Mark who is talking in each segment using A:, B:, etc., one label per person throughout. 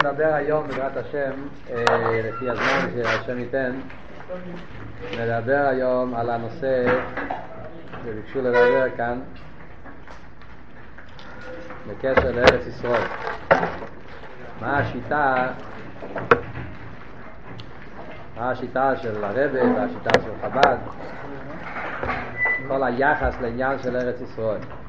A: נדבר היום בעזרת השם, אה, לפי הזמן שהשם ייתן, נדבר היום על הנושא שביקשו לדבר כאן בקשר לארץ ישראל. מה השיטה, מה השיטה של הרבה והשיטה של חב"ד, כל היחס לעניין של ארץ ישראל.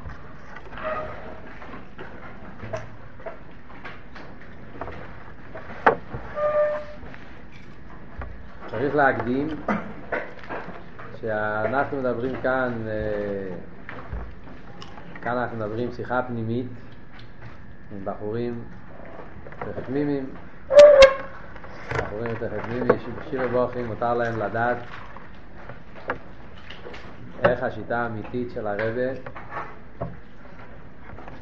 A: צריך להקדים שאנחנו מדברים כאן, אה, כאן אנחנו מדברים שיחה פנימית עם בחורים תכתמימים, בחורים תכתמימים שבשיר ובוכים מותר להם לדעת איך השיטה האמיתית של הרבה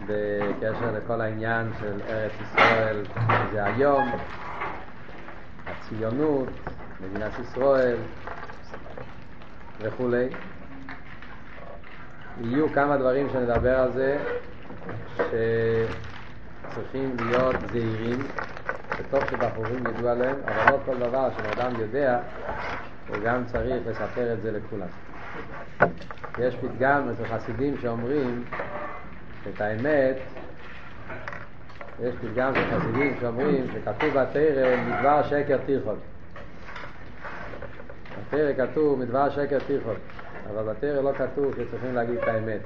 A: בקשר לכל העניין של ארץ ישראל זה היום, הציונות, מדינת ישראל וכולי. יהיו כמה דברים שנדבר על זה שצריכים להיות זהירים, וטוב שבחורים ידעו עליהם, אבל לא כל דבר שאדם יודע, הוא גם צריך לספר את זה לכולם. יש פתגם אצל חסידים שאומרים את האמת, יש פתגם של חסידים שאומרים שכתוב בתרא מדבר שקר תיכון. בתרא כתוב מדבר שקר תיכון, אבל בתרא לא כתוב שצריכים להגיד את האמת.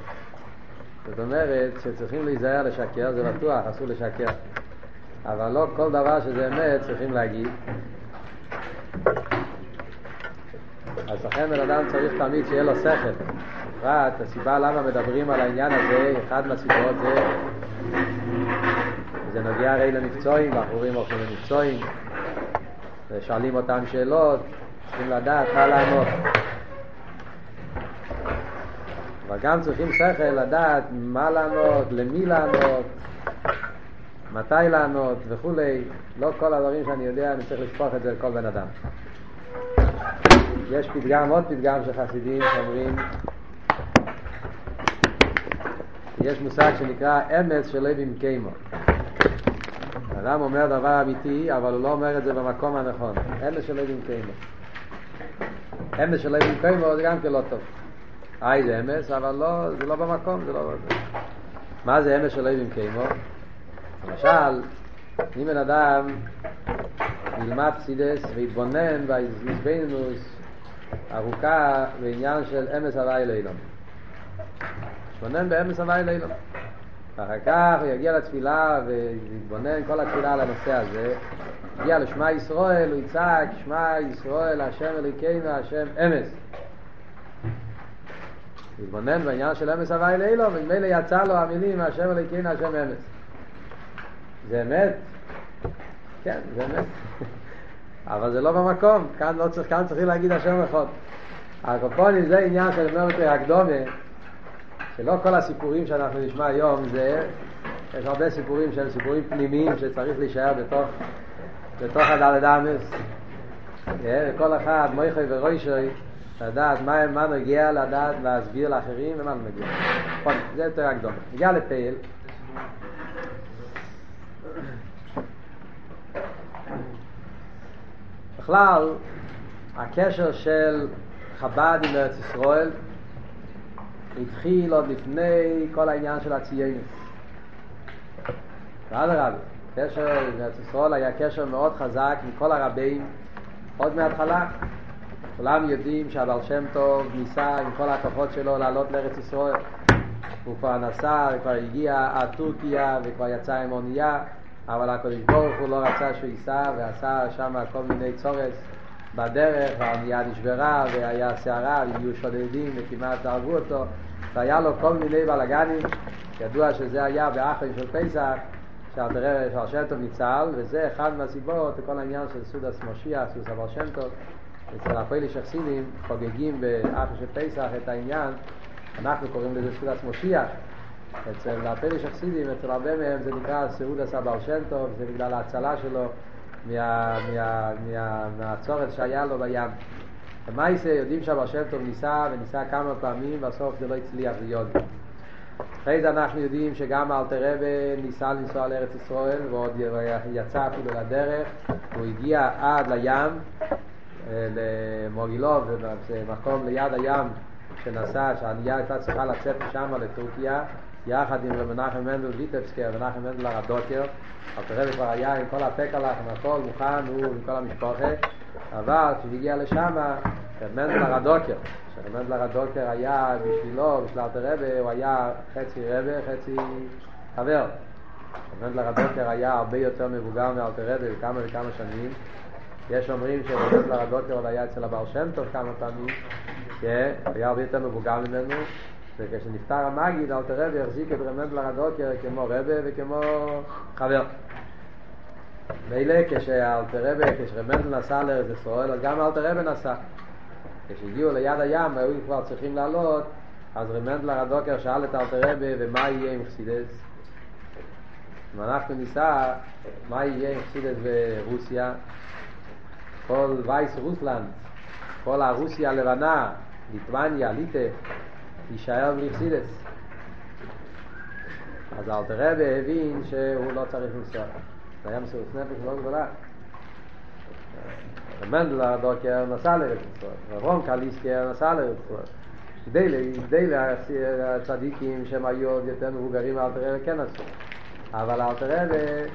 A: זאת אומרת שצריכים להיזהר לשקר, זה בטוח, אסור לשקר. אבל לא כל דבר שזה אמת צריכים להגיד. אז לכן בן אדם צריך תמיד שיהיה לו שכל. בפרט, הסיבה למה מדברים על העניין הזה, אחד מהסיבות זה, זה נוגע הרי למקצועים, בחורים הולכים למקצועים, ושואלים אותם שאלות, צריכים לדעת מה לענות. אבל גם צריכים שכל לדעת מה לענות, למי לענות, מתי לענות וכולי. לא כל הדברים שאני יודע, אני צריך לשפוך את זה לכל בן אדם. יש פתגם, עוד פתגם של חסידים שאומרים, יש מושג שנקרא אמץ של לב עם קיימו. אדם אומר דבר אמיתי, אבל הוא לא אומר את זה במקום הנכון. אמץ של לב אמץ של עם קיימו זה גם כן לא טוב. היי זה אמץ, אבל לא, זה לא במקום, זה לא... מה זה אמץ של עם קיימו? למשל, אם בן אדם ילמד פסידס ויתבונן באיזבנינוס ארוכה בעניין של אמס הוואי לאילון. יתבונן באמס הוואי לאילון. ואחר כך הוא יגיע לתפילה ויתבונן כל התפילה על הנושא הזה. יגיע לשמע ישראל, הוא יצעק, שמע ישראל, השם אלוקינו, השם אמס. יתבונן בעניין של אמס הוואי לאילון, וממילא יצא לו המילים, השם אלוקינו, השם אמס. זה אמת? כן, זה אמת. אבל זה לא במקום, כאן, לא צריך, כאן צריכים להגיד השם אחד. הקופונים זה עניין של יותר הקדומה, שלא כל הסיפורים שאנחנו נשמע היום זה, יש הרבה סיפורים שהם סיפורים פנימיים שצריך להישאר בתוך, בתוך הדלת אמס. כל אחד, מויכוי ורוישוי, לדעת מה, מה נגיע, לדעת להסביר לאחרים ומה לא נגיע. נכון, זה יותר הקדומה. נגיע לפייל. בכלל, הקשר של חב"ד עם ארץ ישראל התחיל עוד לפני כל העניין של הציונות. ואדרבה, קשר עם ארץ ישראל היה קשר מאוד חזק עם כל הרבים עוד מההתחלה. כולם יודעים שהבעל שם טוב ניסה עם כל הכוחות שלו לעלות לארץ ישראל. הוא כבר נסע וכבר הגיע עד טורקיה וכבר יצא עם אונייה אבל הקדוש ברוך הוא לא רצה שהוא ייסע ועשה שם כל מיני צורס בדרך והאונייה נשברה והיה סערה והגיעו שודדים וכמעט הרגו אותו והיה לו כל מיני בלאגנים ידוע שזה היה באחרים של פסח של שם טוב ניצל וזה אחד מהסיבות לכל העניין של סודס משיח, סודס אבל שם טוב אצל הפועלי שחסינים חוגגים באחר של פסח את העניין אנחנו קוראים לזה סודס משיח אצל הפלש החסידים, אצל הרבה מהם זה נקרא סעודס הבעל שם טוב, זה בגלל ההצלה שלו מה, מה, מה, מהצורת שהיה לו בים. למעשה יודעים שהבעל שם טוב ניסה וניסה כמה פעמים, בסוף זה לא הצליח להיות. אחרי זה אנחנו יודעים שגם אלתר רבי ניסה לנסוע לארץ ישראל ועוד יצא אפילו לדרך. הוא הגיע עד לים למוגילוב, זה מקום ליד הים שנסע, שהעלייה הייתה צריכה לצאת משם לטורקיה יחד עם מנחם מנדל ויטבסקר ומנחם מנדל הרדוקר. אלתר רבי כבר היה עם כל הפקלח, עם הכל מוכן, הוא עם כל המשפחה. אבל כשהגיע לשם מנדל הרדוקר שמנדל הרדוקר היה בשבילו, בשביל אלתר רבי, הוא היה חצי רבי, חצי חבר. מנדל הרדוקר היה הרבה יותר מבוגר מאלתר רבי בכמה וכמה שנים. יש אומרים שמנדל הרדוקר עוד היה אצל הבעל שם טוב כמה פעמים. היה הרבה יותר מבוגר ממנו. וכשנפטר המגיד אלתר רבי החזיק את רמנדל הרדוקר כמו רבי וכמו חבר. מילא כשאלתר רבי, כשרמנדל נסע לארץ ישראל אז גם אלתר רבי נסע כשהגיעו ליד הים והיו כבר צריכים לעלות אז רמנדל הרדוקר שאל את אלתר רבי ומה יהיה עם חסידס? אם אנחנו ניסע מה יהיה עם חסידס ברוסיה? כל וייס רוסלנד כל הרוסיה הלבנה ליטבניה, ליטה יישאר בלי חסידס. אז אלתר רבי הבין שהוא לא צריך לנסוע. זה היה מסירות נפש מאוד גדולה מנדל הדוקר נסע לארץ ישראל, רון קליסקר נסע לארץ ישראל. כדי הצדיקים שהם היו עוד יותר מבוגרים אלתר רבי כן עשו. אבל אלתר רבי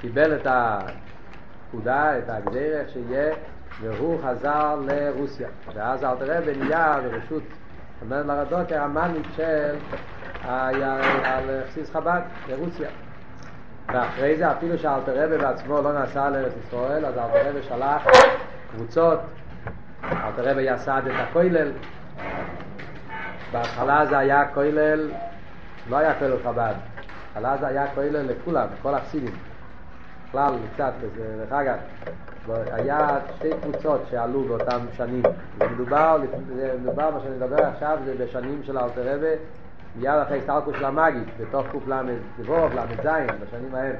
A: קיבל את הפקודה, את הגדרך שיהיה, והוא חזר לרוסיה. ואז אלתר רבי נהיה ברשות מנדל הדוקר המאניק של חסיס חב"ד לרוסיה. ואחרי זה אפילו שאלתר רבי בעצמו לא נסע לארץ ישראל אז אלתר רבי שלח קבוצות אלתר רבי יסד את הכולל. בהתחלה זה היה כולל לא היה כולל חב"ד בהתחלה זה היה כולל לכולם, לכל החסידים בכלל קצת, דרך אגב היה שתי קבוצות שעלו באותם שנים. ומדובר, מדובר מה שאני מדבר עכשיו זה בשנים של אלתר רבי מיד אחרי הסתלקות של המגיד, בתוך קל"ו, ל"ז, בשנים ההם.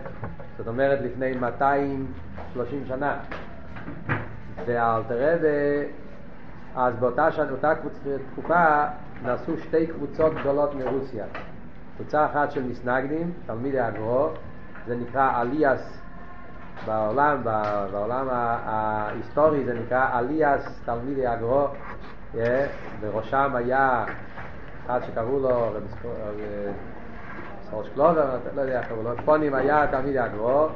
A: זאת אומרת לפני 230 שנה. ואלתר אז באותה שנה, אותה תקופה, נעשו שתי קבוצות גדולות מרוסיה. קבוצה אחת של מסנגדים, תלמידי הגרו, זה נקרא אליאס בעולם, בעולם ההיסטורי זה נקרא אליאס תלמידי הגרו, בראשם היה אחד שקראו לו סורש קלובר, לא יודע איך קראו לו, פונים היה תלמיד הגרו,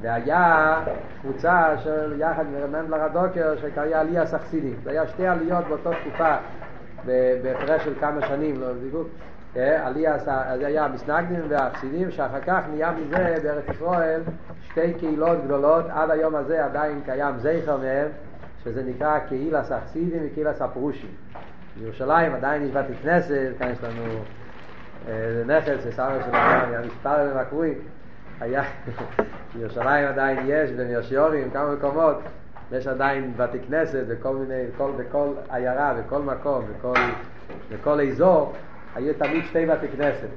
A: והיה קבוצה של יחד עם מנדלר הדוקר שקראה עלייה סכסידית. זה היה שתי עליות באותה תקופה, בהפרש של כמה שנים, לא זיגוק. עלייה, זה היה המסנגדים והחסידים, שאחר כך נהיה מזה בארץ ישראל שתי קהילות גדולות, עד היום הזה עדיין קיים זכר מהם, שזה נקרא קהילס החסידים וקהילס הפרושים. בירושלים עדיין יש בתי כנסת, כאן יש לנו נכס שסבא שלנו היה מספר במקרוי, היה, בירושלים עדיין יש, במירשיורים, כמה מקומות, יש עדיין בתי כנסת בכל מיני, בכל, בכל עיירה, בכל מקום, בכל, בכל אזור, היו תמיד שתי בתי כנסת.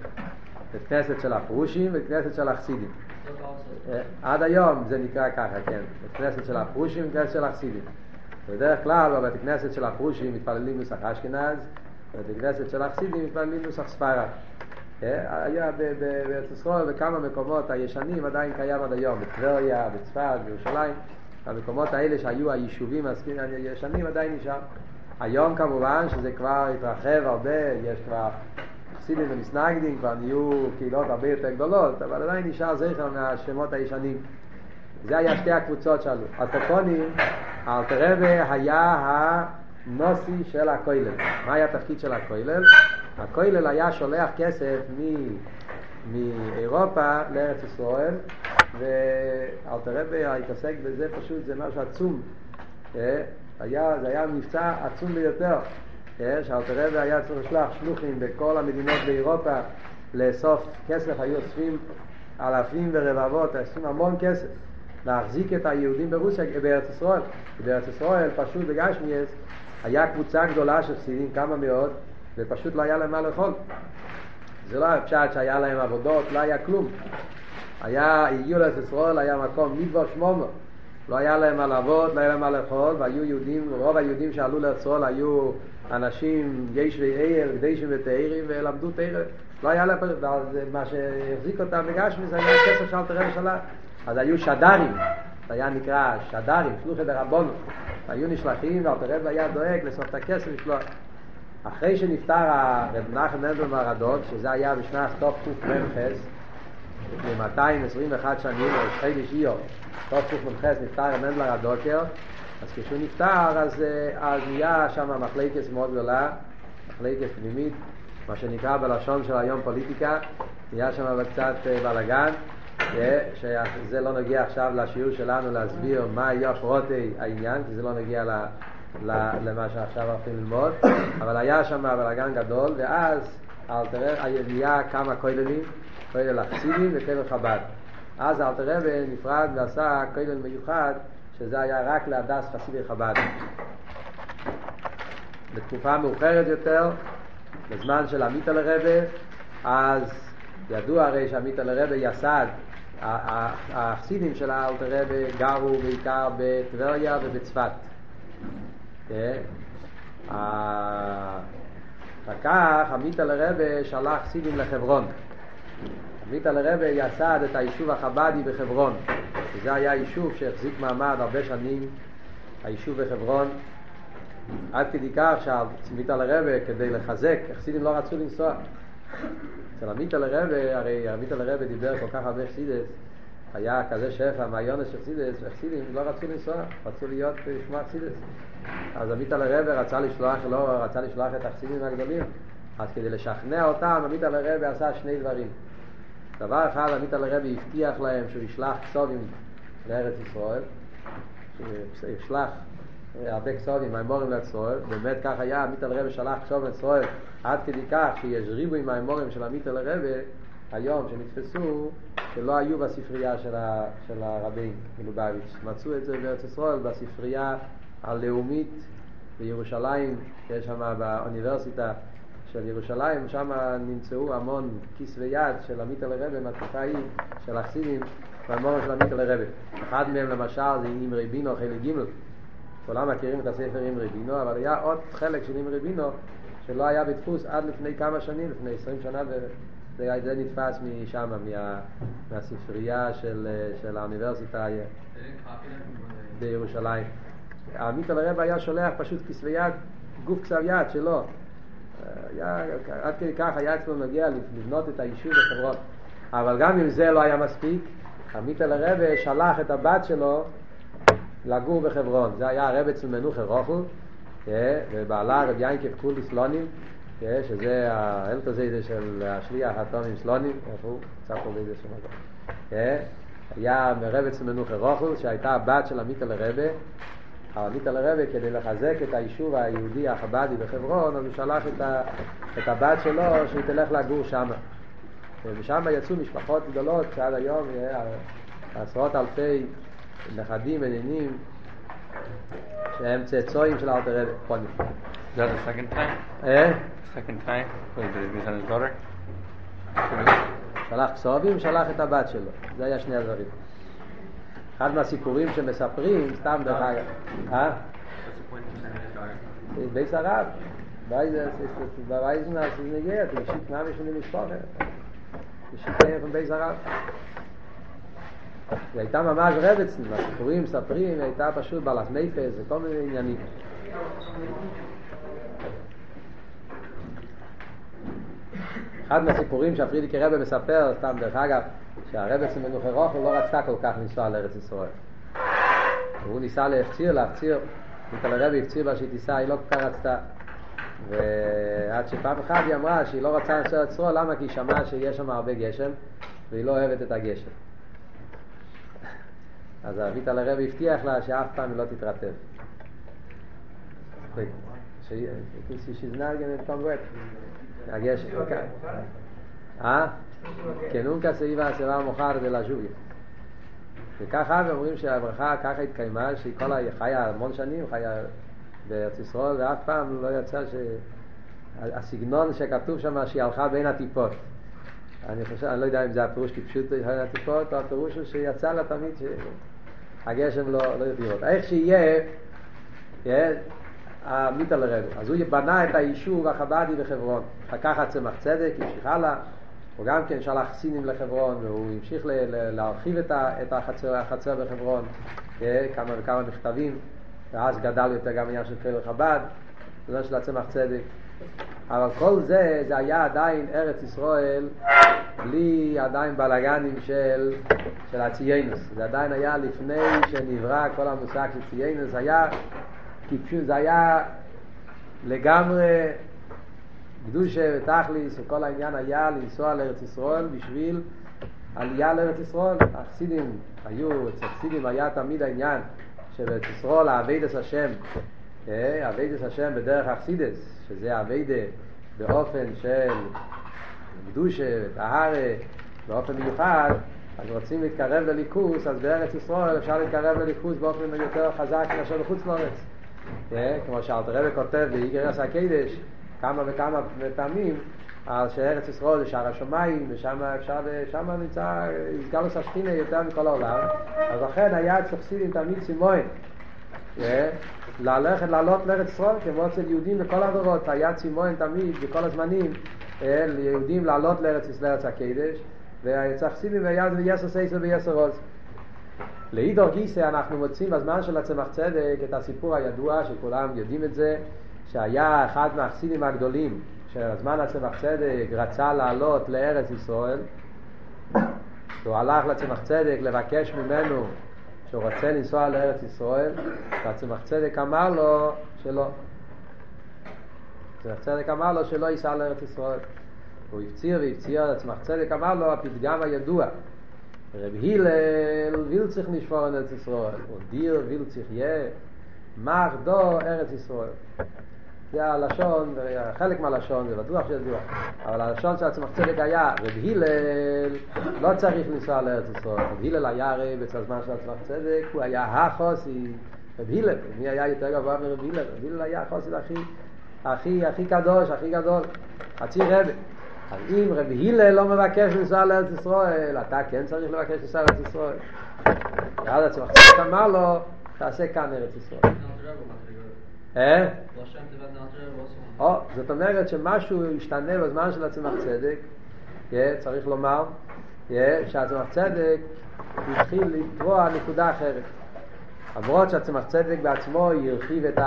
A: בית כנסת של הפרושים ובית כנסת של החסידים. עד היום זה נקרא ככה, כן. בית כנסת של הפרושים ובית כנסת של החסידים. בדרך כלל בבית הכנסת של הפרושים מתפללים נוסח אשכנז, בבית הכנסת של החסידים מתפללים נוסח ספרד. היה בארץ ישראל בכמה מקומות הישנים עדיין קיים עד היום, בטבריה, בצפת, בירושלים, המקומות האלה שהיו היישובים הישנים עדיין נשאר. היום כמובן שזה כבר התרחב הרבה, יש כבר חסידים ומסנגדים, כבר נהיו קהילות הרבה יותר גדולות, אבל עדיין נשאר זכר מהשמות הישנים. זה היה שתי הקבוצות שעלו. הטופונים, אלתר רבי היה הנוסי של הכולל. מה היה התפקיד של הכולל? הכולל היה שולח כסף מ... מאירופה לארץ ישראל, ואלתר רבי התעסק בזה פשוט, זה משהו עצום. היה, זה היה מבצע עצום ביותר, שאלתר רבי היה צריך לשלוח שלוחים בכל המדינות באירופה לאסוף כסף, היו אוספים אלפים ורבבות, אוספים המון כסף. להחזיק את היהודים ברוסיה, בארץ ישראל. בארץ ישראל פשוט בגשמיאס היה קבוצה גדולה של חסידים, כמה מאות, ופשוט לא היה להם מה לאכול. זה לא היה פשט שהיה להם עבודות, לא היה כלום. היה, הגיעו לארץ ישראל, היה מקום מדבר שמומו. לא היה להם מה לעבוד, לא היה להם מה לאכול, והיו יהודים, רוב היהודים שעלו לארץ ישראל היו אנשים ישבי עיר, קדשים ותאירים, ולמדו תאירים. לא היה לה, מה שהחזיק אותם בגשמי זה היה כסף של אלתר רבי שלה. אז היו שדרים, זה היה נקרא שדרים, שלוחי דרבונו. היו נשלחים ואלתר רבי היה דואג לאסוף את הכסף לשלוח. אחרי שנפטר הרב נחם מנדל מרדוק, שזה היה בשנת תוף קמ"ח, לפני 221 שנים, או שחי לשיעור, תוף קמ"ח נפטר הרב מנדל מרדוקר, אז כשהוא נפטר, אז, אז נהיה שם מחלקת מאוד גדולה, מחלקת פנימית, מה שנקרא בלשון של היום פוליטיקה, נהיה שם קצת בלאגן, שזה לא נגיע עכשיו לשיעור שלנו להסביר מה יהיה פרוטי העניין, כי זה לא ל... למה שעכשיו הולכים ללמוד, אבל היה שם בלאגן גדול, ואז אלתר נהיה כמה כוללים, כולל החסידים וכולל חב"ד. אז אלתר רבי נפרד ועשה כולל מיוחד, שזה היה רק להדס חסידי חב"ד. בתקופה מאוחרת יותר, בזמן של עמית לרבה, אז ידוע הרי שעמית לרבה יסד, החסידים של האלתר רבה גרו בעיקר בטבריה ובצפת. אחר כך עמית לרבה שלח סידים לחברון. עמית לרבה יסד את היישוב החבדי בחברון. וזה היה יישוב שהחזיק מעמד הרבה שנים, היישוב בחברון. עד כדי כך שעמית לרבה כדי לחזק, החסידים לא רצו לנסוע. אצל עמית לרבה, הרי עמית לרבה דיבר כל כך הרבה חסידס, היה כזה שפע, מעיונס של חסידס, וחסידים לא רצו לנסוע, רצו להיות לשמוע חסידס. אז עמית לרבה רצה לשלוח, לא רצה לשלוח את החסידים הגדולים, אז כדי לשכנע אותם, עמית לרבה עשה שני דברים. דבר אחד, עמית לרבה הבטיח להם שהוא ישלח כסובים לארץ ישראל, שהוא ישלח הרבה כסובים, מימורים לישראל, באמת כך היה, עמית לרבה שלח כסובים לישראל, עד כדי כך שיש ריבוי מימורים של עמית לרבה, היום שנתפסו, שלא היו בספרייה של, ה, של הרבים מלובביץ'. מצאו את זה בארץ ישראל בספרייה הלאומית בירושלים, שיש שם באוניברסיטה של ירושלים, שם נמצאו המון כיסווי יד של עמית אל מהתקופה ההיא, של החסידים, והמון של עמית אל אחד מהם למשל זה אימרי בינו, חלק ג' כולם מכירים את הספר אימרי בינו, אבל היה עוד חלק של אימרי בינו שלא היה בדפוס עד לפני כמה שנים, לפני עשרים שנה זה, זה נתפס משם, מה, מהספרייה של, של האוניברסיטה בירושלים. עמית הרב היה שולח פשוט כסבי יד, גוף כסב יד שלו. היה, עד כדי כך היה אצלו נוגע לבנות את היישוב בחברון. אבל גם אם זה לא היה מספיק, עמית הרב שלח את הבת שלו לגור בחברון. זה היה הרב אצל מנוחר רוחל, ובעלה רב יינקב קוליס לונים, שזה האלט הזה של השליח התומים סלונים, איפה הוא? קצת פה באיזה שם היה רב אצל מנוחר רוחל, שהייתה הבת של עמית הרבה, הרבית על הרבה כדי לחזק את היישוב היהודי החבדי בחברון, אז הוא שלח את, ה, את הבת שלו שהיא תלך לגור שם. ושם יצאו משפחות גדולות שעד היום עשרות אלפי נכדים ונינים שהם צאצואים של אלתר רבי. נפלא.
B: Is that the second time?
A: אה?
B: Second time? Wait, did he send his daughter?
A: שלח כסובים, שלח את הבת שלו. זה היה שני הדברים. אחד מהסיפורים שמספרים, סתם דרך אגב, אה? בייס הרב, בווייזן אז נגיע, schon in die Sprache. Du schickst einen von בייס הרב. היא הייתה ממש רבצן, הסיפורים מספרים, היא הייתה פשוט בעלת נפש וכל מיני עניינים. אחד מהסיפורים שהפרידיקי רבי מספר, סתם דרך אגב, שהרבי אצל מנוחי רוחל לא רצתה כל כך לנסוע לארץ ישראל. הוא ניסה להפציר, להפציר, מיטל הרבי הפציר לה שהיא תיסע, היא לא כל כך רצתה. ועד שפעם אחת היא אמרה שהיא לא רצה לנסוע לארץ ישראל, למה? כי היא שמעה שיש שם הרבה גשם, והיא לא אוהבת את הגשם. אז אביטל הרבי הבטיח לה שאף פעם היא לא תתרטב. She's not going to come back. הגשם. אה? va a mojar de la lluvia. וככה אומרים שהברכה ככה התקיימה, שהיא כל חיה המון שנים, חיה בארץ ישראל, ואף פעם לא יצא ש... הסגנון שכתוב שם שהיא הלכה בין הטיפות. אני חושב, אני לא יודע אם זה הפירוש כפשוט הטיפות, או הפירוש הוא שיצא לה תמיד שהגשם לא, לא יפירות. איך שיהיה, המיטל רבי. אז הוא בנה את היישוב החב"די בחברון. אחר כך הצמח צדק, המשיך הלאה. הוא גם כן שלח סינים לחברון, והוא המשיך ל- ל- להרחיב את, ה- את החצר, החצר בחברון, כמה וכמה מכתבים, ואז גדל יותר גם עניין של קרב חב"ד, זה של הצמח צדק. אבל כל זה, זה היה עדיין ארץ ישראל בלי עדיין בלאגנים של, של הציונות. זה עדיין היה לפני שנברא כל המושג של ציונות, היה, כי פשוט זה היה לגמרי קדושה ותכליס, וכל העניין היה לנסוע לארץ ישראל בשביל עלייה לארץ ישראל. החסידים היו, אצל החסידים היה תמיד העניין שבארץ ישראל העבודת השם, אה, עבודת השם בדרך החסידות, שזה עבודה באופן של קדושה וטהרה, באופן מיוחד, אז רוצים להתקרב לליכוס, אז בארץ ישראל אפשר להתקרב לליכוס באופן יותר חזק מאשר בחוץ לארץ. כמו שאלתר כותב באיגרס הקדש, כמה וכמה פעמים, על שארץ ישראל זה שער השמיים, ושם אפשר, שם נמצא הסגלוס השכינה יותר מכל העולם, אז לכן היה אצל חסידים תמיד סימון, אה, ללכת לעלות לארץ ישראל, כמו אצל יהודים בכל הדורות, היה צימון תמיד, בכל הזמנים, ליהודים לעלות לארץ ישראל, לארץ הקדש, ואצל חסידים היה זה יסר סייסר ויסר עוז. לאידור גיסא אנחנו מוצאים בזמן של הצמח צדק את הסיפור הידוע שכולם יודעים את זה שהיה אחד מהחסידים הגדולים שבזמן הצמח צדק רצה לעלות לארץ ישראל הוא הלך לצמח צדק לבקש ממנו שהוא רוצה לנסוע לארץ ישראל והצמח צדק אמר לו שלא צמח צדק אמר לו שלא ייסע לארץ ישראל. הוא הפציר והפציר, הצמח צדק אמר לו הפתגם הידוע רב הלל וילצך נשפור על ארץ ישראל, ודיר וילצך יה, מח דו ארץ ישראל. זה הלשון, חלק מהלשון, זה בטוח דיוק, אבל הלשון של עצמך צדק היה, רב הלל לא צריך לנסוע לארץ ישראל, רב הלל היה הרי בצד זמן של עצמך צדק, הוא היה החוסי, רב הלל, מי היה יותר גבוה מרב הלל? רב הלל היה החוסי הכי, הכי, הכי קדוש, הכי גדול, חצי רבי. אז אם רבי הלל לא מבקש לנסוע לארץ ישראל, אתה כן צריך לבקש לנסוע לארץ ישראל. ואז הצמח צדק אמר לו, תעשה כאן ארץ ישראל. אה? זאת אומרת שמשהו השתנה בזמן של הצמח צדק, צריך לומר, שהצמח צדק התחיל לטבוע נקודה אחרת. למרות שהצמח צדק בעצמו הרחיב את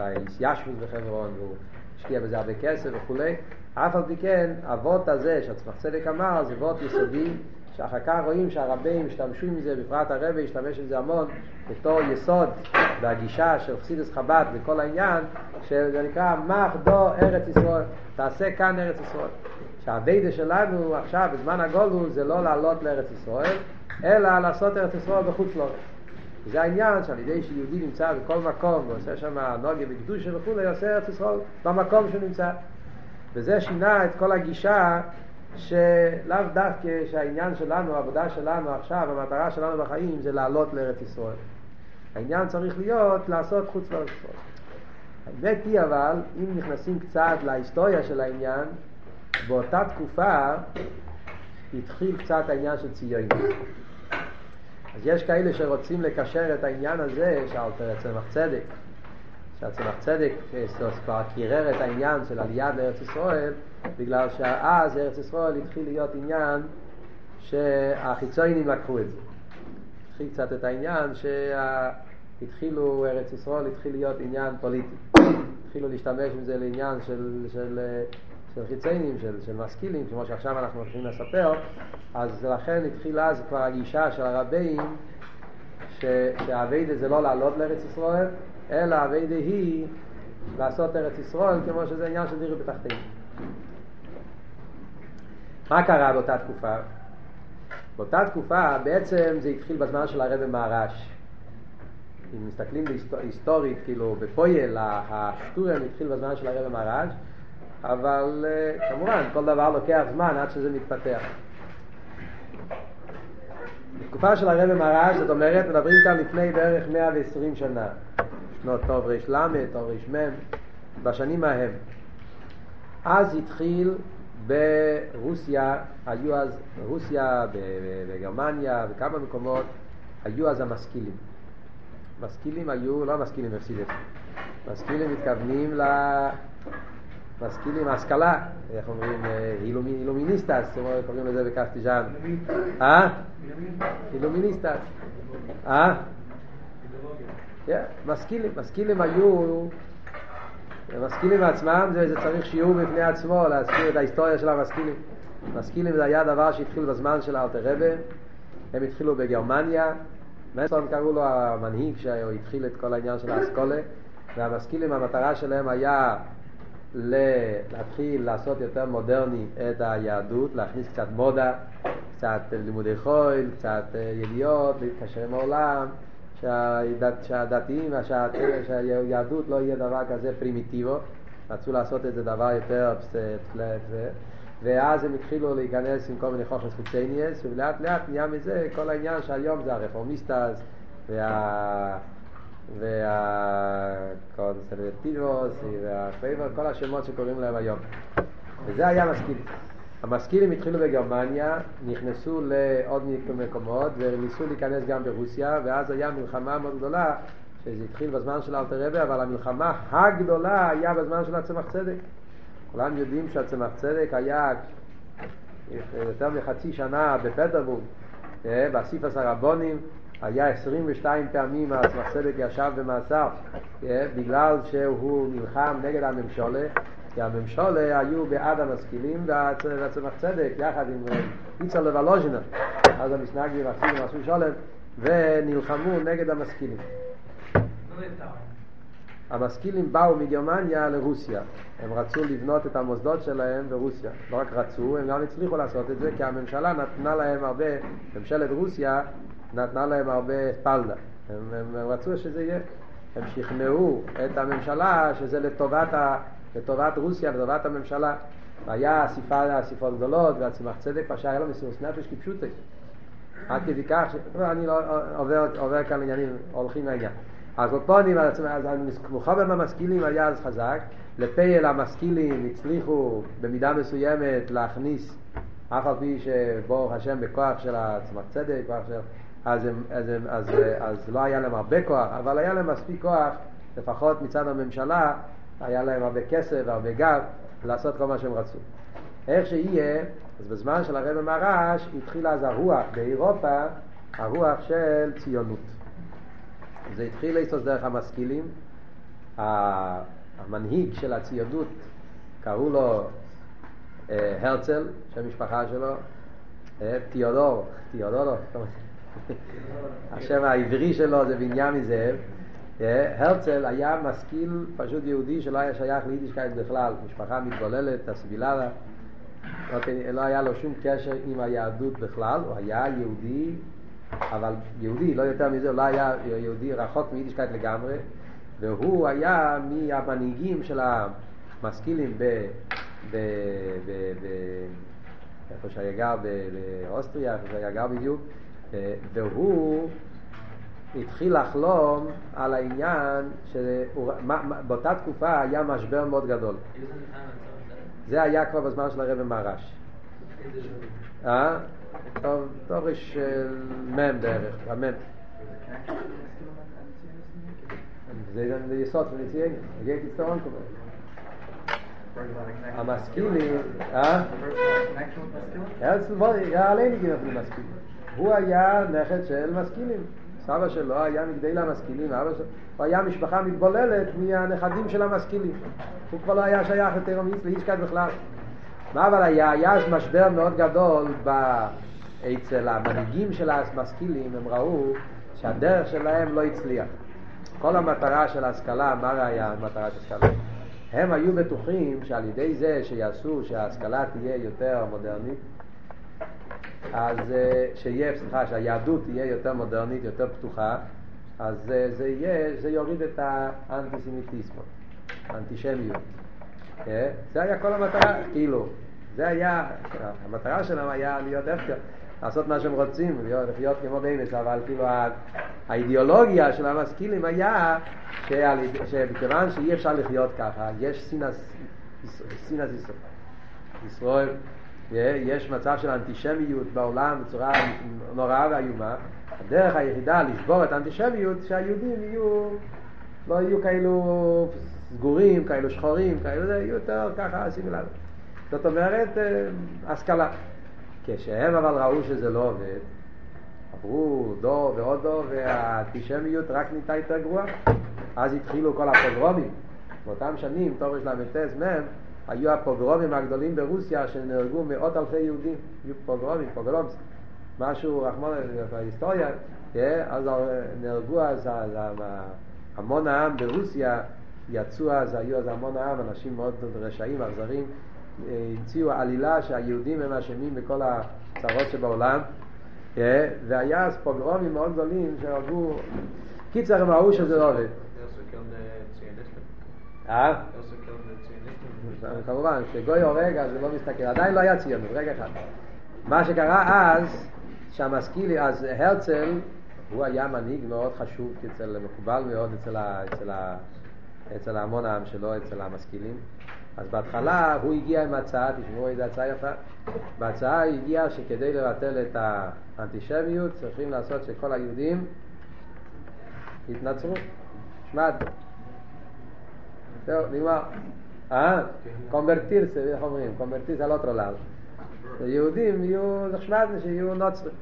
A: הישבות בחברון והוא השקיע בזה הרבה כסף וכולי, אף על פי כן, אבות הזה שהצמח צדק אמר זה אבות יסודי שאחר כך רואים שהרבים השתמשו עם זה, בפרט הרבי השתמש עם זה המון בתור יסוד והגישה של חסידס חב"ד וכל העניין שזה נקרא מח דו ארץ ישראל, תעשה כאן ארץ ישראל. שהאביידה שלנו עכשיו בזמן הגולו זה לא לעלות לארץ ישראל, אלא לעשות ארץ ישראל בחוץ לארץ. וזה העניין שעל ידי שיהודי נמצא בכל מקום ועושה שם נוגיה בקדושה וכולי, עושה ארץ ישראל במקום שהוא נמצא. וזה שינה את כל הגישה שלאו דווקא שהעניין שלנו, העבודה שלנו עכשיו, המטרה שלנו בחיים זה לעלות לארץ ישראל. העניין צריך להיות לעשות חוץ לארץ ישראל. האמת היא אבל, אם נכנסים קצת להיסטוריה של העניין, באותה תקופה התחיל קצת העניין של ציונים. אז יש כאלה שרוצים לקשר את העניין הזה שאלתר צמח צדק, שהצמח צדק כבר קירר את העניין של עלייה לארץ ישראל, בגלל שאז ארץ ישראל התחיל להיות עניין שהחיצונים לקחו את זה. התחיל קצת את העניין שהתחילו, ארץ ישראל התחיל להיות עניין פוליטי. התחילו להשתמש בזה לעניין של, של, של חיציינים, של, של משכילים, כמו שעכשיו אנחנו הולכים לספר, אז לכן התחילה אז כבר הגישה של הרבים שהאביידה זה לא לעלות לארץ ישראל, אלא האביידה היא לעשות ארץ ישראל כמו שזה עניין של דירי בתחתינו. מה קרה באותה תקופה? באותה תקופה בעצם זה התחיל בזמן של הרבי מהר"ש. אם מסתכלים היסטורית, כאילו בפויל, השטורם התחיל בזמן של הרבי מהר"ש, אבל כמובן כל דבר לוקח זמן עד שזה מתפתח. בתקופה של הרבי מהר"ש, זאת אומרת, מדברים כאן לפני בערך 120 שנה. שנות טוב ר"ל, טוב ר"מ, בשנים ההם. אז התחיל ברוסיה, היו אז, ברוסיה, בגרמניה, בכמה מקומות, היו אז המשכילים. משכילים היו, לא משכילים הפסידים, משכילים מתכוונים ל... משכילים השכלה, איך אומרים, אילומיניסטס, קוראים לזה בקסטיג'אן. אה? אילומיניסטס. אה? משכילים, משכילים היו, משכילים עצמם, זה, צריך שיעור בפני עצמו, להזכיר את ההיסטוריה של המשכילים. משכילים זה היה דבר שהתחיל בזמן של אלתר רבה, הם התחילו בגרמניה, מסון קראו לו המנהיג שהתחיל את כל העניין של האסכולה, והמשכילים המטרה שלהם היה להתחיל לעשות יותר מודרני את היהדות, להכניס קצת מודה, קצת לימודי חול, קצת אה, ידיעות, להתקשר עם העולם, שהדת, שהדתיים, שהיהדות לא יהיה דבר כזה פרימיטיבו, רצו לעשות את זה דבר יותר פסט, ואז הם התחילו להיכנס עם כל מיני חוכמס חיצניאס, ולאט לאט נהיה מזה כל העניין שהיום זה הרפורמיסטס וה... והקונסרבטיבוס והפייבר, כל השמות שקוראים להם היום. וזה היה המשכילים. המשכילים התחילו בגרמניה, נכנסו לעוד מקומות וניסו להיכנס גם ברוסיה, ואז היה מלחמה מאוד גדולה, שזה התחיל בזמן של אלתר רבי, אבל המלחמה הגדולה היה בזמן של הצמח צדק. כולם יודעים שהצמח צדק היה יותר מחצי שנה בפטרבורג, אה, באסיפס הרבונים, היה 22 פעמים הצמח צדק ישב במאסר אה, בגלל שהוא נלחם נגד הממשולה כי הממשולה היו בעד המשכילים והצמח צדק יחד עם איצר לוולוז'ינה אז המסנגדים אפילו עשו שולם ונלחמו נגד המשכילים. המשכילים באו מגרמניה לרוסיה. הם רצו לבנות את המוסדות שלהם ברוסיה. לא רק רצו, הם גם הצליחו לעשות את זה כי הממשלה נתנה להם הרבה, ממשלת רוסיה נתנה להם הרבה פלדה. הם, הם, הם רצו שזה יהיה. הם שכנעו את הממשלה שזה לטובת, ה, לטובת רוסיה, לטובת הממשלה. והיה אסיפה, אסיפות גדולות, והצמח צדק פשע היה לו מסירות נפש כפשוטי. עד כדי כך, ש... אני לא עובר, עובר כאן עניינים, הולכים לעניין. אז קופונים, אז מחובר מהמשכילים היה אז חזק, לפייל המשכילים הצליחו במידה מסוימת להכניס, אף על פי שברוך השם בכוח של הצמח צדק, כוח של... אז, הם, אז, הם, אז, אז לא היה להם הרבה כוח, אבל היה להם מספיק כוח, לפחות מצד הממשלה, היה להם הרבה כסף והרבה גב לעשות כל מה שהם רצו. איך שיהיה, אז בזמן של הרב מרש התחיל אז הרוח באירופה, הרוח של ציונות. זה התחיל לעשות דרך המשכילים, המנהיג של הציונות, קראו לו אה, הרצל, שם משפחה שלו, אה, תיאודור, תיאודור, השם העברי שלו זה בנימין זאב. הרצל היה משכיל פשוט יהודי שלא היה שייך ליידישקייט בכלל, משפחה מתבוללת, הסבילדה, לא היה לו שום קשר עם היהדות בכלל, הוא היה יהודי, אבל יהודי, לא יותר מזה, הוא לא היה יהודי רחוק מיידישקייט לגמרי, והוא היה מהמנהיגים של המשכילים ב... ב... ב... ב... איפה שהיה גר באוסטריה, איפה שהיה גר בדיוק, והוא התחיל לחלום על העניין שבאותה תקופה היה משבר מאוד גדול. זה היה כבר בזמן של הרב מרש. אה? טוב, טוב יש מם בערך, המם. זה יסוד של נציין, הגעתי סטרון כבר. המשכילים, אה? היה עלינו גינות משכילים. הוא היה נכד של משכילים. סבא שלו היה מגדל המשכילים, אבא שלו, הוא היה משפחה מתבוללת מהנכדים של המשכילים. הוא כבר לא היה שייך יותר לאישקת בכלל. מה אבל היה? היה אז משבר מאוד גדול ב... אצל המנהיגים של המשכילים, הם ראו שהדרך שלהם לא הצליח. כל המטרה של ההשכלה, מה היה המטרה של ההשכלה? הם היו בטוחים שעל ידי זה שיעשו שההשכלה תהיה יותר מודרנית, אז אה, שיהיה, סליחה, שהיהדות תהיה יותר מודרנית, יותר פתוחה, אז זה, זה יהיה, זה יוריד את האנטיסמיטיסמו, האנטישמיות. אה? זה היה כל המטרה, כאילו, זה היה, המטרה שלהם היה להיות הפקר, לעשות מה שהם רוצים, להיות, לחיות כמו ביינס, אבל כאילו האידיאולוגיה של המשכילים היה שמכיוון שאי אפשר לחיות ככה, יש סינס, סינס ישראל, יש מצב של אנטישמיות בעולם בצורה נוראה ואיומה, הדרך היחידה לשבור את האנטישמיות שהיהודים יהיו, לא יהיו כאלו סגורים, כאלו שחורים, כאלו זה, יהיו יותר ככה אסימילרים. זאת אומרת, אה, השכלה. כשהם אבל ראו שזה לא עובד, עברו דור ועוד דור והאנטישמיות רק נהייתה יותר גרועה. אז התחילו כל הפוגרומים. באותם שנים, תורש ל"ט מ', היו הפוגרומים הגדולים ברוסיה שנהרגו מאות אלפי יהודים. היו פוגרומים, פוגרומס. משהו, רחמון, בהיסטוריה, כן? אז נהרגו אז, אז המון העם ברוסיה, יצאו אז, היו אז המון העם, אנשים מאוד רשעים, אכזרים, המציאו עלילה שהיהודים הם אשמים בכל הצרות שבעולם, כן? והיה אז פוגרומים מאוד גדולים שהרגו, קיצר הם ראו שזה לא עובד. אה? כמובן, כשגוי הורג אז זה לא מסתכל, עדיין לא היה ציונות, רגע אחד. מה שקרה אז, שהמשכילי, אז הרצל, הוא היה מנהיג מאוד חשוב, אצל, מקובל מאוד אצל, ה, אצל, ה, אצל המון העם שלו, אצל המשכילים. אז בהתחלה הוא הגיע עם הצעה, תשמעו איזה הצעה יפה. בהצעה הגיעה שכדי לבטל את האנטישמיות צריכים לעשות שכל היהודים יתנצרו. שמעת. זהו, נגמר. אה? קונברטירסה, איך אומרים? קונברטירסה על אותו לאו. יהודים יהיו נחשמד שיהיו נוצרים,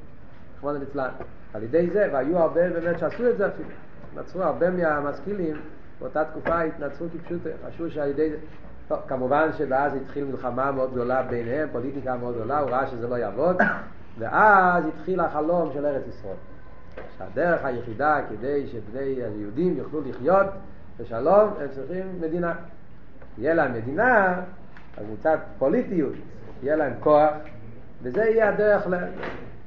A: רחמנא ליצלן. על ידי זה, והיו הרבה באמת שעשו את זה אפילו. נצרו הרבה מהמשכילים, באותה תקופה התנצרו כפשוט, חשבו שעל ידי זה... טוב, כמובן שאז התחיל מלחמה מאוד גדולה ביניהם, פוליטיקה מאוד גדולה, הוא ראה שזה לא יעבוד, ואז התחיל החלום של ארץ ישראל. שהדרך היחידה כדי שבני היהודים יוכלו לחיות בשלום, הם צריכים מדינה. יהיה להם מדינה, אז מצד פוליטיות, יהיה להם כוח, וזה יהיה הדרך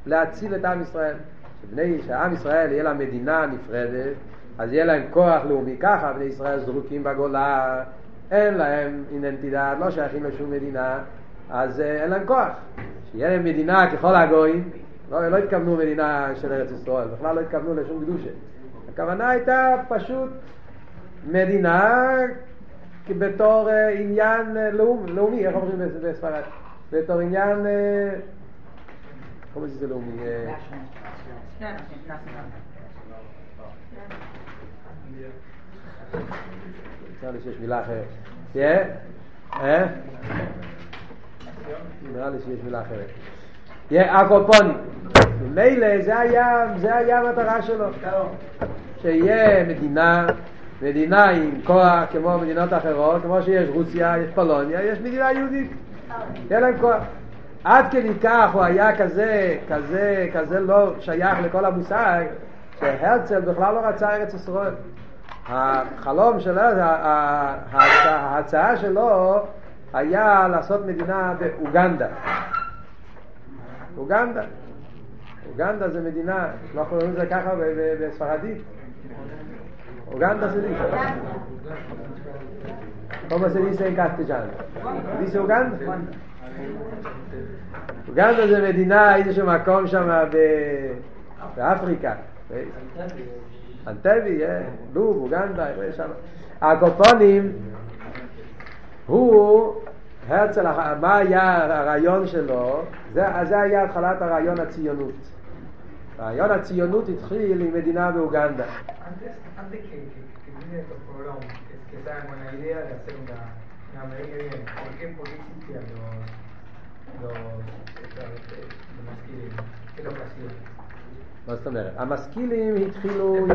A: להציל את עם ישראל. שבני, שעם ישראל יהיה להם מדינה נפרדת, אז יהיה להם כוח לאומי ככה, בני ישראל זרוקים בגולה, אין להם איננטידד, לא שייכים לשום מדינה, אז אה, אין להם כוח. שיהיה להם מדינה ככל הגויים, לא, לא התכוונו מדינה של ארץ ישראל, בכלל לא התכוונו לשום קדושה. הכוונה הייתה פשוט מדינה בתור אה, עניין אה, לאומי, איך אומרים בספרד? בתור עניין, איך קוראים לזה לאומי? נראה לי שיש מילה אחרת. אה? נראה לי שיש מילה אחרת. הקופונים. ממילא זה היה המטרה שלו. שיהיה מדינה, מדינה עם כוח כמו מדינות אחרות, כמו שיש רוסיה, יש פולוניה, יש מדינה יהודית. יהיה להם כוח. עד כדי כך הוא היה כזה, כזה, כזה לא שייך לכל המושג, שהרצל בכלל לא רצה ארץ ישראל. החלום שלו, ההצעה שלו היה לעשות מדינה באוגנדה. אוגנדה. אוגנדה זה מדינה, לא קוראים לזה ככה בספרדית. אוגנדה זה dice? ¿Cómo se dice en castellano? ¿Dice Uganda? אוגנדה זה מדינה, איזשהו מקום שם באפריקה. אנטבי, לוב, אוגנדה, שם. הקופונים, הוא, הרצל, מה היה הרעיון שלו? זה היה התחלת הרעיון הציונות. רעיון הציונות התחיל עם מדינה באוגנדה. מה זאת אומרת? המשכילים התחילו.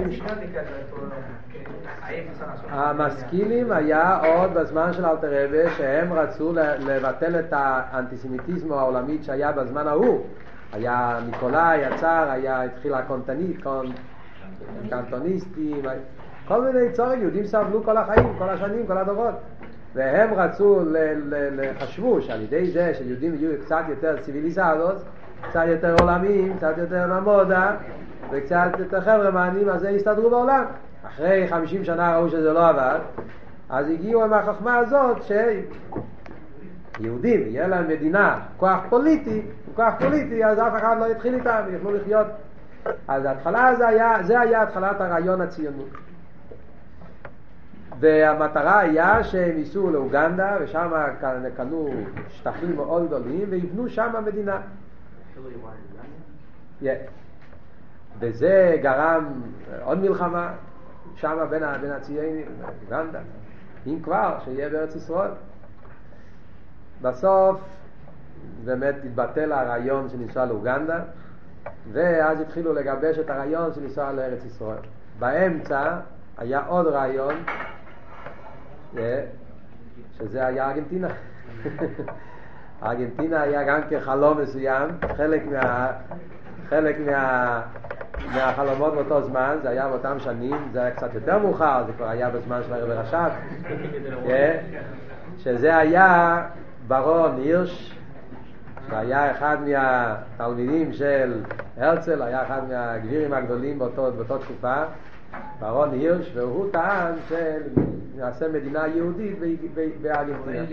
A: המשכילים היה עוד בזמן של אלתר רבי שהם רצו לבטל את האנטיסמיטיזם העולמית שהיה בזמן ההוא. היה ניקולאי יצר, היה התחיל הקונטנית, קנטוניסטים, כל מיני צורים, יהודים סבלו כל החיים, כל השנים, כל הדורות. והם רצו, חשבו שעל ידי זה שיהודים יהיו קצת יותר ציוויליזדות, קצת יותר עולמיים, קצת יותר נמודה, וקצת יותר חבר'ה מעניינים, אז זה יסתדרו בעולם. אחרי חמישים שנה ראו שזה לא עבד, אז הגיעו עם החוכמה הזאת שיהודים, יהיה להם מדינה, כוח פוליטי, כוח פוליטי, אז אף אחד לא יתחיל איתם, יוכלו לחיות. אז ההתחלה זה היה, זה היה התחלת הרעיון הציונות. והמטרה היה שהם ייסעו לאוגנדה, ושם קנו שטחים מאוד גדולים, ויבנו שם מדינה. וזה גרם עוד מלחמה, שם בין, הציינים, אוגנדה, אם כבר, שיהיה בארץ ישראל. בסוף באמת התבטל הרעיון של לנסוע לאוגנדה, ואז התחילו לגבש את הרעיון של לנסוע לארץ ישראל. באמצע היה עוד רעיון, שזה היה ארגנטינה. ארגנטינה היה גם כחלום מסוים, חלק, מה, חלק מה, מהחלומות באותו זמן, זה היה באותם שנים, זה היה קצת יותר מאוחר, זה כבר היה בזמן של הרב רש"ב, שזה היה ברון הירש, שהיה אחד מהתלמידים של הרצל, היה אחד מהגבירים הגדולים באותו, באותו תקופה, ברון הירש, והוא טען שנעשה מדינה יהודית בארגנטינה.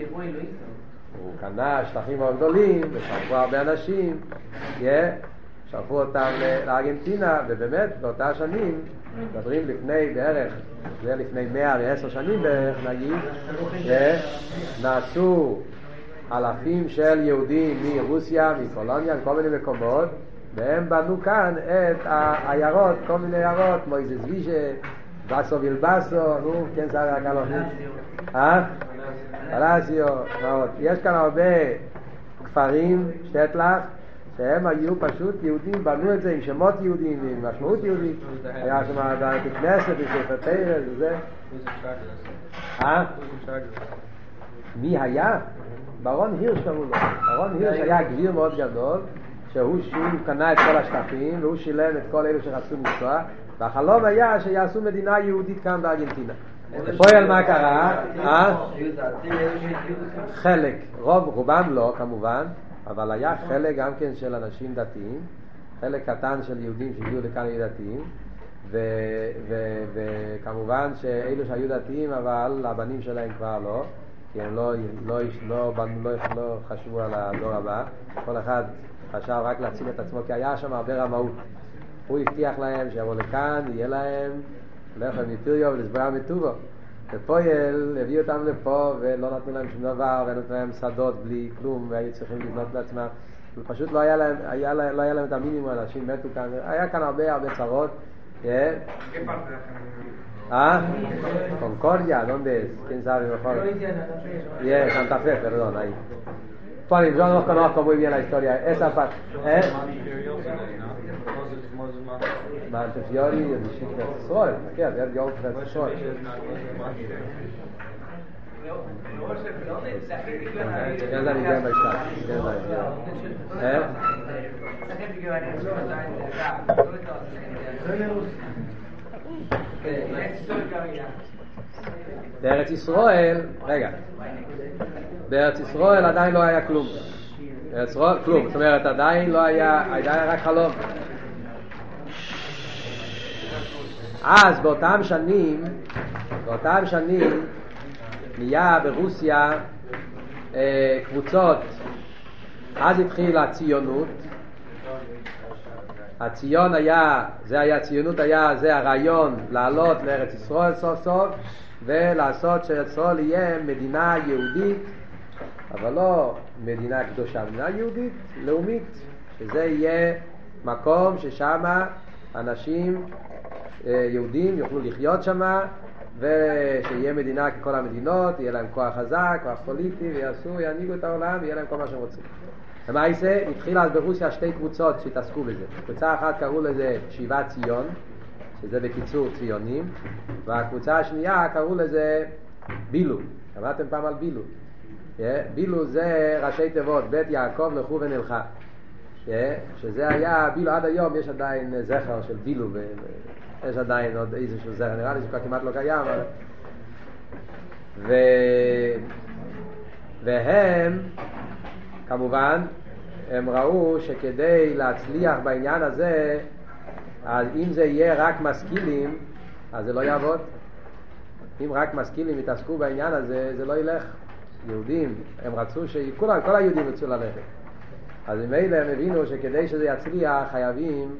A: הוא קנה שטחים מאוד גדולים, ושלחו הרבה אנשים, yeah, שלחו אותם לארגנטינה, ובאמת באותה שנים, מדברים לפני בערך, זה לפני מאה ועשר שנים בערך נגיד, yeah, נעשו אלפים של יהודים מרוסיה, מפולוניה, מכל מיני מקומות, והם בנו כאן את העיירות, כל מיני עיירות, כמו איזה זווישה, בסו וילבסו, נו, כן, שר הקלוחים. אה? פלסיו, יש כאן הרבה כפרים, שטלח, שהם היו פשוט יהודים, בנו את זה עם שמות יהודים, עם משמעות יהודית. היה שם בית כנסת, בספר תרס וזה. מי היה? ברון הירש קראו לו. ברון הירש היה גביר מאוד גדול, שהוא קנה את כל השטחים, והוא שילם את כל אלו שרצו לנסוע, והחלום היה שיעשו מדינה יהודית כאן בארגנטינה. בפועל מה קרה? אה? חלק, רוב, רובם לא כמובן, אבל היה חלק גם כן של אנשים דתיים, חלק קטן של יהודים שהגיעו לכאן היו דתיים, וכמובן שאלו שהיו דתיים אבל הבנים שלהם כבר לא, כי הם לא, לא, לא, לא, לא חשבו על הדור הבא, כל אחד חשב רק להציל את עצמו, כי היה שם הרבה רמאות. הוא הבטיח להם שיבואו לכאן, יהיה להם לחם מפיריו ולסברה מטובו. ופויל הביא אותם לפה ולא נתנו להם שום דבר, ונתנו להם שדות בלי כלום, והיו צריכים לבנות לעצמם. ופשוט לא היה להם, היה, לא היה להם את המינימום, אנשים מתו כאן, היה כאן הרבה הרבה צרות. ¿Ah? Concordia, ¿dónde es? ¿Quién sabe mejor? Yeah, Santa Fe, perdón, ahí. Bueno, yo no conozco muy bien la historia. Esa parte. ¿Eh? Montefiori e Vicente Sole, perché avere gli oltre Sole? Ja, בארץ ישראל, רגע, בארץ ישראל עדיין לא היה כלום. בארץ ישראל כלום, זאת אומרת עדיין לא היה, עדיין היה רק חלום. אז באותם שנים, באותם שנים נהיה ברוסיה אה, קבוצות, אז התחילה הציונות, הציון היה, זה היה, ציונות היה, זה הרעיון לעלות לארץ ישראל סוף סוף ולעשות שישראל יהיה מדינה יהודית, אבל לא מדינה קדושה, מדינה יהודית לאומית, שזה יהיה מקום ששם אנשים אה, יהודים יוכלו לחיות שם ושיהיה מדינה ככל המדינות, יהיה להם כוח חזק, כוח פוליטי, ויעשו, ינהיגו את העולם, ויהיה להם כל מה שהם רוצים. למעשה, התחילה אז ברוסיה שתי קבוצות שהתעסקו בזה. קבוצה אחת קראו לזה שיבת ציון, שזה בקיצור ציונים, והקבוצה השנייה קראו לזה בילו. שמעתם פעם על בילו? Yeah, בילו זה ראשי תיבות, בית יעקב לכו ונלכה. Yeah, שזה היה, בילו עד היום יש עדיין זכר של בילו, יש עדיין עוד איזשהו זכר, נראה לי שכבר כמעט לא קיים, אבל... ו... והם כמובן, הם ראו שכדי להצליח בעניין הזה, אז אם זה יהיה רק משכילים, אז זה לא יעבוד. אם רק משכילים יתעסקו בעניין הזה, זה לא ילך. יהודים, הם רצו שכולם, כל היהודים רצו ללכת. אז ממילא הם הבינו שכדי שזה יצליח חייבים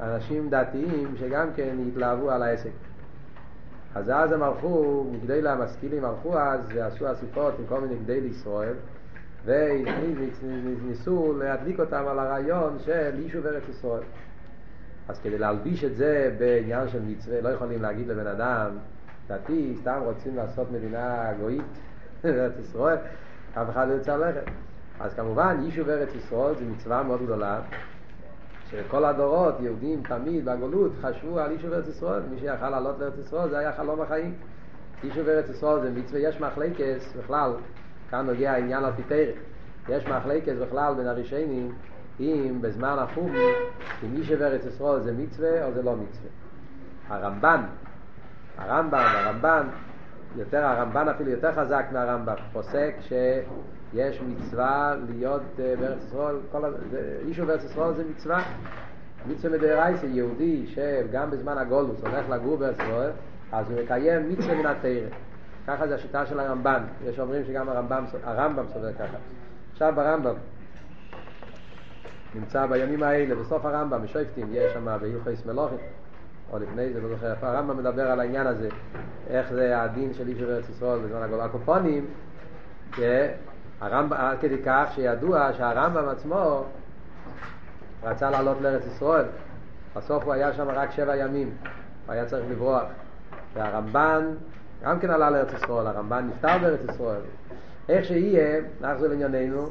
A: אנשים דתיים שגם כן יתלהבו על העסק. אז אז הם הלכו, גדי המשכילים הלכו אז ועשו אסיפות עם כל מיני גדי לישראל וניסו להדליק אותם על הרעיון של יישוב ארץ ישראל. אז כדי להלביש את זה בעניין של מצווה, לא יכולים להגיד לבן אדם, דתי, סתם רוצים לעשות מדינה גויית, ארץ ישראל, אף אחד לא יוצא ללכת. אז כמובן, יישוב ארץ ישראל זו מצווה מאוד גדולה, שכל הדורות, יהודים תמיד בגלות, חשבו על יישוב ארץ ישראל, מי שיכל לעלות לארץ ישראל זה היה חלום החיים. יישוב ארץ ישראל זה מצווה, יש מחלקס בכלל, כאן נוגע העניין פיתרת, יש מחלקס בכלל בין הראשונים, אם בזמן החום, אם יישוב ארץ ישראל זה מצווה או זה לא מצווה. הרמב"ן, הרמב"ם, הרמב"ן, יותר, הרמב"ן אפילו יותר חזק מהרמב"ם, פוסק שיש מצווה להיות uh, בארץ ישראל, כל, יישוב בארץ ישראל זה מצווה, מצווה מדאורייתא, יהודי שגם בזמן הגולוס הולך לגור בארץ ישראל, אז הוא מקיים מצווה מן התרא. ככה זה השיטה של הרמב"ן, יש אומרים שגם הרמב"ם, הרמב"ם סובר ככה. עכשיו ברמב"ם, נמצא בימים האלה, בסוף הרמב"ם, בשופטים, יש שם בהלכות מלוכים, או לפני זה, לא זוכר איפה הרמב"ם מדבר על העניין הזה, איך זה הדין של איש ארץ ישראל בזמן הגולה. הקופונים, עד כדי כך שידוע שהרמב"ם עצמו רצה לעלות לארץ ישראל, בסוף הוא היה שם רק שבע ימים, הוא היה צריך לברוח. והרמב"ן גם כן עלה לארץ ישראל, הרמב"ן נפטר בארץ ישראל. איך שיהיה, נחזור לענייננו,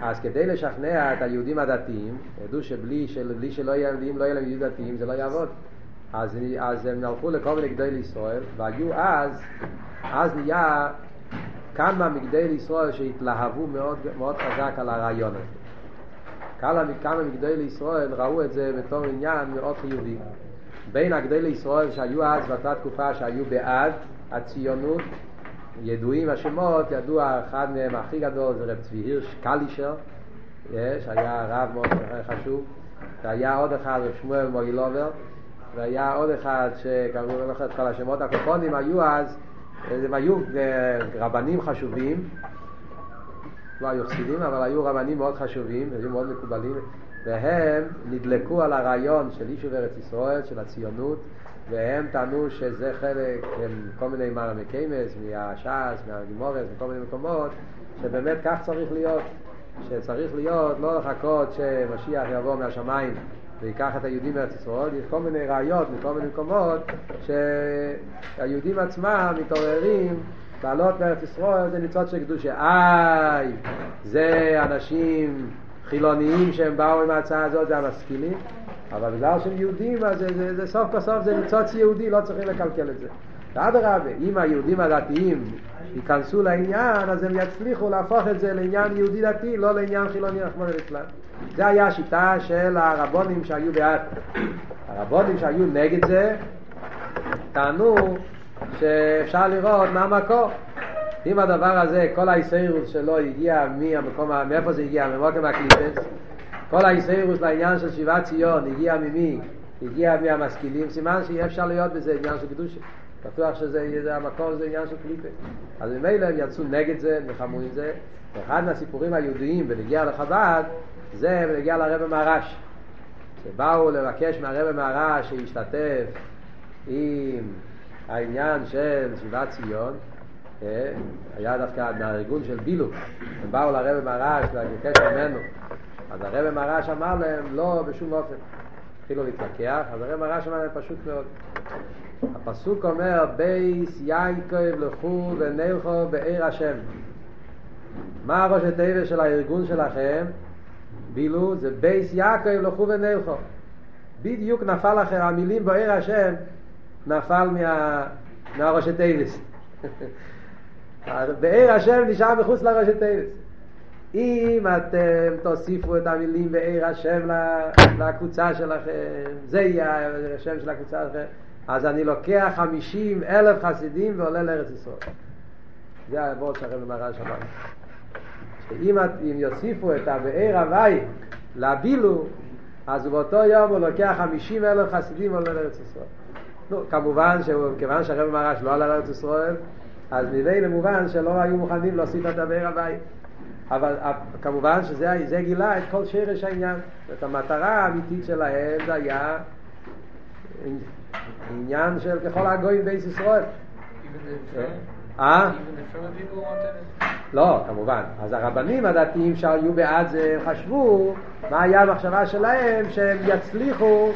A: אז כדי לשכנע את היהודים הדתיים, ידעו שבלי של, שלא יהיה, אם לא יהיה להם יהודים דתיים זה לא יעבוד. אז, אז הם הלכו לכל מיני גדולי ישראל, והיו אז, אז נהיה כמה מגדלי ישראל שהתלהבו מאוד, מאוד חזק על הרעיון הזה. כמה, כמה מגדלי ישראל ראו את זה בתור עניין מאוד חיובי. בין הגדלי ישראל שהיו אז באותה תקופה שהיו בעד הציונות, ידועים השמות, ידוע אחד מהם הכי גדול זה רב צבי הירש קלישר, שהיה רב מאוד חשוב, והיה עוד אחד רב שמואל מוגילובר, והיה עוד אחד שקראו לא זוכר את כל השמות, הקופונים היו אז, הם היו אה, רבנים חשובים, לא היו חסידים, אבל היו רבנים מאוד חשובים, היו מאוד מקובלים, והם נדלקו על הרעיון של יישוב ארץ ישראל, של הציונות, והם טענו שזה חלק, הם כל מיני מרמי קיימס, מהש"ס, מהגימורס, מכל מיני מקומות, שבאמת כך צריך להיות, שצריך להיות, לא לחכות שמשיח יבוא מהשמיים ויקח את היהודים מארץ ישראל, יש כל מיני ראיות מכל מיני מקומות שהיהודים עצמם מתעוררים לעלות לארץ ישראל זה ניצוץ של קדושה. איי, זה אנשים חילוניים שהם באו עם ההצעה הזאת, זה המשכילים, אבל בגלל שהם יהודים, אז זה, זה, זה סוף כל סוף זה ניצוץ יהודי, לא צריכים לקלקל את זה. ואדרבה, אם היהודים הדתיים ייכנסו לעניין, אז הם יצליחו להפוך את זה לעניין יהודי דתי, לא לעניין חילוני רחמנא ליצלן. זה היה השיטה של הרבונים שהיו בעד. הרבונים שהיו נגד זה, טענו שאפשר לראות מה המקור. אם הדבר הזה, כל האיסאירוס שלו הגיע מהמקום, מאיפה זה הגיע? ממוקם הקליפס. כל האיסאירוס לעניין של שיבת ציון הגיע ממי? הגיע מהמשכילים. סימן שאי אפשר להיות בזה עניין של קדושה. בטוח שזה המקור, זה עניין של קליפה. אז ממילא הם יצאו נגד זה, נלחמו עם זה. ואחד מהסיפורים היהודיים בנגיע לחב"ד, זה בנגיע לרבא מהרש. שבאו לבקש מהרבא מהרש שישתתף עם העניין של שיבת ציון, אה, היה דווקא מהארגון של בילו, הם באו לרבי מהר"ש לבקש ממנו. אז הרבי מהר"ש אמר להם, לא בשום אופן. התחילו להתווכח, אז הרבי מהר"ש אמר להם פשוט מאוד. הפסוק אומר, בייס יינקב לכו ונלכו בעיר השם. מה הראשי תיבות של הארגון שלכם? בילו, זה בית יעקב לכו ונלכה. בדיוק נפל לכם, המילים בעיר השם נפל מה, מהראש התיבס. בעיר השם נשאר מחוץ לראש התיבס. אם אתם תוסיפו את המילים בעיר השם לקבוצה שלכם, זה יהיה השם של הקבוצה שלכם, אז אני לוקח חמישים אלף חסידים ועולה לארץ ישראל. זה העבוד שלכם במהר"ל שבת. שאם יוסיפו את הבאר הוואי לבילו, אז באותו יום הוא לוקח חמישים אלף חסידים ועולה לארץ ישראל. נו, כמובן שכיוון שהרב מרש לא עלה לארץ ישראל, אז ממילא מובן שלא היו מוכנים להוסיף את הבאר הוואי. אבל כמובן שזה גילה את כל שרש העניין. זאת המטרה האמיתית שלהם זה היה עניין של ככל הגויים בייס ישראל. אה? לא, כמובן. אז הרבנים הדתיים שהיו בעד זה, חשבו, מה היה המחשבה שלהם, שהם יצליחו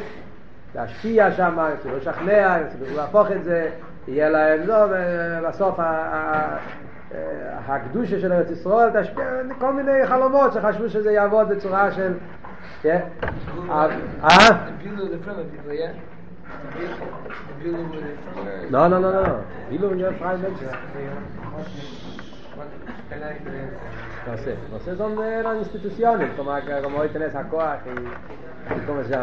A: להשפיע שם, הם יצטרכו לשכנע, הם יצטרכו להפוך את זה, יהיה להם, לא, ובסוף הקדושה של ארץ ישראל תשפיע, כל מיני חלומות שחשבו שזה יעבוד בצורה של... אה? לא, לא, לא, לא, בילו הוא פריי מנצ'ן. No sé, no sé, son eran instituciones, como, como hoy tenés a Coag y, ¿cómo se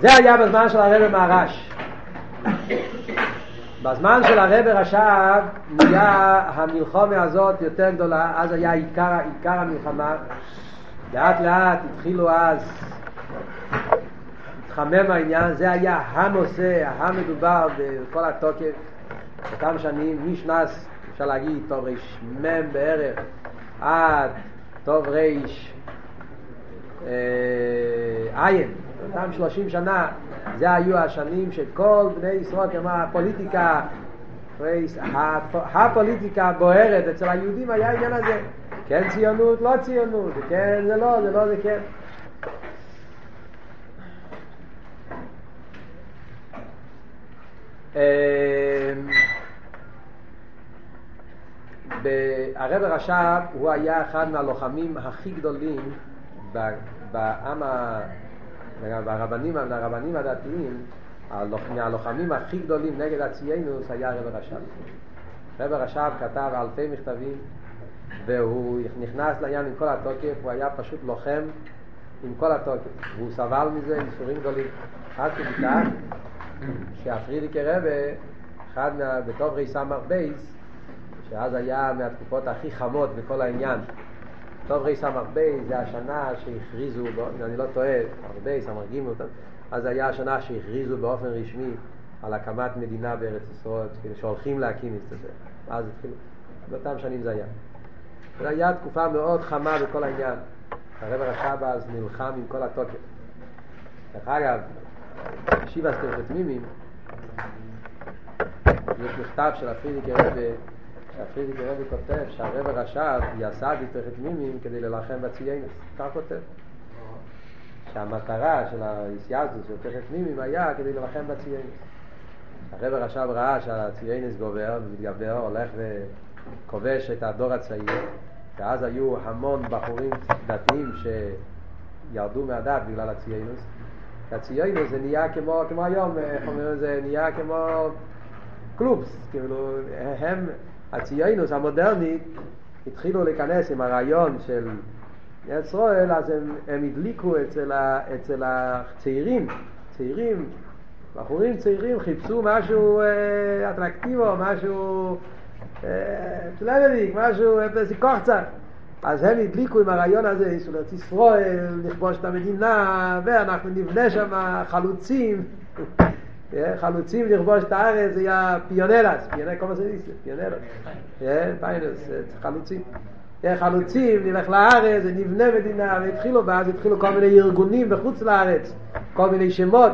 A: זה היה בזמן של הרב מהרש. בזמן של הרב רש"ב נהיה המלחומה הזאת יותר גדולה, אז היה עיקר, עיקר המלחמה. לאט לאט התחילו אז, התחמם העניין, זה היה הנושא, המדובר בכל התוקף. אותם שנים, משנס, אפשר להגיד, טוב רמ בערך, עד טוב ריש עין. אותם שלושים שנה, זה היו השנים שכל בני ישראל, כמו הפוליטיקה, הפוליטיקה בוערת אצל היהודים היה העניין הזה, כן ציונות, לא ציונות, זה כן, זה לא, זה לא, זה כן. הרב רש"ב הוא היה אחד מהלוחמים הכי גדולים בעם והרבנים, הרבנים הדתיים, מהלוחמים הכי גדולים נגד הציינוס היה רב רש"ב. רב רש"ב כתב אלפי מכתבים והוא נכנס לעניין עם כל התוקף, הוא היה פשוט לוחם עם כל התוקף, והוא סבל מזה עם ייסורים גדולים. עד כדי כך שהפרידיקי רבה, אחד מה, בתור בייס, שאז היה מהתקופות הכי חמות בכל העניין, טוב רי סמ"ך בייס זה השנה שהכריזו, אם אני לא טועה, הרבה סמ"ך ג' אז היה השנה שהכריזו באופן רשמי על הקמת מדינה בארץ ישראל, כאילו שהולכים להקים את זה. אז התחילו, באותם שנים זה היה. זו הייתה תקופה מאוד חמה בכל העניין. הרב רש"ב אז נלחם עם כל התוקף. דרך אגב, שיבה סטרפטמימים, יש מכתב של הפרידיקי רבי שהפרידיק הרבי כותב שהרב הרש"ב יסד את מימים כדי ללחם בציינס. כך כותב. שהמטרה של היסיאזוס של תכף מימים היה כדי ללחם בציינס. הרב הרש"ב ראה שהציינס גובר ומתגבר, הולך וכובש את הדור הצעיר, ואז היו המון בחורים דתיים שירדו מהדת בגלל הציינוס. הציינוס זה נהיה כמו, כמו היום, איך אומרים, זה נהיה כמו קלובס, כאילו, הם הציונוס המודרנית התחילו להיכנס עם הרעיון של ישראל, אז הם, הם הדליקו אצל, ה, אצל הצעירים, צעירים, בחורים צעירים חיפשו משהו אה, אטרקטיבו, משהו פלמדיק, אה, משהו, איזה כוח קצת. אז הם הדליקו עם הרעיון הזה של ארץ ישראל, לכבוש את המדינה, ואנחנו נבנה שם חלוצים. חלוצים לכבוש את הארץ זה היה פיונרס, פיונר זה ניסה, פיונרס, pioneers, חלוצים. חלוצים, נלך לארץ, נבנה מדינה, והתחילו, ואז התחילו כל מיני ארגונים בחוץ לארץ, כל מיני שמות.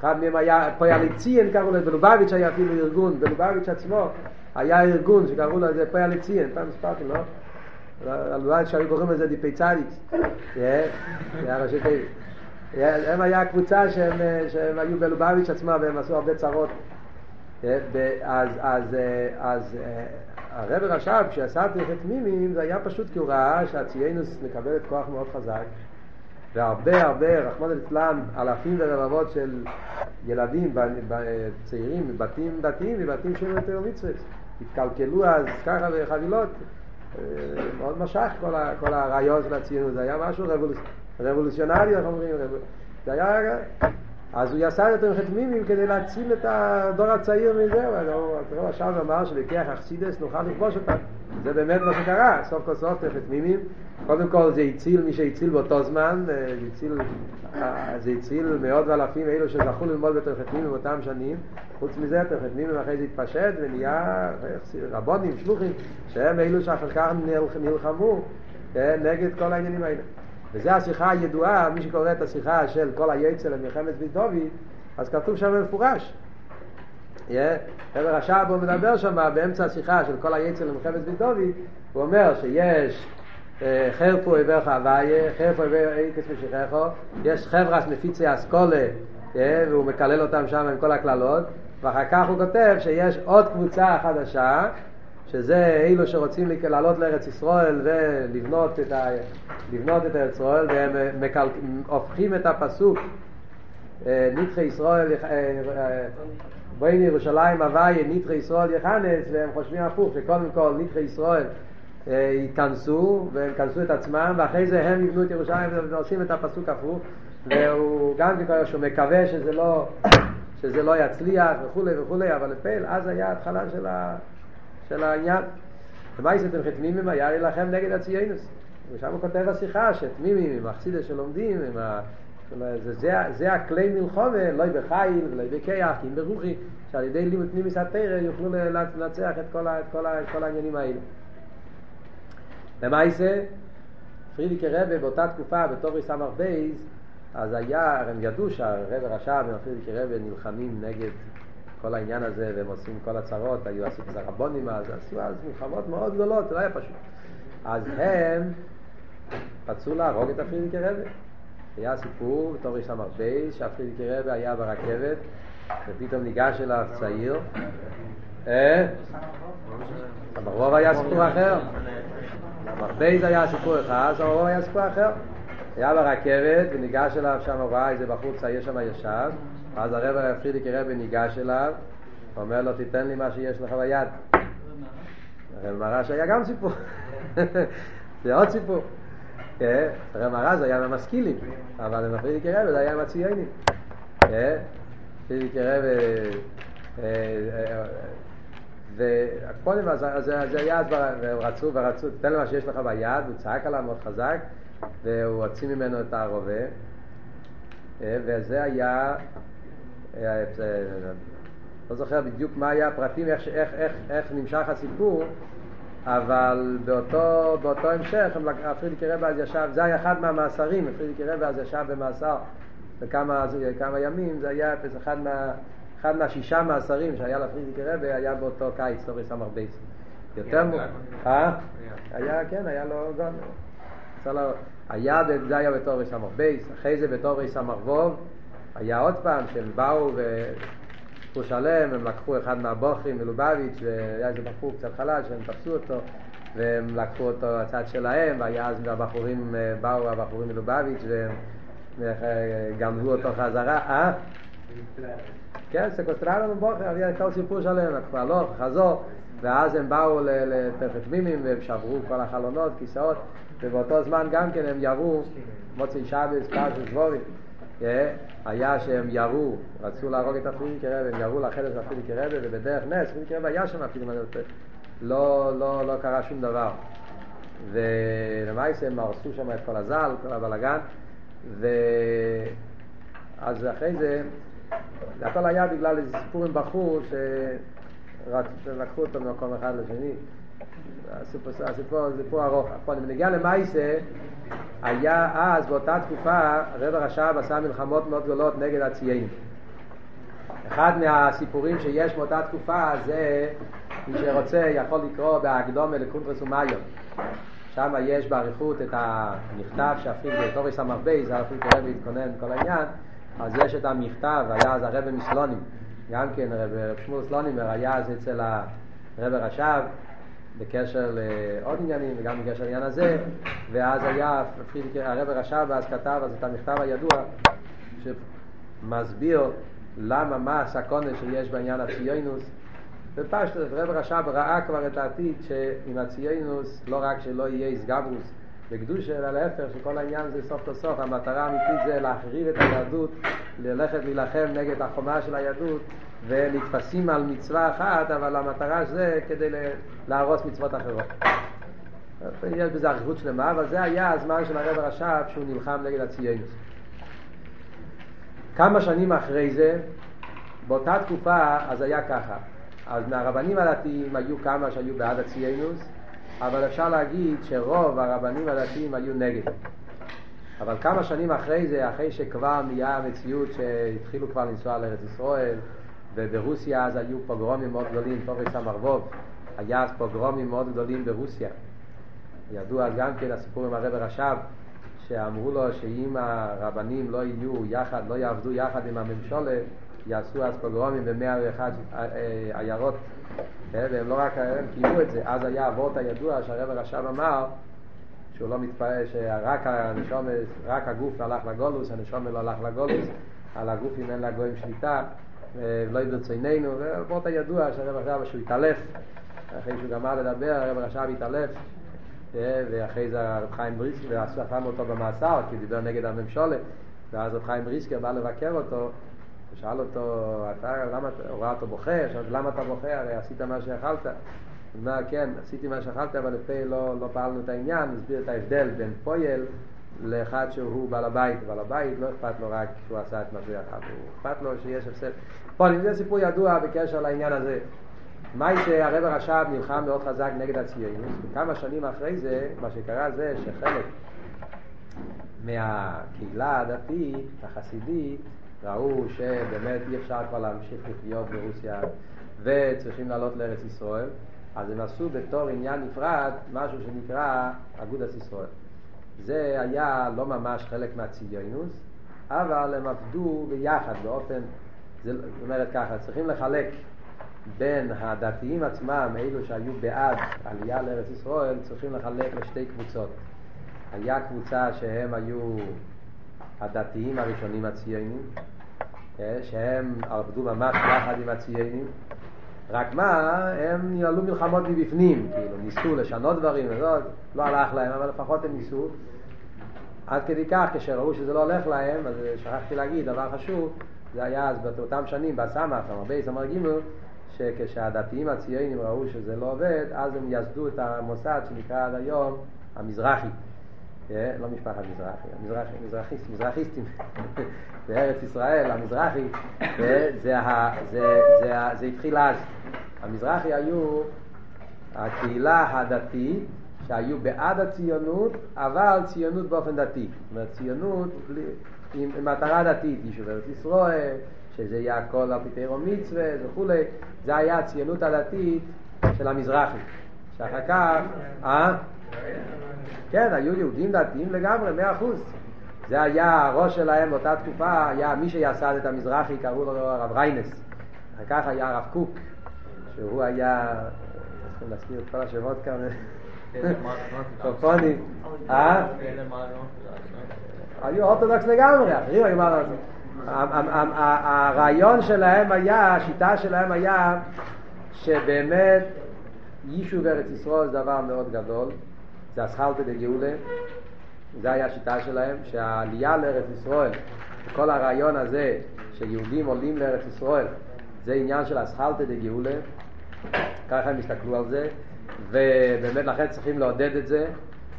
A: אחד מהם היה פועלי ציון, קראו לזה, בלובביץ' היה אפילו ארגון, בלובביץ' עצמו היה ארגון שקראו לזה פועלי ציון, פעם סיפרתי, לא? הלוואי שהיו קוראים לזה דיפייצליץ, זה היה ראשי תיבות. הם היה קבוצה שהם, שהם היו בלובביץ' עצמם והם עשו הרבה צרות. אז, אז, אז הרב רש"ב, כשעשה תלכת מימים, זה היה פשוט כי הוא ראה שהציינוס מקבלת כוח מאוד חזק. והרבה הרבה, רחמנא ליצלן, אלפים ורבבות של ילדים, צעירים, מבתים דתיים, מבתים של יותר מצווה, התקלקלו אז ככה בחבילות. מאוד משך כל, כל הרעיון של הציונות, זה היה משהו רבולוציוני. רבולוציונרי, איך אומרים, זה היה... אז הוא יעשה יותר חתמימים כדי להציל את הדור הצעיר מזה, הרב השם אמר שבכיח אכסידס נוכל לכבוש אותם. זה באמת מה שקרה, סוף כל סוף תמימים. קודם כל זה הציל מי שהציל באותו זמן, זה הציל, זה הציל מאות ואלפים אלו שזכו ללמוד בתרחתמימים באותם שנים. חוץ מזה תרחתמימים אחרי זה התפשט ונהיה רבונים, שלוחים, שהם אלו שאחר כך נלחמו נגד כל העניינים האלה. וזו השיחה הידועה, מי שקורא את השיחה של כל היצר למלחמת דוד, אז כתוב שם מפורש. חבר השעה בו מדבר שם באמצע השיחה של כל היצר למלחמת דוד, הוא אומר שיש חרפו עבר חוויה, חרפו עבר איקס משיחךו, יש חברס מפיצי אסכולה, והוא מקלל אותם שם עם כל הקללות, ואחר כך הוא כותב שיש עוד קבוצה חדשה, שזה אילו שרוצים לעלות לארץ ישראל ולבנות את, ה... לבנות את ארץ ישראל, והם מקל... הופכים את הפסוק נדחי ישראל, בואי ירושלים הוויה, נדחי ישראל יכנס, והם חושבים הפוך, שקודם כל נדחי ישראל ייכנסו, והם כנסו את עצמם, ואחרי זה הם יבנו את ירושלים ועושים את הפסוק הפוך, והוא גם ככה שהוא מקווה שזה לא, שזה לא יצליח וכולי וכולי, אבל לפעיל, אז היה התחלה של, ה, של העניין. ומה יעשיתם חתמימים היה להילחם נגד הציינוס. ושם הוא כותב בשיחה שתמימים עם החסידה שלומדים, עם ה... זה, זה, זה הכלי מלחומה, לא בחיל ולא בכיח, כי אם ברוחי, שעל ידי לימוד פנימיס התרא יוכלו לנצח את כל, ה, את כל, את כל העניינים האלה. למעשה, פרידיקי רבה באותה תקופה, בתור סמ"ך בייז, אז היה, הם ידעו שהרבה רש"ב ופרידיקי רבה נלחמים נגד כל העניין הזה, והם עושים כל הצרות, היו עשו את הרבונים אז, עשו אז מלחמות מאוד גדולות, זה לא היה פשוט. אז הם רצו להרוג את הפרידיקי רבה. היה סיפור בתור סמ"ך בייז, שהפרידיקי רבה היה ברכבת, ופתאום ניגש אליו צעיר. אה? סמ"ך היה סיפור אחר. המכבייז היה סיפור אחד, שם הרוב היה סיפור אחר. היה ברכבת וניגש אליו שם ראה איזה בחור צעיר שם ישב, אז הרב פרידיקי רבי ניגש אליו, אומר לו תיתן לי מה שיש לך ביד. הרב מרש היה גם סיפור, זה עוד סיפור. הרב מרש היה מהמשכילים, אבל עם הפרידיקי רבי זה היה עם הציונים. פרידיקי רבי והקודם זה היה והם רצו ורצו, תן לו מה שיש לך ביד, הוא צעק עליו מאוד חזק, והוא הוציא ממנו את הרובה, וזה היה, לא זוכר בדיוק מה היה הפרטים, איך, איך, איך, איך נמשך הסיפור, אבל באותו, באותו המשך, פרידיקער רבי אז ישב, זה היה אחד מהמאסרים, פרידיקער רבי אז ישב במאסר בכמה ימים, זה היה אחד מה... אחד מהשישה מאסרים שהיה לפרידיקער רבי היה באותו קיץ, תרס"ב. יותר מ... אה? היה, כן, היה לו גון. היה, זה היה בתורי סמר בייס, אחרי זה בתורי סמר ווב, היה עוד פעם שהם באו ופו שלם, הם לקחו אחד מהבוכרים מלובביץ' והיה איזה בחור קצת חלש, והם תפסו אותו והם לקחו אותו הצד שלהם, והיה אז הבחורים, באו הבחורים מלובביץ' והם גמלו אותו חזרה, אה? כן, סקוסטרלנו בוכר, היה כל סיפור שלם, כבר לא, חזור, ואז הם באו לתפת מימים והם שברו כל החלונות, כיסאות, ובאותו זמן גם כן הם ירו, מוצאי שבס, פרשת דבורים, היה שהם ירו, רצו להרוג את הפרידיקי רבי, הם ירו לחדר של הפרידיקי רבי, ובדרך נס, פרידיקי רבי היה שם אפילו, לא, לא, לא קרה שום דבר. ולמעשה הם הרסו שם את כל הזל, כל הבלאגן, ואז אחרי זה זה הכל היה בגלל איזה סיפור עם בחור שלקחו אותו ממקום אחד לשני. הסיפור, זה סיפור ארוך. עכשיו, אני מגיע למייסה, היה אז, באותה תקופה, רב הרש"ב עשה מלחמות מאוד גדולות נגד הציינים. אחד מהסיפורים שיש באותה תקופה זה, מי שרוצה יכול לקרוא בהקדומה לקונטרס ומיון. שם יש באריכות את המכתב שאפילו תוריס המרבי, זה אפילו קורא להתכונן כל העניין. אז יש את המכתב, היה אז הרב מסלונים, גם כן רב, שמואל סלונימר היה אז אצל הרב רש"ב בקשר לעוד עניינים וגם בקשר לעניין הזה, ואז היה, הרב רש"ב אז כתב אז את המכתב הידוע שמסביר למה, מה הסקונה שיש בעניין הציונוס ופשטות, רב רש"ב ראה כבר את העתיד שעם הציונוס לא רק שלא יהיה איסגברוס בקדושה, אלא להפך, שכל העניין זה סוף סוף, המטרה האמיתית זה להחריב את היהדות, ללכת להילחם נגד החומה של היהדות, ונתפסים על מצווה אחת, אבל המטרה זה כדי להרוס מצוות אחרות. יש בזה אריכות שלמה, אבל זה היה הזמן של הרב הרש"ב שהוא נלחם נגד הציינוס. כמה שנים אחרי זה, באותה תקופה, אז היה ככה. אז מהרבנים הדתיים היו כמה שהיו בעד הציינוס, אבל אפשר להגיד שרוב הרבנים הדתיים היו נגד. אבל כמה שנים אחרי זה, אחרי שכבר נהיה המציאות שהתחילו כבר לנסוע לארץ ישראל, וברוסיה אז היו פוגרומים מאוד גדולים, פורס המרבוב, היה אז פוגרומים מאוד גדולים ברוסיה. ידוע גם כן הסיפור עם הרב רש"ב, שאמרו לו שאם הרבנים לא יהיו יחד, לא יעבדו יחד עם הממשלה, יעשו אז פוגרומים ב-101 עיירות, אה, והם לא רק, הם קיימו את זה. אז היה אבות הידוע שהרב רש"ב אמר שהוא לא מתפעל, שרק הנשום, רק הגוף הלך לגולוס, הנשום לא הלך לגולוס, על הגוף אם אין לגויים שליטה, לא יברצוננו, ואבות הידוע שהרב רש"ב שהוא התעלף, אחרי שהוא גמר לדבר, הרב רש"ב התעלף. אה, ואחרי זה הרב חיים בריסקי, ועשו אותו במאסר, כי דיבר נגד הממשלה, ואז רב חיים בריסקי בא לבקר אותו, ושאל אותו, אתה, למה, הוא ראה אותו בוכה, שאל למה אתה בוכה, הרי עשית מה שיכלת. הוא אומר, כן, עשיתי מה שיכלתי, אבל לפה לא, לא פעלנו את העניין, הסביר את ההבדל בין פועל לאחד שהוא בעל הבית. בעל הבית לא אכפת לו רק שהוא עשה את מה שהוא יכל, הוא אכפת לו שיש הפסד. פה, זה סיפור ידוע בקשר לעניין הזה. מה שהרב הרש"ב נלחם מאוד חזק נגד הציונות, וכמה שנים אחרי זה, מה שקרה זה שחלק מהקהילה הדתית, החסידית, ראו שבאמת אי אפשר כבר להמשיך לחיות ברוסיה וצריכים לעלות לארץ ישראל, אז הם עשו בתור עניין נפרד משהו שנקרא אגודת ישראל. זה היה לא ממש חלק מהציונוס, אבל הם עבדו ביחד באופן, זאת אומרת ככה, צריכים לחלק בין הדתיים עצמם, אלו שהיו בעד עלייה לארץ ישראל, צריכים לחלק לשתי קבוצות. היה קבוצה שהם היו הדתיים הראשונים הציונים, אה, שהם עבדו ממש יחד עם הציונים, רק מה, הם ניהלו מלחמות מבפנים, כאילו, ניסו לשנות דברים, וזאת, לא הלך להם, אבל לפחות הם ניסו. עד כדי כך, כשראו שזה לא הולך להם, אז שכחתי להגיד, דבר חשוב, זה היה אז באותם שנים, בסמ"ך, הרבה סמ"ר ג' שכשהדתיים הציונים ראו שזה לא עובד, אז הם יסדו את המוסד שנקרא עד היום המזרחי. אה, לא משפחת מזרחי, המזרחי, מזרחיסט, מזרחיסטים בארץ ישראל, המזרחי, זה, זה, זה, זה, זה התחיל אז. המזרחי היו הקהילה הדתית שהיו בעד הציונות, אבל ציונות באופן דתי. זאת אומרת, ציונות עם מטרה דתית, יישוב ארץ ישראל, שזה יהיה הכל על פי מצווה וכולי, זה היה הציונות הדתית של המזרחי. שאחר כך, אה? כן, היו יהודים דתיים לגמרי, מאה אחוז. זה היה הראש שלהם באותה תקופה, היה מי שיסד את המזרחי, קראו לו הרב ריינס. אחר כך היה הרב קוק, שהוא היה, צריכים להזכיר את כל השמות כאן, טופונים, אה? היו אורתודוקס לגמרי, אחרים היו מה לעשות. הרעיון שלהם היה, השיטה שלהם היה שבאמת יישוב ארץ ישראל זה דבר מאוד גדול, זה אסכלתא דגאולה, זה היה השיטה שלהם, שהעלייה לארץ ישראל, כל הרעיון הזה שיהודים עולים לארץ ישראל, זה עניין של אסכלתא דגאולה, ככה הם הסתכלו על זה, ובאמת לכן צריכים לעודד את זה,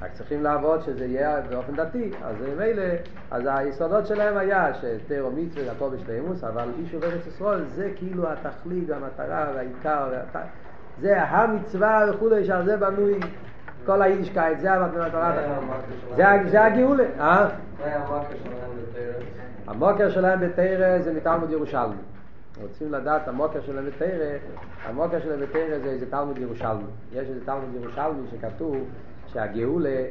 A: רק צריכים לעבוד שזה יהיה באופן דתי, אז מילא, אז היסודות שלהם היה שתירו מצווה הכל בשלימוס, אבל איש ארץ ישראל זה כאילו התכלית והמטרה והעיקר, והת... זה המצווה וכולי, שעל זה בנוי כל היידישקייט, זה המטרה, זה הגאולה, אה? המוקר שלהם בתרא זה מתלמוד ירושלמי. רוצים לדעת המוקר שלהם בתרא, המוקר שלהם בתרא זה איזה תלמוד ירושלמי. יש איזה תלמוד ירושלמי שכתוב שהגאולה,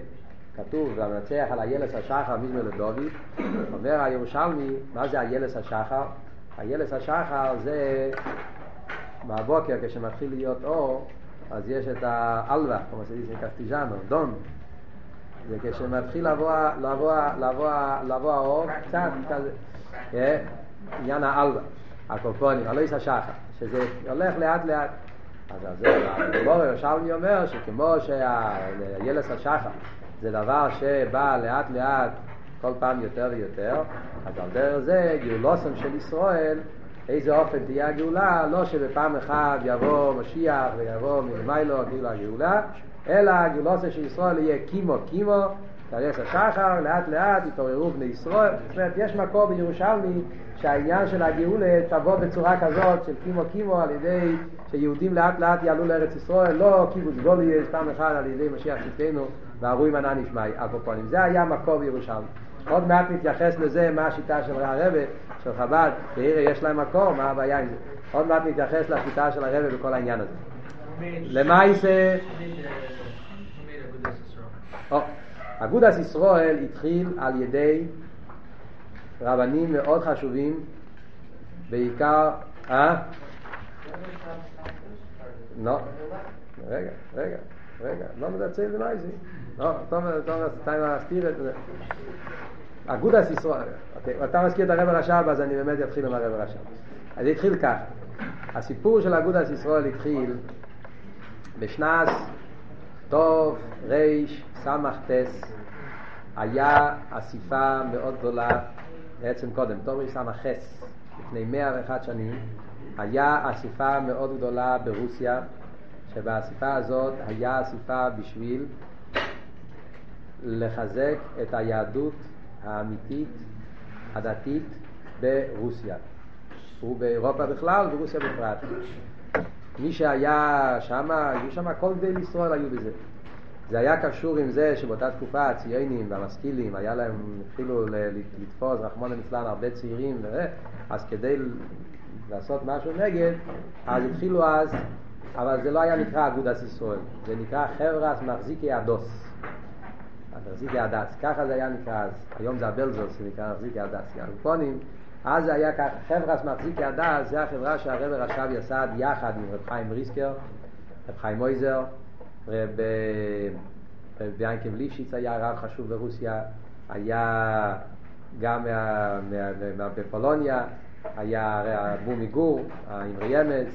A: כתוב, והמנצח על איילס השחר מזמר לדוד, אומר הירושלמי, מה זה איילס השחר? איילס השחר זה בבוקר כשמתחיל להיות אור, אז יש את האלווה, כמו שזה קסטיג'אנו, דון. זה כשמתחיל לבוא, לבוא, לבוא, לבוא האור, קצת כזה, אה, עניין האלווה, הקופונים, הלויס השחר, שזה הולך לאט לאט. אז זה, הגמור ירושלמי אומר שכמו שהילס השחר זה דבר שבא לאט לאט כל פעם יותר ויותר, אז על דרך זה גאולוסם של ישראל, איזה אופן תהיה הגאולה, לא שבפעם אחת יבוא משיח ויבוא מלמיילו כאילו הגאולה, אלא הגאולוסם של ישראל יהיה קימו קימו, תריס השחר, לאט לאט יתעוררו בני ישראל, זאת אומרת יש מקום בירושלמי שהעניין של הגאולה תבוא בצורה כזאת של קימו קימו על ידי שיהודים לאט לאט יעלו לארץ ישראל, לא קיבוץ גולי פעם אחת על ידי משיח צדקנו והרוי מנה נשמעי, הקופונים. זה היה מקור בירושלים. עוד מעט נתייחס לזה מה השיטה של הרבה, של חב"ד, בעירה יש להם מקור, מה הבעיה עם זה. עוד מעט נתייחס לשיטה של הרבה בכל העניין הזה. למעשה... או, אגודס ישראל התחיל על ידי רבנים מאוד חשובים, בעיקר, אה? לא, רגע, רגע, רגע, לא מדצל ולייזי. לא, אתה מסתיר את זה. אגודס ישראל, אוקיי, אתה מזכיר את הרב הרש"ב, אז אני באמת אתחיל עם הרב הרש"ב. אז זה התחיל כך, הסיפור של אגודס ישראל התחיל בשנת טוב ריש סמך טס. היה אסיפה מאוד גדולה, בעצם קודם, טוב ריש סמך חס, לפני 101 שנים, היה אסיפה מאוד גדולה ברוסיה, שבאסיפה הזאת היה אסיפה בשביל לחזק את היהדות האמיתית, הדתית, ברוסיה. ובאירופה בכלל, וברוסיה בפרט. מי שהיה שם, היו שם כל גדי ישראל היו בזה. זה היה קשור עם זה שבאותה תקופה הציונים והמשכילים, היה להם, התחילו לתפוס, רחמון המצלן, הרבה צעירים, אז כדי לעשות משהו נגד, אז התחילו אז, אבל זה לא היה נקרא אגודת ישראל, זה נקרא חברס מחזיקי הדוס. מחזיקי הדס, ככה זה היה נקרא אז, היום זה הבלזוס, זה נקרא מחזיקי הדס, ירופונים, אז זה היה ככה, חברס מחזיקי הדס, זה החברה שהרבר רש"ב יסד יחד עם רב חיים ריסקר, רב חיים מויזר, רב ביינקב ליפשיץ היה רב חשוב ברוסיה, היה גם בפולוניה, היה אבו מיגור, האמרי ימץ,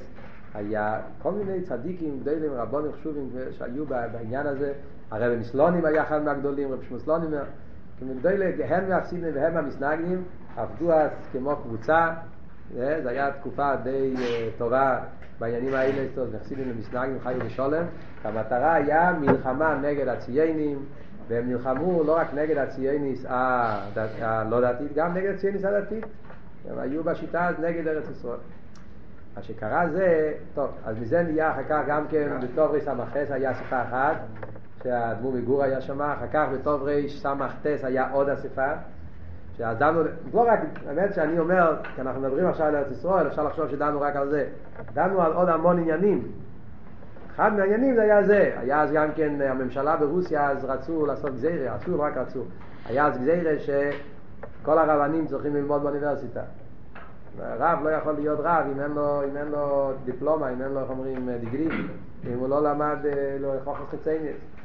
A: היה כל מיני צדיקים, גדולים, רבונים חשובים שהיו בעניין הזה, הרב מסלונים היה אחד מהגדולים, רב שמוסלונים, גדולים, הם מהחסידים והם המסנגנים, עבדו אז כמו קבוצה, זו הייתה תקופה די טובה בעניינים האלה, נחסידים למסנגנים, חיו בשולם, המטרה היה מלחמה נגד הציינים, והם נלחמו לא רק נגד הצייניס הלא דתית, גם נגד הצייניס הדתית. הם היו בשיטה אז נגד ארץ ישראל. מה שקרה זה, טוב, אז מזה נהיה אחר כך גם כן בטוב ריס סמ"ס היה אספה אחת, שהאדמו"ר מגור היה שם, אחר כך בטוב ריס סמ"ס היה עוד אספה, שאז דנו, לא רק, האמת שאני אומר, כי אנחנו מדברים עכשיו על ארץ ישראל, אפשר לחשוב שדנו רק על זה, דנו על עוד המון עניינים. אחד מהעניינים זה היה זה, היה אז גם כן הממשלה ברוסיה אז רצו לעשות גזירה, עשו רק רצו, היה אז גזירה שכל הרבנים צריכים ללמוד באוניברסיטה. רב לא יכול להיות רב אם אין לו, אם אין לו דיפלומה, אם אין לו, איך אומרים, דיגרי, אם הוא לא למד, לא יכול לעשות חציינת.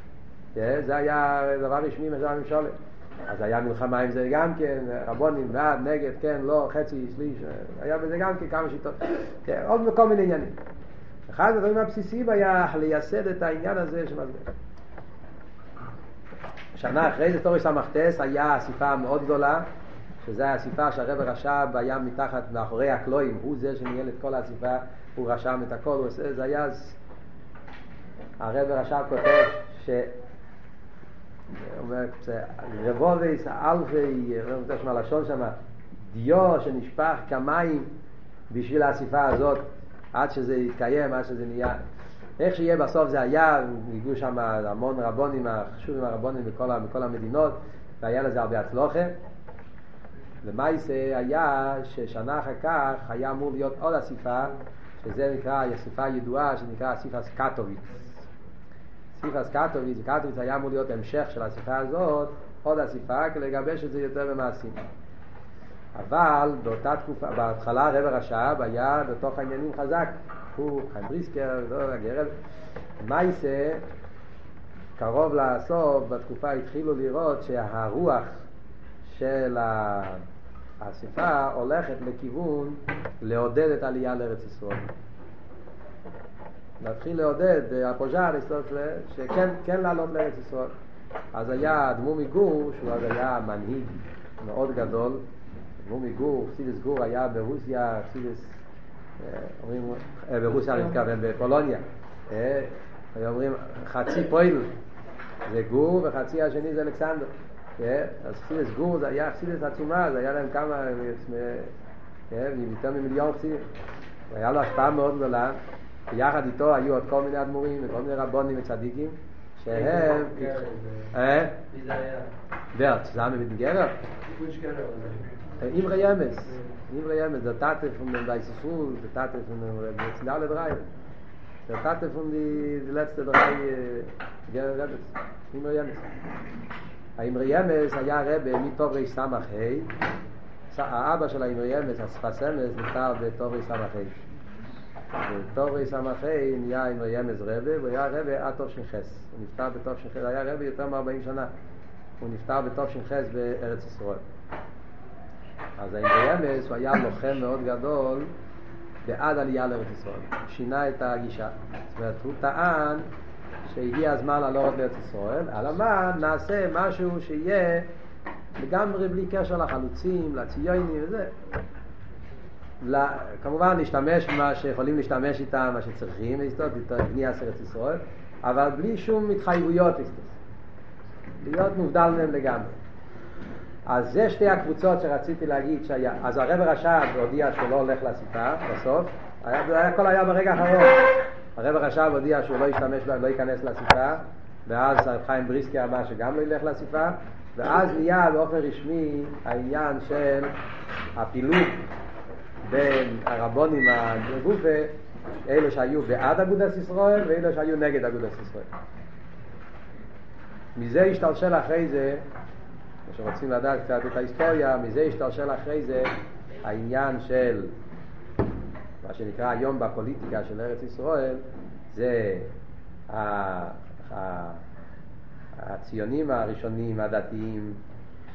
A: זה היה דבר רשמי של הממשלה. אז היה מלחמה עם זה גם כן, רבונים, בעד, נגד, כן, לא, חצי, שליש, היה בזה גם כן כמה שיטות. כן, עוד כל מיני עניינים. אחד הדברים הבסיסיים היה לייסד את העניין הזה שמסביר. שנה אחרי זה תורי סמכתס היה אסיפה מאוד גדולה, שזו האסיפה שהרב רש"ב היה מתחת, מאחורי הקלואים, הוא זה שניהל את כל האסיפה, הוא רשם את הכל, הוא עושה, זה היה אז... הרב רש"ב כותב ש... אומר, רבובייס, אלפי, לא יודע שמה לשון שם, דיו שנשפך כמים בשביל האסיפה הזאת, עד שזה יתקיים, עד שזה נהיה. איך שיהיה בסוף זה היה, הגיעו שם המון רבונים, החשובים הרבונים מכל, המדינות, והיה לזה הרבה הצלוחה. למעשה היה ששנה אחר כך היה אמור להיות עוד אסיפה, שזה נקרא אסיפה ידועה, שנקרא אסיפס קטוביץ. אסיפס קטוביץ, קטוביץ היה אמור להיות המשך של האסיפה הזאת, עוד אסיפה, כדי לגבש את זה יותר במעשים. אבל באותה תקופה, בהתחלה רב הרש"ב היה בתוך העניינים חזק. הוא, חיים בריסקר, לא, הגרל. מייסה, קרוב לסוף, בתקופה התחילו לראות שהרוח של האספה הולכת לכיוון לעודד את העלייה לארץ ישראל. להתחיל לעודד, הפוז'אר, שכן כן לעלות לארץ ישראל. אז היה אדמו מגור, שהוא אז היה מנהיג מאוד גדול, מומי גור, חסידס גור היה ברוסיה, חסידס, אומרים, ברוסיה אני מתכוון, בפולוניה. היו אומרים, חצי פועל זה גור וחצי השני זה אלכסנדר. אז חסידס גור זה היה חסידס עצומה, זה היה להם כמה, יותר ממיליון חסידים. היה לו השפעה מאוד גדולה, ויחד איתו היו עוד כל מיני אדמו"רים וכל מיני רבונים וצדיקים, שהם... אה? מי זה היה? ורץ, זה היה מבית גרר? Der Tate von dem Weiße Fuhl, der Tate von dem Zinale Drei. Der Tate von die, die letzte drei Gere Rebes, Imre Yemes. האמרי ימס היה רבה מטוברי סמך ה' האבא של האמרי ימס, הספס אמס, נפטר בטוברי סמך סמך ה' נהיה אמרי ימס רבה, והוא היה רבה עד שנחס. הוא נפטר בטוב שנחס, היה רבה יותר מ-40 שנה. הוא נפטר בטוב שנחס בארץ ישראל. אז האמרי ימס הוא היה לוחם מאוד גדול בעד עלייה לארץ ישראל. הוא שינה את הגישה. זאת אומרת, הוא טען שהגיע הזמן לעלות לארץ ישראל, אלא מה, נעשה משהו שיהיה לגמרי בלי קשר לחלוצים, לציונים וזה. כמובן להשתמש במה שיכולים להשתמש איתם, מה שצריכים, את בניית ארץ ישראל, אבל בלי שום התחייבויות, להיות מובדל מהם לגמרי. אז זה שתי הקבוצות שרציתי להגיד שהיה, אז הרב רש"ב הודיע שהוא לא הולך לסיפה בסוף, היה, היה, הכל היה ברגע האחרון. הרב רש"ב הודיע שהוא לא ישתמש, לא ייכנס לסיפה, ואז חיים בריסקי אמר שגם לא ילך לסיפה, ואז נהיה באופן רשמי העניין של הפילוג בין הרבונים הגופה, אלו שהיו בעד אגודת ישראל ואלו שהיו נגד אגודת ישראל. מזה השתלשל אחרי זה, כמו שרוצים לדעת קצת את ההיסטוריה, מזה השתלשל אחרי זה העניין של מה שנקרא היום בפוליטיקה של ארץ ישראל, זה הציונים הראשונים הדתיים,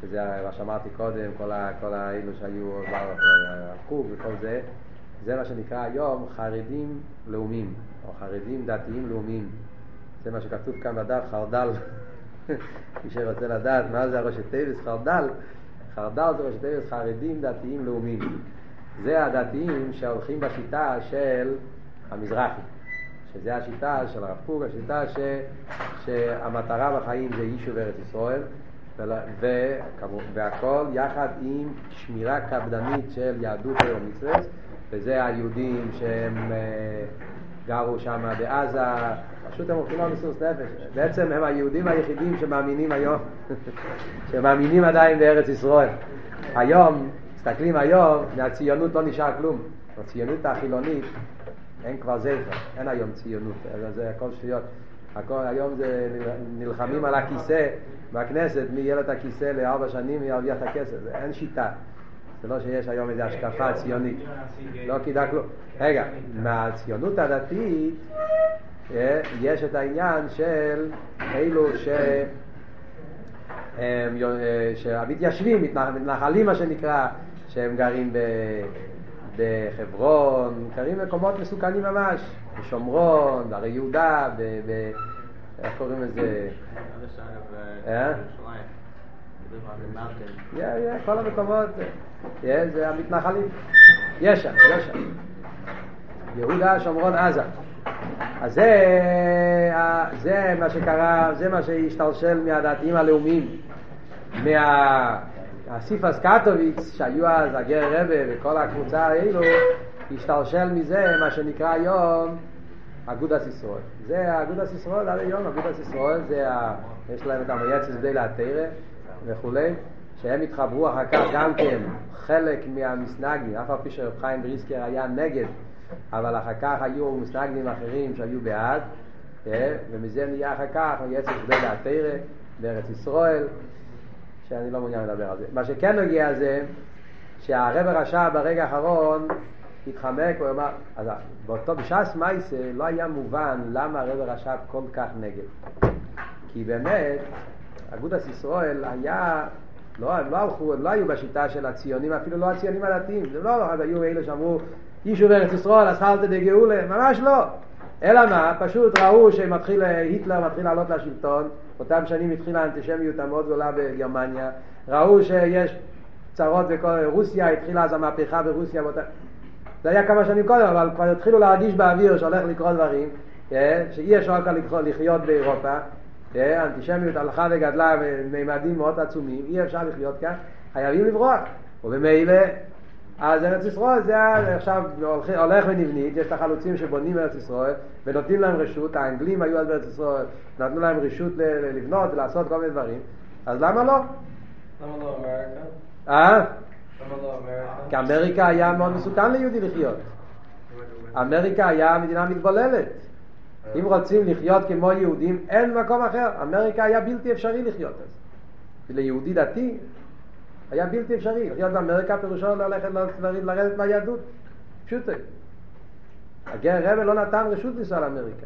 A: שזה מה שאמרתי קודם, כל, האלו שהיו בחוג וכל זה, זה מה שנקרא היום חרדים לאומיים, או חרדים דתיים לאומיים. זה מה שכתוב כאן בדף, חרדל. מי שרוצה לדעת מה זה הראשי תיבס חרדל, חרדל זה ראשי תיבס חרדים דתיים לאומיים. זה הדתיים שהולכים בשיטה של המזרחי, שזה השיטה של הרב קוק, השיטה ש, שהמטרה בחיים זה יישוב ארץ ישראל, והכל יחד עם שמירה קפדנית של יהדות ומצווה, וזה היהודים שהם גרו שם בעזה, פשוט הם הולכים למסוס נפש. בעצם הם היהודים היחידים שמאמינים היום, שמאמינים עדיין בארץ ישראל. היום מסתכלים היום, מהציונות לא נשאר כלום. בציונות החילונית אין כבר זכר, אין היום ציונות, זה הכל שטויות. הכל, היום זה נלחמים על הכיסא בכנסת, מי יהיה לו את הכיסא לארבע שנים, מי ירוויח את הכסף, אין שיטה. זה לא שיש היום איזו השקפה ציונית, לא כדאי כלום. רגע, מהציונות הדתית אה, יש את העניין של אלו ש... אה, שהמתיישבים, מתנחלים מה שנקרא, שהם גרים. בחברון, גרים במקומות מסוכנים ממש, בשומרון, בהרי יהודה, ב... ב... איך קוראים לזה? אה? כל המקומות, זה המתנחלים. יש שם, יש שם. יהודה, שומרון, עזה. אז זה, זה מה שקרה, זה מה שהשתלשל מהדתיים הלאומיים, מה... הסיפס קטוביץ, שהיו אז הגר רבה וכל הקבוצה האלו, השתלשל מזה מה שנקרא היום אגודת ישראל. זה אגודת ישראל עד היום, אגודת ישראל זה, ה... יש להם את המייצס די להתרא וכולי, שהם התחברו אחר כך גם כן חלק מהמסנגים, אף על פי שרב חיים בריסקר היה נגד, אבל אחר כך היו מסנגים אחרים שהיו בעד, ומזה נהיה אחר כך מייצס די להתרא בארץ ישראל. שאני לא מעוניין לדבר על זה. מה שכן נוגע זה שהרב הרשע ברגע האחרון התחמק, הוא אמר, אז באותו, בש"ס מייסה לא היה מובן למה הרב הרשע כל כך נגד. כי באמת, אגודת ישראל היה, לא, הם לא הלכו, הם לא היו בשיטה של הציונים, אפילו לא הציונים הדתיים, זה לא, אז היו אלה שאמרו, יישוב ארץ ישראל, אז חלת דגאולה, ממש לא. אלא מה, פשוט ראו שמתחיל, היטלר מתחיל לעלות לשלטון, אותם שנים התחילה האנטישמיות המאוד גדולה בגרמניה, ראו שיש צרות בכל, רוסיה התחילה אז המהפכה ברוסיה. זה היה כמה שנים קודם, אבל כבר התחילו להרגיש באוויר שהולך לקרות דברים, אה, שאי אפשר כאן לחיות באירופה, אה, האנטישמיות הלכה וגדלה בממדים מאוד עצומים, אי אפשר לחיות כאן, חייבים לברוח, וממילא אז ארץ ישראל זה עכשיו הולך ונבנית, יש את החלוצים שבונים ארץ ישראל ונותנים להם רשות, האנגלים היו אז בארץ ישראל, נתנו להם רשות לבנות ולעשות כל מיני דברים, אז למה לא?
C: למה לא אמריקה?
A: אה?
C: לא?
A: כי אמריקה היה מאוד מסוכן ליהודי לחיות. אמריקה היה מדינה מתבוללת. אם רוצים לחיות כמו יהודים, אין מקום אחר. אמריקה היה בלתי אפשרי לחיות אז. ליהודי דתי היה בלתי אפשרי. לחיות באמריקה פירושו ללכת לרדת, לרדת מהיהדות. פשוטו. הגר רבל לא נתן רשות לנסוע לאמריקה.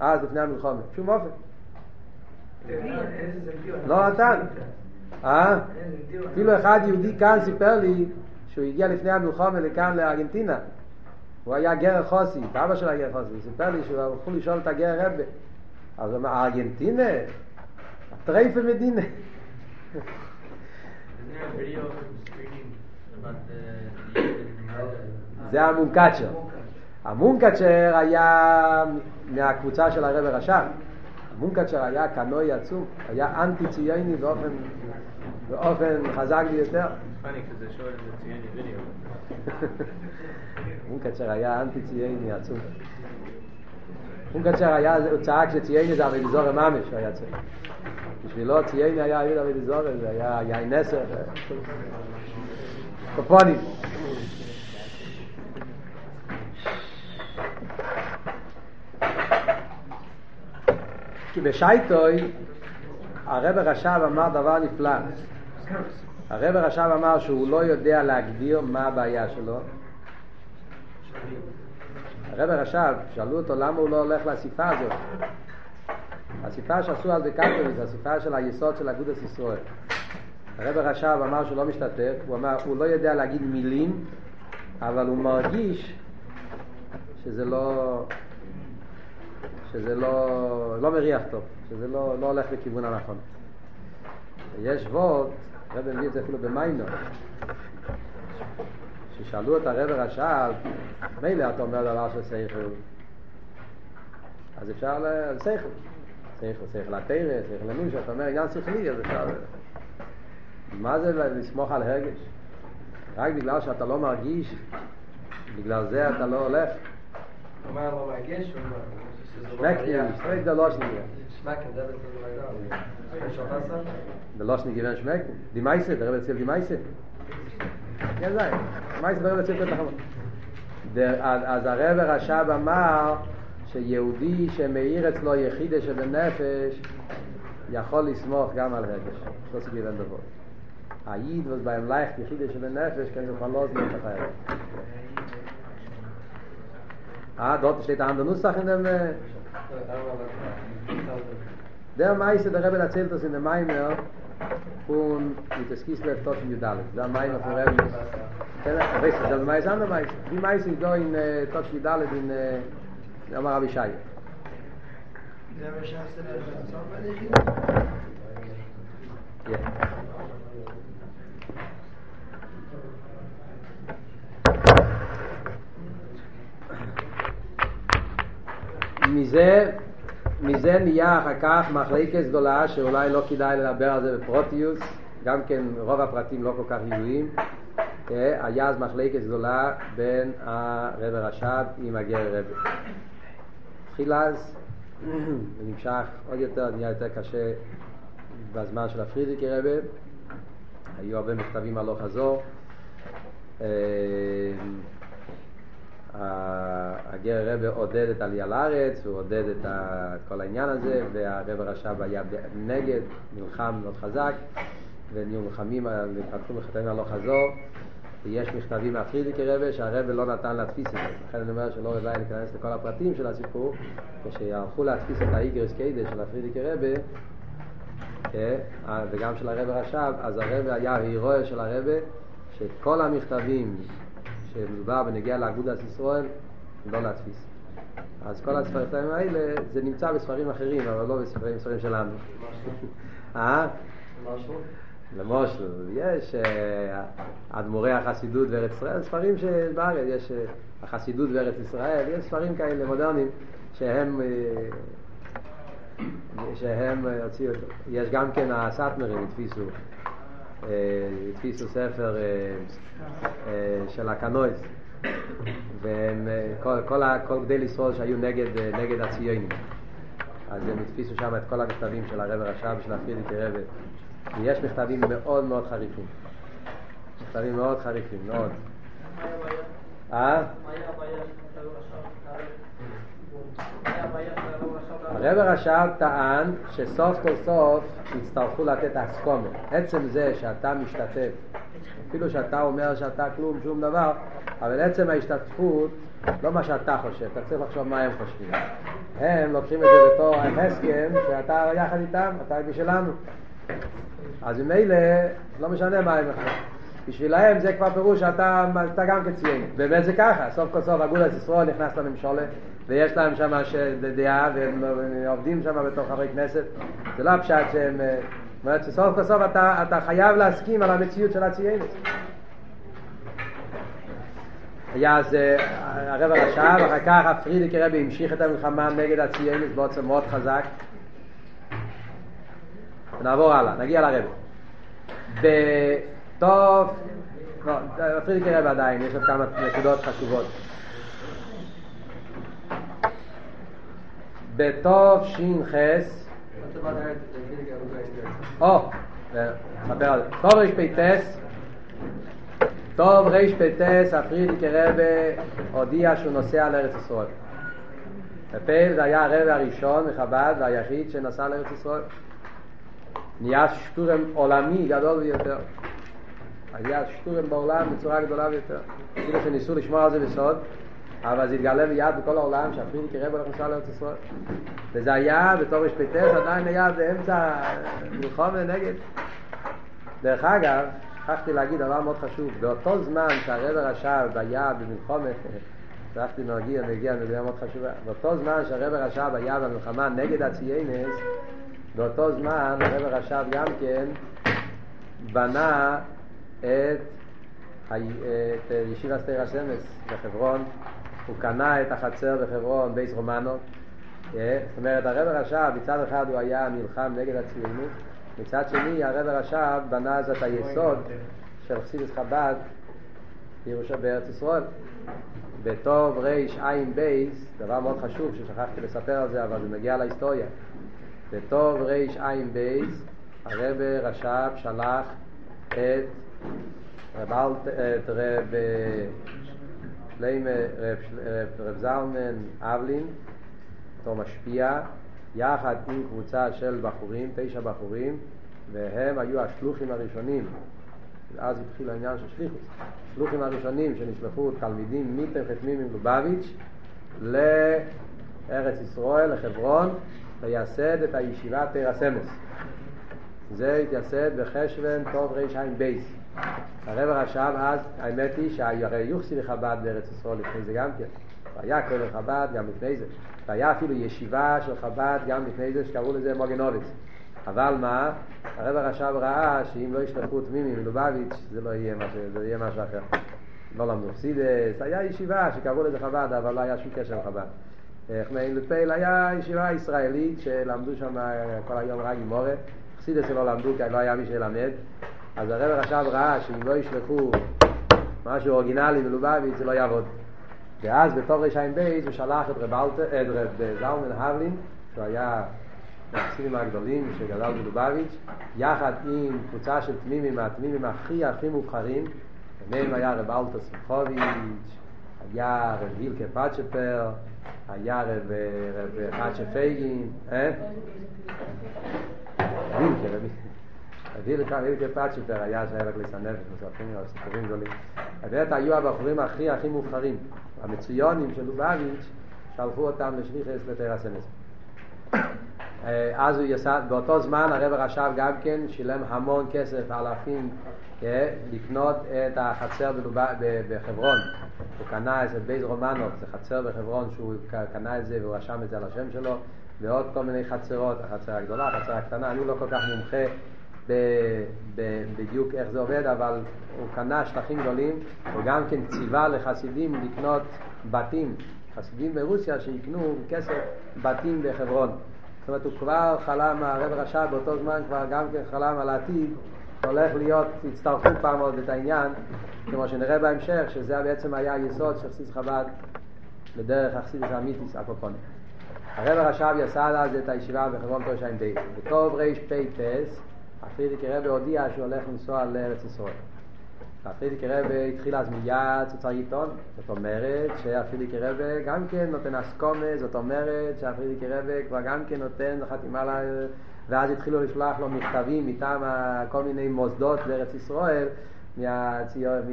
A: אז לפני המלחמה. שום אופן. לא נתן. אה? אפילו אחד יהודי כאן סיפר לי שהוא הגיע לפני המלחמה לכאן לארגנטינה. הוא היה גר חוסי, אבא שלו היה גר חוסי. הוא סיפר לי שהוא הלכו לשאול את הגר רבה. אז הוא אמר, ארגנטינה? טרייפה מדינה. זה המונקצ'ר. המונקצ'ר היה מהקבוצה של הרב רש"ב. המונקצ'ר היה קנוי עצום, היה אנטי ציוני באופן, באופן חזק ביותר. מונקצ'ר היה אנטי ציוני עצום. מונקצ'ר היה, הוא צעק שציוני זה אבי זורם ממש, הוא היה צעק. בשבילו ציוני היה אבי זורם, זה היה יין נסר. קופונים. כי בשייטוי הרב רש"ב אמר דבר נפלא. הרב רש"ב אמר שהוא לא יודע להגדיר מה הבעיה שלו. הרב רש"ב, שאלו אותו למה הוא לא הולך לאסיפה הזאת. האסיפה שעשו על בקטוביץ, האסיפה של היסוד של אגודת ישראל. הרב רש"ב אמר שהוא לא משתתף, הוא אמר, הוא לא יודע להגיד מילים, אבל הוא מרגיש שזה לא, שזה לא, לא מריח טוב, שזה לא, לא הולך לכיוון הנכון. יש וורד, הרב מביא את זה אפילו במיינו, ששאלו את הרב רש"ב, מילא אתה אומר דבר של שכל, אז אפשר לשכל, שכל, שכל התרא, שכל למושה, אתה אומר עניין שכלי, אז אפשר... מה זה לסמוך על הרגש? רק בגלל שאתה לא מרגיש, בגלל זה אתה לא הולך.
C: אומר לא מרגיש,
A: Next year, straight the Loschen
C: hier. Schmecken, der wird so weiter.
A: Der Loschen gewinnt schmecken. Die Meise, der Rebbe zählt die Meise. Ja, sei. Meise, der Rebbe zählt die Meise. אז הרב הרש"ב אמר שיהודי שמאיר אצלו יחידה שבנפש יכול לסמוך גם על רגש. לא סגיר אין דבר. היד ואז בהם לייך יחידה שבנפש כן זה כבר לא זמן את החיים. Ah, dort steht ein anderer Nussach in dem... Äh, der Meister, der Rebbe erzählt das in dem Maimer, und mit der Skisler ist tot in Judalik. Der Maimer von Rebbe ist... Der Meister, der Meister ist ein anderer Meister. Die Meister ist da in äh, tot in Judalik äh, in... Der Meister. מזה, מזה נהיה אחר כך מחלקת גדולה שאולי לא כדאי לדבר על זה בפרוטיוס, גם כן רוב הפרטים לא כל כך ידועים. אה, היה אז מחלקת גדולה בין הרב רש"ב עם הגר רב. התחיל אז, זה נמשך עוד יותר, נהיה יותר קשה בזמן של הפרידיקי רבה. היו הרבה מכתבים הלוך חזור. אה, הגר רבה עודד את עלייה לארץ, הוא עודד את כל העניין הזה, והרב רש"ב היה נגד, נלחם מאוד חזק, ונהיו מלחמים, פתחו מכתבים הלוך חזור. ויש מכתבים מהפרידיקי רבה שהרבה לא נתן להדפיס את זה. לכן אני אומר שלא רבה להיכנס לכל הפרטים של הסיפור, כשהלכו להדפיס את האיגרס קיידה של הפרידיקי רבה, וגם של הרב רש"ב, אז הרב היה הירואי של הרבה, שכל המכתבים שמדובר בנגיע לאגודת ישראל, לא להדפיס. אז כל הספרים האלה, זה נמצא בספרים אחרים, אבל לא בספרים, בספרים שלנו. אה? למשל, יש אדמו"רי החסידות וארץ ישראל, ספרים שבארץ, יש החסידות וארץ ישראל, יש ספרים כאלה מודרניים שהם שהם הוציאו, יש גם כן הסאטמרים הדפיסו, הדפיסו ספר של הקנויס וכל כל, כל גדי לשרוד שהיו נגד, נגד הציונים. אז הם הדפיסו שם את כל המכתבים של הרב רש"ב ושל הפרידיקי רבי ויש מכתבים מאוד מאוד חריפים. מכתבים מאוד חריפים, מאוד. אה?
D: מה היה הבעיה של הרב רש"ב? מה היה הבעיה של
A: הרב הרש"ב טען שסוף כל סוף יצטרכו לתת הסכומה. עצם זה שאתה משתתף, אפילו שאתה אומר שאתה כלום, שום דבר, אבל עצם ההשתתפות, לא מה שאתה חושב, אתה צריך לחשוב מה הם חושבים. הם לוקחים את זה בתור הסכם שאתה יחד איתם, אתה בשלנו. אז ממילא, לא משנה מה הם חושבים. בשבילהם זה כבר פירוש שאתה אתה גם כציין. באמת זה ככה, סוף כל סוף אגודת ישראל נכנס לממשלה ויש להם שם דעה והם עובדים שם בתור חברי כנסת. זה לא הפשט שהם... אה, זאת אומרת שסוף כל סוף אתה, אתה חייב להסכים על המציאות של הציינת. היה אז אה, הרב הרש"ב, אחר כך הפרידיק רבי המשיך את המלחמה נגד הציינס בעוצם מאוד חזק. נעבור הלאה, נגיע לרב. טוב, לא, פרידיקער רבי עדיין, יש עוד כמה נקודות חשובות. בטוב ש"ח או, נספר על. תרפ"ט תרפ"ט הפרידיקער רבי הודיע שהוא נוסע לארץ ישראל. בפועל זה היה הרבי הראשון מחב"ד והיחיד שנסע לארץ ישראל. נהיה שטורם עולמי גדול ביותר. היה שטורם בעולם בצורה גדולה ביותר. אפילו שניסו לשמור על זה בסוד, אבל זה התגלה מיד בכל העולם שהפרידיקי רבה הולך לנסוע לארץ ישראל. וזה היה בתור רפ"ס עדיין היה באמצע מלחומה נגד. דרך אגב, שכחתי להגיד דבר מאוד חשוב, באותו זמן שהרב הרש"ב היה במלחומת, שכחתי להגיע, נגיע לנקודה מאוד חשובה, באותו זמן שהרב הרש"ב היה במלחמה נגד הציינס, באותו זמן הרבי הרש"ב גם כן בנה את, ישיבס תורס אמס בחברון, הוא קנה את החצר בחברון, בייס רומנו, זאת אומרת הרבי הרש"ב מצד אחד הוא היה נלחם נגד הציונות מצד שני הרבי הרש"ב בנה אז את היסוד של חסידס חב"ד בארץ ישראל. בטוב ריש עין בייס, דבר מאוד חשוב ששכחתי לספר על זה אבל זה מגיע להיסטוריה. בטוב ריש עין בייס הרב רש"ב שלח את רב, רב, רב, רב זלמן אבלין בתור משפיע יחד עם קבוצה של בחורים, תשע בחורים, והם היו השלוחים הראשונים. אז התחיל העניין של שליחוס. השלוחים הראשונים שנשלחו תלמידים מתחתמים עם לובביץ' לארץ ישראל, לחברון, לייסד את הישיבה תרסמוס. זה התייסד בחשוון טוב רע"ב. הרב הרש"ב אז, האמת היא שהרי יוחסי לחב"ד בארץ ישראל לפני זה גם כן. היה כולל חב"ד גם לפני זה. והיה אפילו ישיבה של חב"ד גם לפני זה שקראו לזה מוגנוביץ. אבל מה, הרב הרש"ב ראה שאם לא ישלחו תמימי מלובביץ' זה לא יהיה משהו, זה יהיה משהו אחר. לא למדו חסידס, היה ישיבה שקראו לזה חב"ד אבל לא היה שום קשר לחב"ד. חמיין לפייל היה ישיבה ישראלית שלמדו שם כל היום רק עם מורה, חסידס לא למדו כי לא היה מי שילמד, אז הרב הרש"ב ראה שאם לא ישלחו משהו אורגינלי מלובביץ' זה לא יעבוד. ואז בתור רע"ב הוא שלח את רב זלמן הבלין, שהוא היה מהחסידים הגדולים שגדל בלובביץ', יחד עם קבוצה של תמימים, מהתמימים הכי הכי מובחרים, ביניהם היה רב אלטו שמחוביץ', היה רב הילקה פאצ'פר, היה רב, רב חאצ'ה פייגין, אה? וילקה, רב הילקה פאצ'פר היה שהיה רק לסנפת, מספרים על סיפורים גדולים. באמת היו הבחורים הכי הכי מובחרים. המצויונים של לובביץ' שלחו אותם לשליחס לתרסנס. אז הוא יסד, באותו זמן הרב הרש"ב גם כן שילם המון כסף, אלפים, לקנות את החצר בחברון. הוא קנה איזה בייז רומנוב, זה חצר בחברון שהוא קנה את זה והוא רשם את זה על השם שלו, ועוד כל מיני חצרות, החצר הגדולה, החצר הקטנה, אני לא כל כך מומחה בדיוק איך זה עובד, אבל הוא קנה שטחים גדולים, וגם כן ציווה לחסידים לקנות בתים, חסידים ברוסיה שיקנו כסף בתים בחברון. זאת אומרת, הוא כבר חלם, הרב רש"ב באותו זמן כבר גם כן חלם על העתיד, הולך להיות, יצטרכו פעם עוד את העניין, כמו שנראה בהמשך, שזה בעצם היה היסוד של חסיד חב"ד בדרך החסידס האמיתיס הקופונים. הרב הרש"ב יסד אז את הישיבה בחברון תושעים די. בטוב רפ"ס הפרידיק רבי הודיע שהוא הולך לנסוע לארץ ישראל. הפרידיקי רבה התחיל אז מיד צוצר עיתון, זאת אומרת שהפרידיקי רבה גם כן נותן אסקומה, זאת אומרת שהפרידיקי רבה כבר גם כן נותן חתימה לה... ואז התחילו לשלוח לו מכתבים מטעם כל מיני מוסדות בארץ ישראל מהציונות,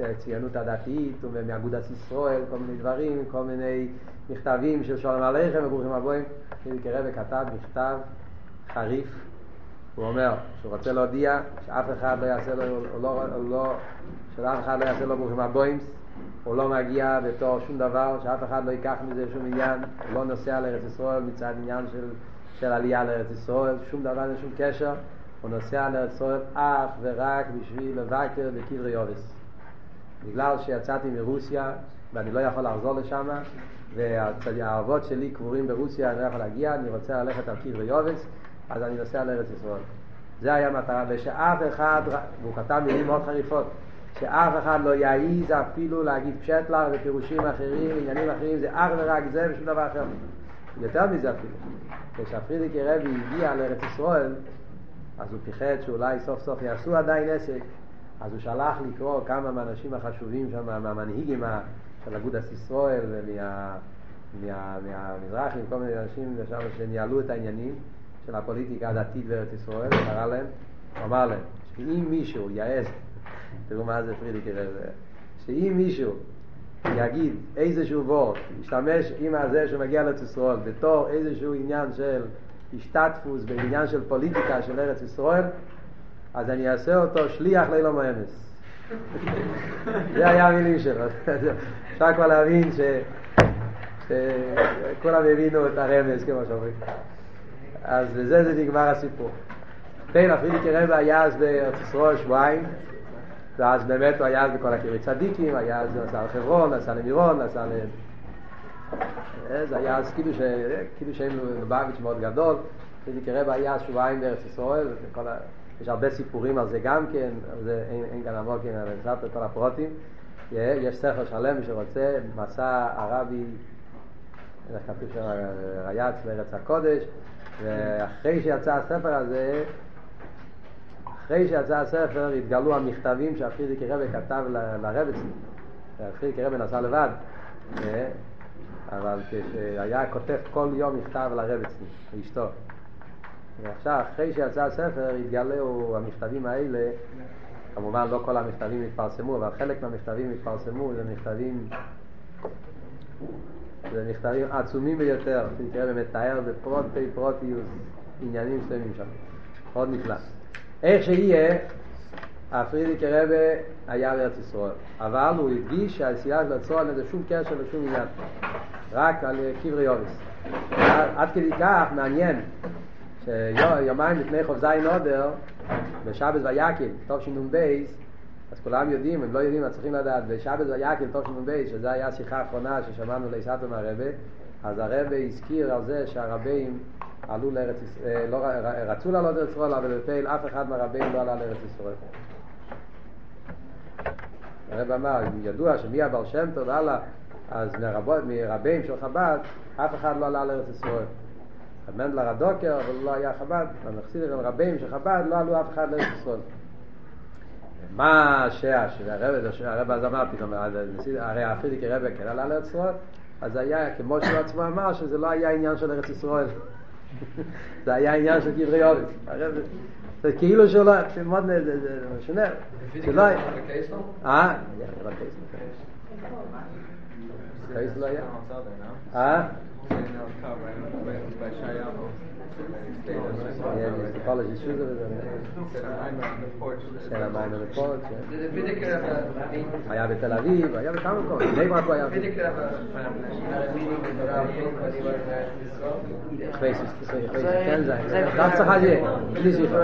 A: מהציונות הדתית ומאגודת ישראל, כל מיני דברים, כל מיני מכתבים של שלום עליכם וברוכים הבאים. פרידיקי רבה כתב מכתב חריף הוא אומר שהוא רוצה להודיע שאף אחד לא יעשה לו, לא, לא, שאף אחד לא יעשה לו ברוכים הבוימס, הוא לא מגיע בתור שום דבר, שאף אחד לא ייקח מזה שום עניין, הוא לא נוסע לארץ ישראל מצד עניין של, של עלייה לארץ ישראל, שום דבר, אין שום קשר, הוא נוסע לארץ ישראל אך ורק בשביל לבקר בקברי יובס. בגלל שיצאתי מרוסיה ואני לא יכול לחזור לשם והאבות שלי קבורים ברוסיה, אני לא יכול להגיע, אני רוצה ללכת על קברי יובס אז אני נוסע לארץ ישראל. זה היה מטרה, ושאף אחד, והוא כתב מילים מאוד חריפות, שאף אחד לא יעיז אפילו להגיד פשטלר ופירושים אחרים, עניינים אחרים, זה אך ורק זה ושום דבר אחר. יותר מזה אפילו. כשהפרידיקי רבי הגיע לארץ ישראל, אז הוא פיחד שאולי סוף סוף יעשו עדיין עסק, אז הוא שלח לקרוא כמה מהאנשים החשובים שם, מהמנהיגים של אגודת ישראל ומהמזרחים, כל מיני אנשים שם שניהלו את העניינים. של הפוליטיקה הדתית בארץ ישראל, קרא להם, הוא אמר להם, שאם מישהו יעז, תראו מה זה פרידיקי שאם מישהו יגיד איזשהו וורט, ישתמש עם הזה שמגיע לארץ ישראל בתור איזשהו עניין של השתתפוס בעניין של פוליטיקה של ארץ ישראל, אז אני אעשה אותו שליח לאילום האמס. זה היה המילים שלו. אפשר כבר להבין. שכולם הבינו את הרמז, כמו שאומרים. אז בזה זה נגמר הסיפור. כן, אפילו כרבע היה אז בארץ שבועיים, ואז באמת הוא היה אז בכל הקרי צדיקים, היה אז נסע לחברון, נסע למירון, נסע ל... זה היה אז כאילו ש... כאילו שהם לובביץ' מאוד גדול, אפילו כרבע היה אז שבועיים בארץ ישראל, ה... יש הרבה סיפורים על זה גם כן, זה אין, אין כאן עמוקים, אבל נסעת כל הפרוטים. יש ספר שלם שרוצה, מסע הרבי, איך כתוב שם, רייץ לארץ הקודש, ואחרי שיצא הספר הזה, אחרי שיצא הספר התגלו המכתבים שהפרידיקי רבי כתב לרב אצלי. הפרידיקי רבי נסע לבד? אבל כשהיה כותב כל יום מכתב לרב אצלי, לאשתו. ועכשיו, אחרי שיצא הספר, התגלו המכתבים האלה, כמובן לא כל המכתבים התפרסמו, אבל חלק מהמכתבים התפרסמו, זה מכתבים זה מכתבים עצומים ביותר, שנקרא ומתאר בפרוטי פרוטיוס עניינים שלמים שם. מאוד נפלא. איך שיהיה, הפרידיקי רבה היה בארץ ישראל, אבל הוא הדגיש שהעשייה של הצוהר אין שום קשר לשום עניין, רק על קברי יובס. עד כדי כך מעניין שיומיים לפני חוב זין אודר, בשבת ויקל, טוב בייס, אז כולם יודעים, הם לא יודעים, אז צריכים לדעת, בשבת ויקל תוך שמ"ב, שזו הייתה השיחה האחרונה ששמענו ליסתו מהרבה, אז הרבה הזכיר על זה שהרבים עלו לארץ ישראל, לא, רצו לעלות לארץ ישראל, אבל בפעיל אף אחד מהרבים לא עלה לארץ ישראל. הרב אמר, ידוע שמי הבעל שם טוב הלאה, אז מרבים של חב"ד, אף אחד לא עלה לארץ ישראל. מנדלר הדוקר, אבל הוא לא היה חב"ד, המחסידים רבים של חב"ד, לא עלו אף אחד לארץ ישראל. מה שהרב אז אמר פתאום, הרי אפילו כרבא כן עלה לארץ ישראל, אז היה, כמו שהוא עצמו אמר, שזה לא היה עניין של ארץ ישראל. זה היה עניין של קברי אורץ. זה כאילו שלא, זה מאוד משנה. זה לא היה. אה? קייס לא היה? אה? Yeah, the college is shoes over there. Said I'm on the porch. היה בתל אביב, היה בכמה מקומות, בני ברק הוא היה. חפייסוס, חפייסוס, כן זה, גם צריך על זה, בלי שיחה.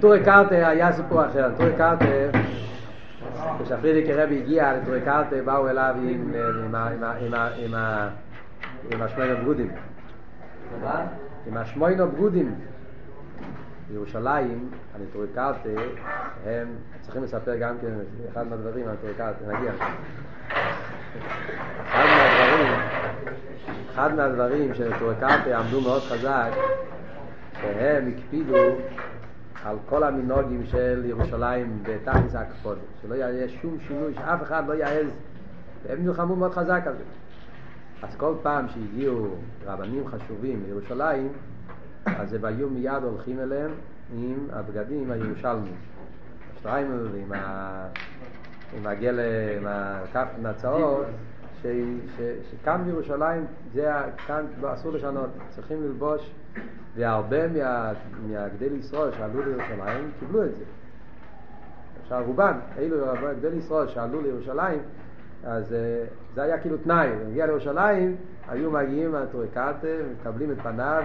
A: טורי קרטה היה סיפור אחר, טורי קרטה כשפרידיק הרבי הגיע לטורקלטה באו אליו עם השמוינו בגודים. עם השמוינו בגודים. בירושלים, הטורקלטה הם צריכים לספר גם כן אחד מהדברים על טורקלטה, נגיע. אחד מהדברים אחד מהדברים שטורקטי עמדו מאוד חזק, שהם הקפידו על כל המנהוגים של ירושלים בתכלס הקפוד, שלא יהיה שום שינוי, שאף אחד לא יעז, והם נלחמו מאוד חזק על זה. אז כל פעם שהגיעו רבנים חשובים לירושלים, אז הם היו מיד הולכים אליהם עם הבגדים הירושלמיים. השטריימל עם, ה... עם הגל, עם הכף הצהוב, ש... שכאן בירושלים, זה כאן אסור לשנות, צריכים ללבוש, והרבה מה... מהגדל ישראל שעלו לירושלים קיבלו את זה. עכשיו רובן, אלו גדל ישראל שעלו לירושלים, אז אה, זה היה כאילו תנאי, מגיע לירושלים, היו מגיעים מהטורקטה, מקבלים את פניו,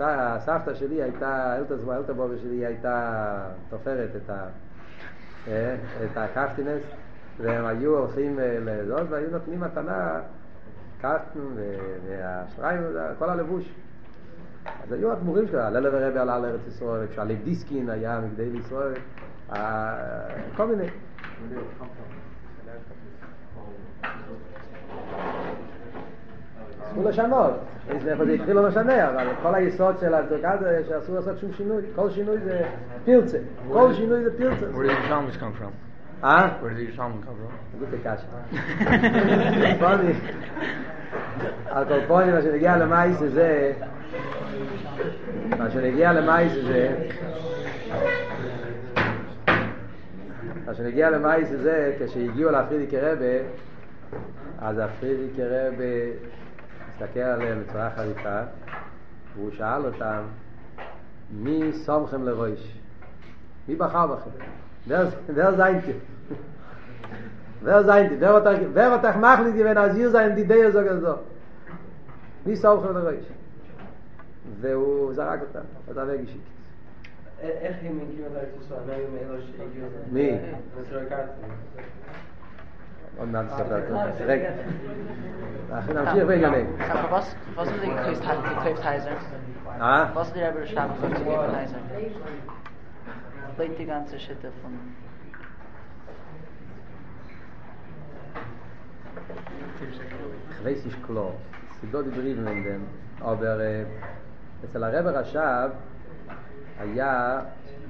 A: הסבתא שלי הייתה, אלתר בובה שלי הייתה תופרת את, ה, אה, את הקפטינס, והם היו הולכים אה, לזאת והיו נותנים מתנה, קפטן והאשראי, כל הלבוש. אז היו הדמורים שלו, הלל ורבי עלה לארץ ישראל, כשהלב דיסקין היה מגדי ישראל, כל מיני. אסור לשנות, איפה זה התחיל לא משנה, אבל כל היסוד של הדרגה זה שאסור לעשות שום שינוי, כל שינוי זה פרצה, כל שינוי זה פרצה.
B: Where did the Yerushalmis come from?
A: אה?
B: Where did the come from?
A: גוטה קשה. על כל פונים, מה שנגיע למייס זה, מה שנגיע למייס זה, מה שנגיע למייס זה, כשהגיעו להפרידיקי רבה, אז הפרידיקי רבה הסתכל עליהם בצורה חריפה, והוא שאל אותם, מי שמכם לראש? מי בחר בכם? wer seid ihr? wer seid ihr? Wer hat euch, wer hat euch gewesen, als ihr seid, die Idee so oder so? מי שמכם לראש? והוא זרק אותם, אותה והגישית.
C: איך הם הגיעו לארץ ישראל? מה היו מאלו שהגיעו?
A: מי? Und dann sagt er direkt. Ach, dann hier wegen
D: dem. Was was ist gekauft hat gekauft? Ah? Was der aber die ganze
A: Ich weiß nicht klar. Sie dort die Briefen in dem, aber אצל הרב רש"ב היה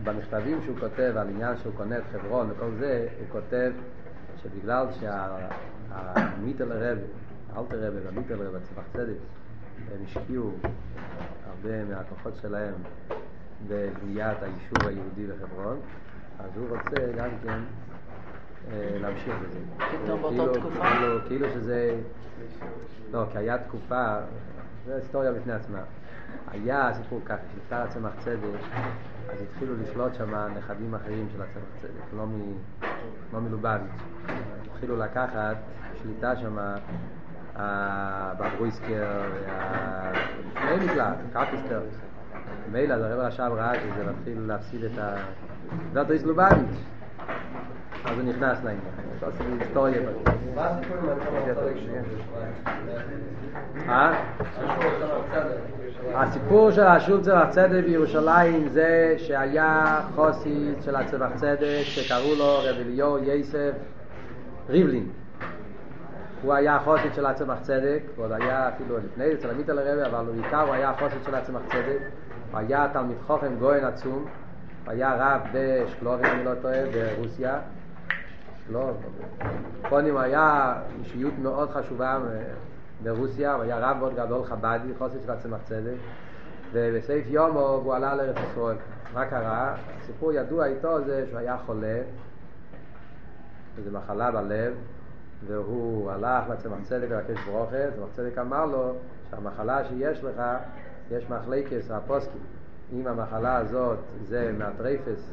A: במכתבים שהוא כותב על עניין שהוא קונה את חברון וכל זה, הוא כותב שבגלל שהמיטל רב, אלתר רב והמיטל רב, הצמח צדק, הם השקיעו הרבה מהכוחות שלהם בבניית היישוב היהודי בחברון, אז הוא רוצה גם כן אה, להמשיך בזה.
D: פתאום באותה
A: כאילו-
D: תקופה?
A: כאילו- כאילו שזה... לא, כי היה תקופה, זו היסטוריה בפני עצמה. היה סיפור ככה, כשנפטר הצמח צדק, אז התחילו לשלוט שם נכדים אחרים של הצמח צדק, לא, מ... לא מלובביץ'. התחילו לקחת שליטה שם בברויסקר, שני מקלט, קרפיסטר. מילא, אז הרב רש"ב ראה שזה מתחיל להפסיד את ה... ורטויס לובביץ'. אז הוא נכנס לעניין. לו היסטוריה.
C: מה הסיפור עם?
A: אה?
C: הסיפור של
A: השול צמח צדק בירושלים זה שהיה חוסית של הצמח צדק שקראו לו רב אליהו יסף ריבלין. הוא היה חוסית של הצמח צדק, ועוד היה אפילו לפני אצל עמית על הרבי, אבל בעיקר הוא היה חוסית של הצמח צדק. הוא היה תלמיד חוכם גויין עצום, הוא היה רב בשקלוב, אם אני לא טועה, ברוסיה. לא, קודם היה אישיות מאוד חשובה ברוסיה, הוא היה רב מאוד גדול חבדי, חוסר של הצמח צדק, ובסעיף יומו הוא עלה לארץ ישראל. מה קרה? הסיפור ידוע איתו זה שהוא היה חולה, איזו מחלה בלב, והוא הלך לצמח צדק לבקש ברוכה, צמח צדק אמר לו שהמחלה שיש לך, יש מחלקס הפוסקים. אם המחלה הזאת זה מהטרייפס,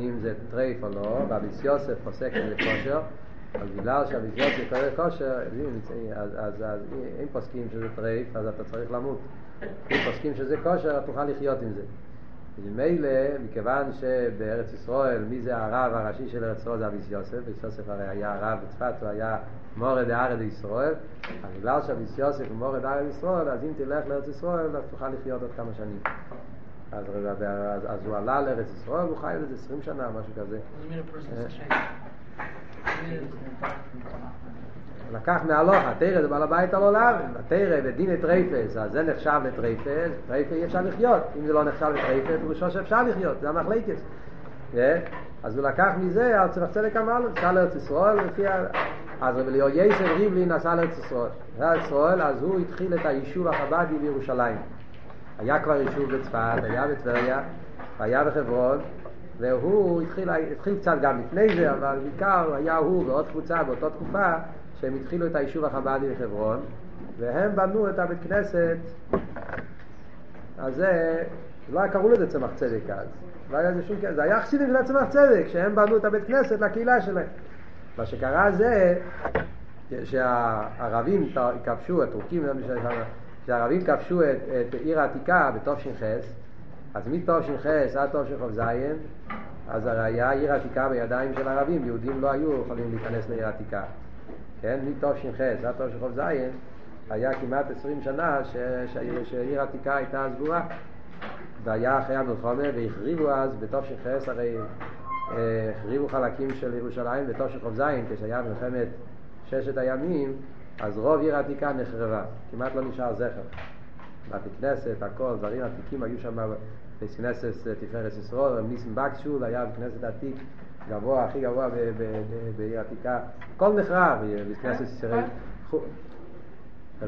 A: אם זה טרייף או לא, והבית יוסף פוסק שזה כשר, אז בגלל שהבית יוסף קורא כשר, אז, אז, אז אם פוסקים שזה טרייף, אז אתה צריך למות. אם פוסקים שזה כשר, תוכל לחיות עם זה. וממילא, מכיוון שבארץ ישראל, מי זה הרב הראשי של ארץ ישראל? זה הבית יוסף, הבית יוסף הרי היה הרב בצפת, הוא היה מורד הארד ישראל, אז בגלל שאביס יוסף הוא מורד הארד ישראל, אז אם תלך לארץ ישראל, אז תוכל לחיות עוד כמה שנים. אז, אז, אז, הוא עלה לארץ ישראל, הוא חי איזה 20 שנה, משהו כזה. לקח מהלוכה, תרא זה בעל הבית על עולם, התרא ודיני טרייפס, אז זה נחשב לטרייפס, טרייפס אי אפשר לחיות, אם זה לא נחשב לטרייפס, פירושו שאפשר לחיות, זה המחלקס. אה? אז הוא לקח מזה צמח צדק אמר נסע לארץ ישראל, לפי ה... אז רבי ליאור יסף ריבלין נסע לארץ ישראל. לארץ ישראל, אז הוא התחיל את היישוב החבדי בירושלים. היה כבר יישוב בצפת, היה בטבריה, היה בחברון, והוא התחיל, התחיל קצת גם לפני זה, אבל בעיקר היה הוא ועוד קבוצה באותה תקופה שהם התחילו את היישוב החבדי בחברון, והם בנו את הבית כנסת, אז זה, לא קראו לזה צמח צדק אז, לא היה שום כסף, זה היה חסידים של הצמח צדק, שהם בנו את הבית כנסת לקהילה שלהם. מה שקרה זה שהערבים כבשו, הטורקים, שהערבים כבשו את, את עיר העתיקה בתש"ח, אז מתש"ח עד תש"כ"ז, אז הרי עיר עתיקה בידיים של ערבים, יהודים לא היו יכולים להיכנס לעיר עתיקה. כן, מתש"ח עד תש"כ"ז היה כמעט עשרים שנה ש... ש... שעיר עתיקה הייתה סגורה. והיה אחרי המלחמה והחריבו אז בתש"ח הרי אה, החריבו חלקים של ירושלים בתש"כ"ז כשהיה מלחמת ששת הימים אז רוב עיר העתיקה נחרבה, כמעט לא נשאר זכר. בתי כנסת, הכל, דברים עתיקים היו שם בית כנסת תפארת ישראל, ניסים בקשול היה בכנסת עתיק גבוה, הכי גבוה בעיר עתיקה, הכל נחרב, בית כנסת ישראל.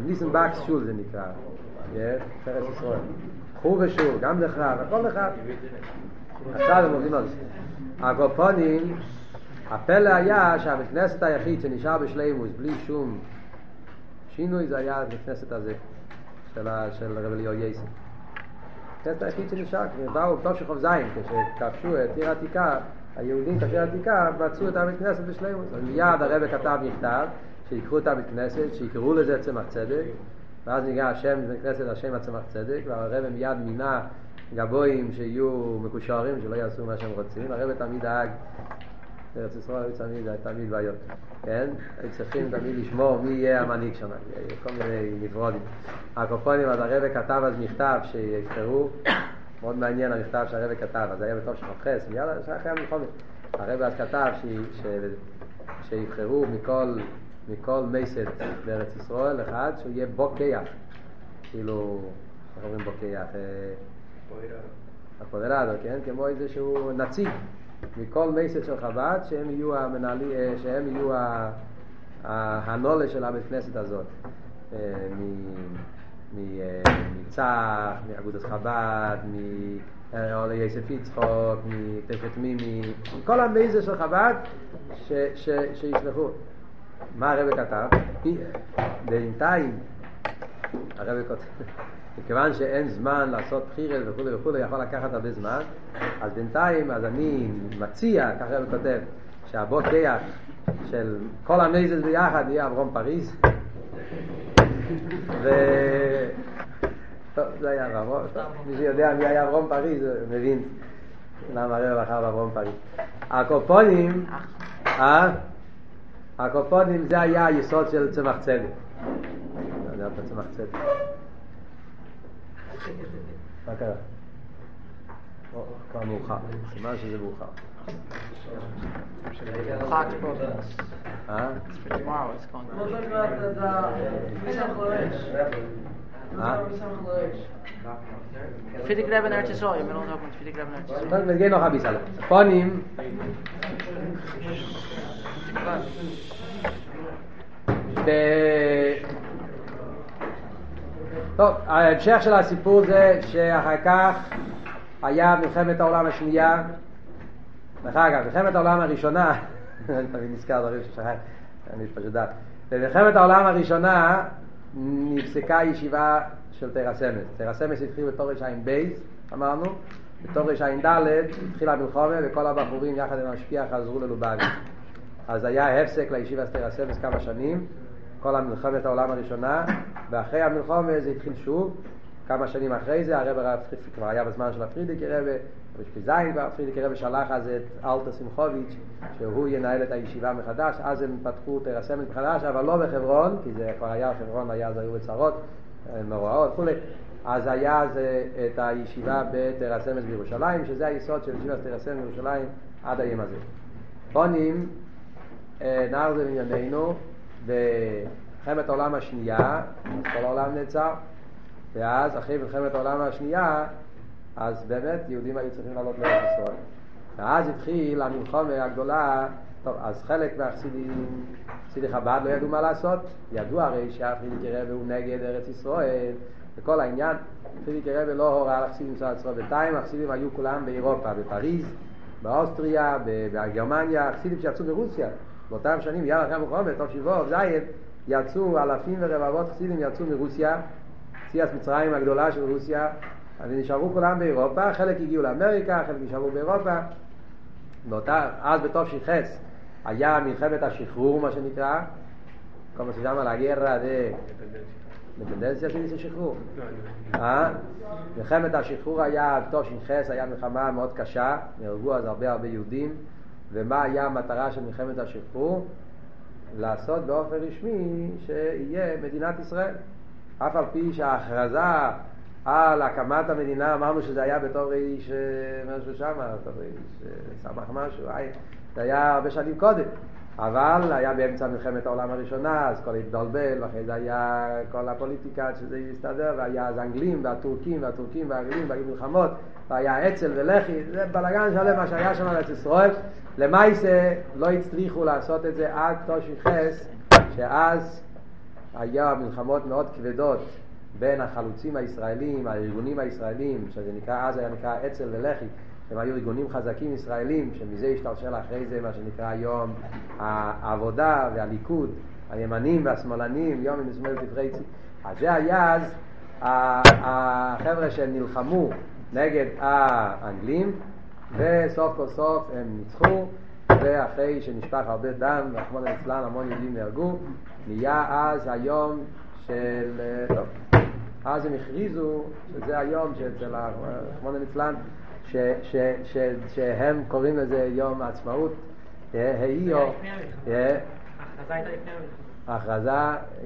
A: ניסים בקס שול זה נקרא, תפארת ישראל. חור ושול, גם נחרב, הכל נחרב. עכשיו הם עובדים על זה. הקופונים, הפלא היה שהבית כנסת היחיד שנשאר בשלימוס בלי שום שינוי זה היה הבית כנסת הזה של רב אליהו יסף. הכנסת היחיד שנשאר, באו תושכוב זין, כשכבשו את עיר העתיקה, היהודים כבשו העתיקה, מצאו את הבית כנסת בשלימוס. אז מיד הרב כתב מכתב, שיקחו את הבית כנסת, שיקראו לזה צמח צדק, ואז ניגע השם בית כנסת השם הצמח צדק, והרב מיד מינה גבוהים שיהיו מקושרים, שלא יעשו מה שהם רוצים. הרב תמיד דאג ארץ ישראל היו תמיד, תמיד בעיות, כן? היו צריכים תמיד לשמור מי יהיה המנהיג שם, כל מיני נפרודים. הקופונים, אז הרב כתב אז מכתב שיבחרו, מאוד מעניין המכתב שהרב כתב, אז היה בתור שחופכס, מיד אחרי המלחמה. הרב אז כתב שיבחרו מכל, מכל מסת בארץ ישראל אחד שהוא יהיה בוקח, כאילו, איך אומרים בוקח? הפודרדו, כן? כמו איזה שהוא נציג. מכל מסת של חב"ד שהם יהיו המנהלים, שהם יהיו הנולה של הבית כנסת הזאת. מצח, מאגודס חב"ד, מעולה יוסף יצחוק, מתפת מימי, מכל המייזר של חב"ד שישלחו. מה הרב כתב? בינתיים הרב כותב מכיוון שאין זמן לעשות בחירת וכולי וכולי, יכול לקחת הרבה זמן, אז בינתיים, אז אני מציע, ככה הוא כותב, שהבוט כיח של כל המייזס ביחד יהיה אברום פריז. ו... טוב, זה היה אברום, מי שיודע מי היה אברום פריז, מבין למה הרב בחר באברום פריז. הקופונים, אה? הקופונים זה היה היסוד של צמח צדק. צמח צדק. מה קרה? כבר מאוחר, סימן שזה מאוחר. אה?
D: Fidik Rebbe naar Tizol, je bent ons ook met Fidik Rebbe naar Tizol.
A: טוב, נגיע noch ein bisschen. פונים. טוב, ההמשך של הסיפור זה שאחר כך היה מלחמת העולם השנייה. דרך אגב, מלחמת העולם הראשונה, אני תמיד נזכר דברים ששכח, אני פשוט דעת. במלחמת העולם הראשונה נפסקה ישיבה של תרסמס. תרסמס התחיל בתור רע"ב, אמרנו, בתור רע"ד התחילה המלחמה וכל הבחורים יחד עם המשפיע חזרו ללובביץ'. אז היה הפסק לישיבה תרסמס כמה שנים. כל המלחמת העולם הראשונה, ואחרי המלחמה זה התחיל שוב, כמה שנים אחרי זה, הרב הרב כבר היה בזמן של הפרידיקי רבה, בשפיזיין, והפרידיקי רבה שלח אז את אלתר שמחוביץ', שהוא ינהל את הישיבה מחדש, אז הם פתחו תרסמת מחדש, אבל לא בחברון, כי זה כבר היה, חברון היה, אז היו בצרות, נוראות וכולי, אז היה זה את הישיבה בתרסמת בירושלים, שזה היסוד של ישיבת תרסמת בירושלים עד היום הזה. פונים, נער זה בענייננו, במלחמת העולם השנייה, כל העולם נעצר, ואז אחרי מלחמת העולם השנייה, אז באמת יהודים היו צריכים לעלות לארץ ישראל. ואז התחיל המלחמה הגדולה, טוב, אז חלק מהחסידים, חסידי חב"ד לא ידעו מה לעשות, ידעו הרי שהפרידיקי רבי הוא נגד ארץ ישראל, וכל העניין, פרידיקי רבי לא הורה על החסידים של ישראל בינתיים, החסידים היו כולם באירופה, בפריז, באוסטריה, בגרמניה, החסידים שיצאו מרוסיה, באותם שנים, יאללה אחרי המלחמה, טוב שבעו, זין, יצאו אלפים ורבבות חסידים יצאו מרוסיה, ציאס מצרים הגדולה של רוסיה, אז נשארו כולם באירופה, חלק הגיעו לאמריקה, חלק נשארו באירופה. באותה, אז בתש"ח היה מלחמת השחרור, מה שנקרא, כל מה ששם על הגרה דה... אינדפנדנציה שלי שחרור. אה? מלחמת השחרור היה, תש"ח היה מלחמה מאוד קשה, נהרגו אז הרבה הרבה יהודים, ומה היה המטרה של מלחמת השחרור? לעשות באופן רשמי שיהיה מדינת ישראל. אף על פי שההכרזה על הקמת המדינה, אמרנו שזה היה בתור איש משהו שם, בתור איש סמך משהו, זה היה הרבה שנים קודם. אבל היה באמצע מלחמת העולם הראשונה, אז כל התבלבל, ואחרי זה היה כל הפוליטיקה שזה יסתדר, והיה אז האנגלים והטורקים והטורקים והאנגלים, והיו מלחמות, והיה אצ"ל ולח"י, זה בלאגן שלם מה שהיה שם בארץ ישראל. למעשה לא הצליחו לעשות את זה עד תש"ח, שאז היה מלחמות מאוד כבדות בין החלוצים הישראלים, הארגונים הישראלים, שזה נקרא, אז היה נקרא אצ"ל ולח"י, הם היו ארגונים חזקים ישראלים, שמזה השתלשל אחרי זה מה שנקרא היום העבודה והליכוד, הימנים והשמאלנים, יום מן שמאל דברי צי. אז זה היה אז החבר'ה שנלחמו נגד האנגלים, וסוף כל סוף הם ניצחו, ואחרי שנשפך הרבה דם, רחמון אצלן המון יהודים נהרגו, נהיה אז היום של... טוב, אז הם הכריזו שזה היום שאצל רחמון אצלן ש, ש, ש, שהם קוראים לזה יום העצמאות, ההיא או... ההכרזה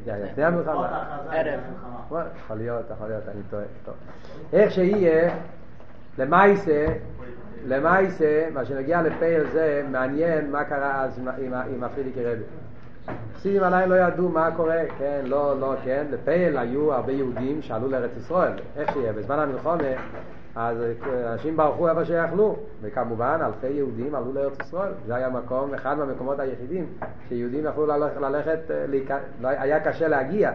A: לפני המלחמה.
D: ערב.
A: יכול להיות, יכול להיות, אני טועה. איך שיהיה, למעשה, למעשה, מה שנגיע לפייל זה, מעניין מה קרה אז עם הפרידיקי רבי. חסידים עדיין לא ידעו מה קורה, כן, לא, לא, כן, לפייל היו הרבה יהודים שעלו לארץ ישראל, איך שיהיה, בזמן המלחמה אז אנשים ברחו איפה שיכלו, וכמובן אלפי יהודים עלו לארץ ישראל, זה היה מקום, אחד מהמקומות היחידים שיהודים יכלו ללכת, ללכת לא, היה קשה להגיע.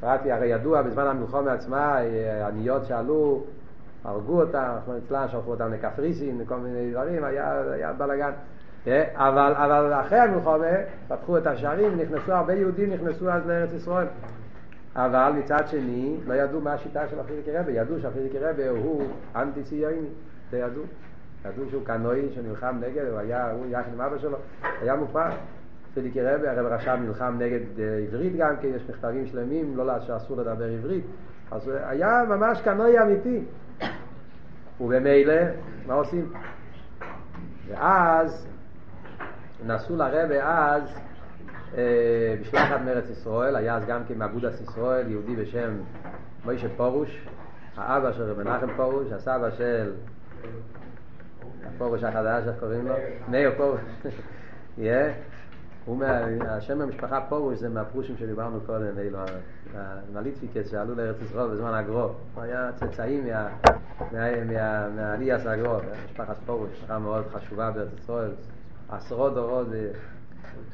A: קראתי, הרי ידוע בזמן המלחמה עצמה, עניות שעלו, הרגו אותם, אנחנו אצלם שלחו אותם לקפריסין, וכל מיני דברים, היה, היה בלאגן. אבל, אבל אחרי המלחמה פתחו את השערים, נכנסו, הרבה יהודים נכנסו אז לארץ ישראל. אבל מצד שני לא ידעו מה השיטה של הפרידיקי רבי, ידעו שהפרידיקי רבי הוא אנטי ציוני, זה ידעו. ידעו שהוא קנואי שנלחם נגד, הוא היה, הוא יחד עם אבא שלו, היה מופרך. פרידיקי רבי, הרב רשם נלחם נגד עברית גם כן, יש מכתבים שלמים, לא שאסור לדבר עברית, אז היה ממש קנואי אמיתי. ובמילא, מה עושים? ואז נסעו לרבי אז משלחת מארץ ישראל, היה אז גם כן מאגודת ישראל, יהודי בשם מוישה פורוש, האבא של רבי מנחם פורוש, הסבא של פורוש החדש, איך קוראים לו? מאיר מה... השם במשפחה פורוש זה מהפרושים שדיברנו קודם, אילו, מהליטפיקס שעלו לארץ ישראל בזמן הגרו. הוא היה צאצאים מהעליאס הגרו, משפחת פורוש, משפחה מאוד חשובה בארץ ישראל, עשרות דורות.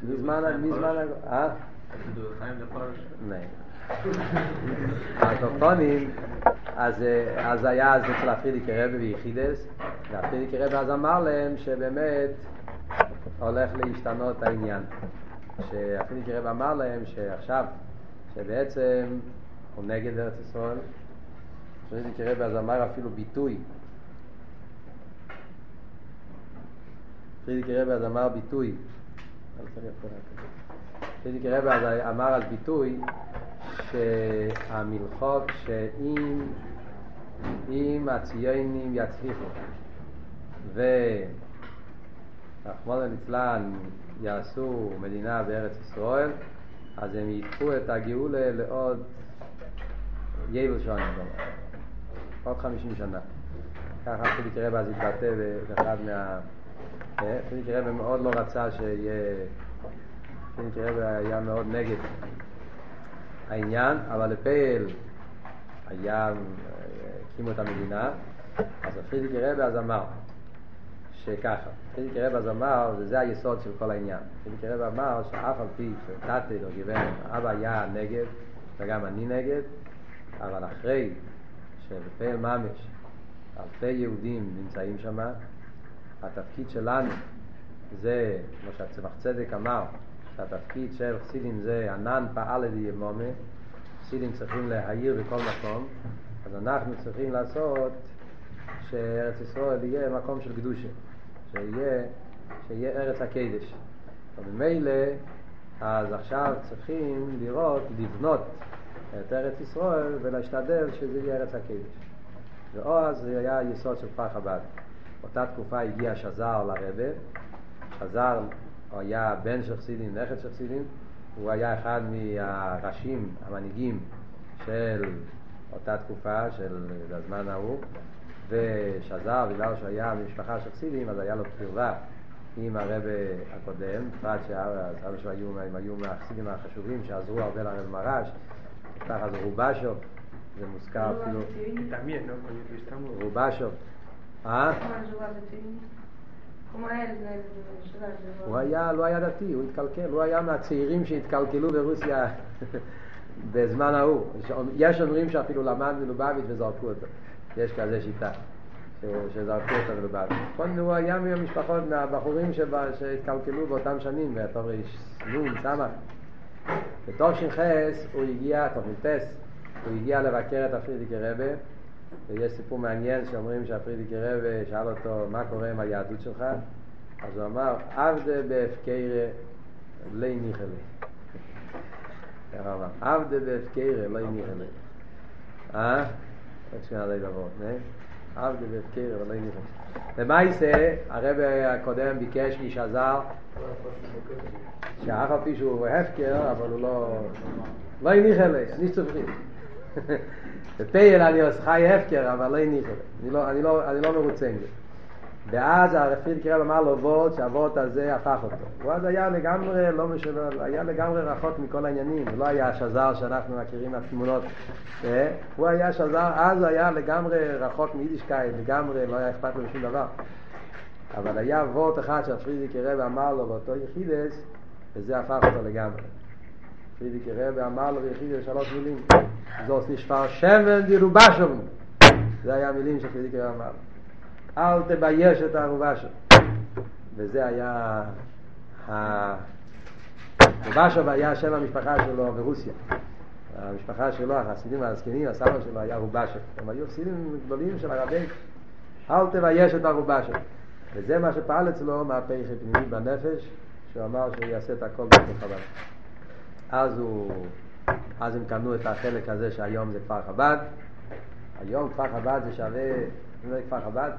A: מזמן, מזמן, אה? הקופונים, אז, אז היה אז אצל הפרידיקי רבי ויחידס, והפרידיקי רבי אז אמר להם שבאמת הולך להשתנות העניין. שהפרידיקי רבי אמר להם שעכשיו, שבעצם הוא נגד ארץ ישראל, הפרידיקי רבי אז אמר אפילו ביטוי. פרידיקי רבי אז אמר ביטוי. רבי אז אמר על ביטוי שהמלחוק שאם אם הציונים יצליחו ורחמון ליצלן יעשו מדינה בארץ ישראל אז הם ייקחו את הגאולה לעוד יבל שונים עוד חמישים שנה. ככה פרידיקי רבי אז התבטא באחד מה... פרידיקי רבי מאוד לא רצה שיהיה פרידיקי רבה היה מאוד נגד העניין, אבל לפייל היה, הקימו את המדינה, אז פרידיקי רבה אז אמר שככה, פרידיקי רבה אז אמר, וזה היסוד של כל העניין, פרידיקי רבה אמר שאף על פי שתתי או גיוון, אבא היה נגד וגם אני נגד, אבל אחרי שבפייל ממש אלפי יהודים נמצאים שם, התפקיד שלנו זה, כמו שהצמח צדק אמר, שהתפקיד של חסידים זה ענן פעל על ימומה, חסידים צריכים להעיר בכל מקום, אז אנחנו צריכים לעשות שארץ ישראל יהיה מקום של קדושה, שיהיה, שיהיה ארץ הקדש. וממילא, אז עכשיו צריכים לראות, לבנות את ארץ ישראל ולהשתדל שזה יהיה ארץ הקדש. ואז זה היה היסוד של כפר חב"ד. באותה תקופה הגיע שזר לרבה, שזר הוא היה בן של חסידים, נכד של חסידים, הוא היה אחד מהראשים, המנהיגים של אותה תקופה, של הזמן ההוא, ושזר, בגלל שהוא היה ממשפחה של חסידים, אז היה לו קרבה עם הרבה הקודם, בפרט שהרבה שלו היו, הם היו מהחסידים החשובים שעזרו הרבה לרב מרש, ככה זה רובשו, זה מוזכר אפילו. רובשו, אה? הוא היה, לא היה דתי, הוא התקלקל, הוא היה מהצעירים שהתקלקלו ברוסיה בזמן ההוא. יש אומרים שאפילו למד מלובביץ' וזרקו אותו. יש כזה שיטה, שזרקו אותו מלובביץ'. נכון, הוא היה מהמשפחות, מהבחורים שהתקלקלו באותם שנים, בתרנ"ן, סמ"ך. בתש"ח הוא הגיע, תש"ט, הוא הגיע לבקר את הפרידיקי רבה, ויש סיפור מעניין שאומרים שהפרידיקי רבה שאל אותו מה קורה עם היהדות שלך, אז הוא אמר, עבדה בהפקרה לי ניחלה. ככה אמר, עבדה בהפקרה לי ניחלה. אה? עוד שנייה די לבוא? עבדה בהפקרה לי ניחלה. למעשה, הרב הקודם ביקש משזר שאף על פי שהוא הפקר, אבל הוא לא... לא הניח אלי, אני צופחי. בפייל אני עושה חי הפקר, אבל לא הניח אלי. אני לא- אני לא- אני לא מרוצה עם זה. ואז הרפיד קרב אמר לו וורט, שהוורט הזה הפך אותו. הוא אז היה לגמרי, לא משנה, היה לגמרי רחוק מכל העניינים, הוא לא היה השזר שאנחנו מכירים מהתמונות. אה? הוא היה שזר, אז היה לגמרי רחוק מיידישקייט, לגמרי לא היה אכפת לו משום דבר. אבל היה וורט אחד שהפרידיקי רבי אמר לו באותו יחידס, וזה הפך אותו לגמרי. פרידיקי רבי אמר לו ביחידס שלוש מילים, זאת נשפר שמן דירובשום. זה היה המילים שפרידיקי רבי אמר. אל תבייש את הערובה שלו. וזה היה... רובשוב היה שם המשפחה שלו ברוסיה. המשפחה שלו, החסידים והזקנים, הסבא שלו היה רובשוב. הם היו חסידים גדולים של הרבי. אל תבייש את הערובה שלו. וזה מה שפעל אצלו מהפך פנימי בנפש, שהוא אמר שהוא יעשה את הכל בכפר חב"ד. אז הוא... אז הם קנו את החלק הזה שהיום זה כפר חב"ד. היום כפר חב"ד זה שווה, אני אומר כפר חב"ד,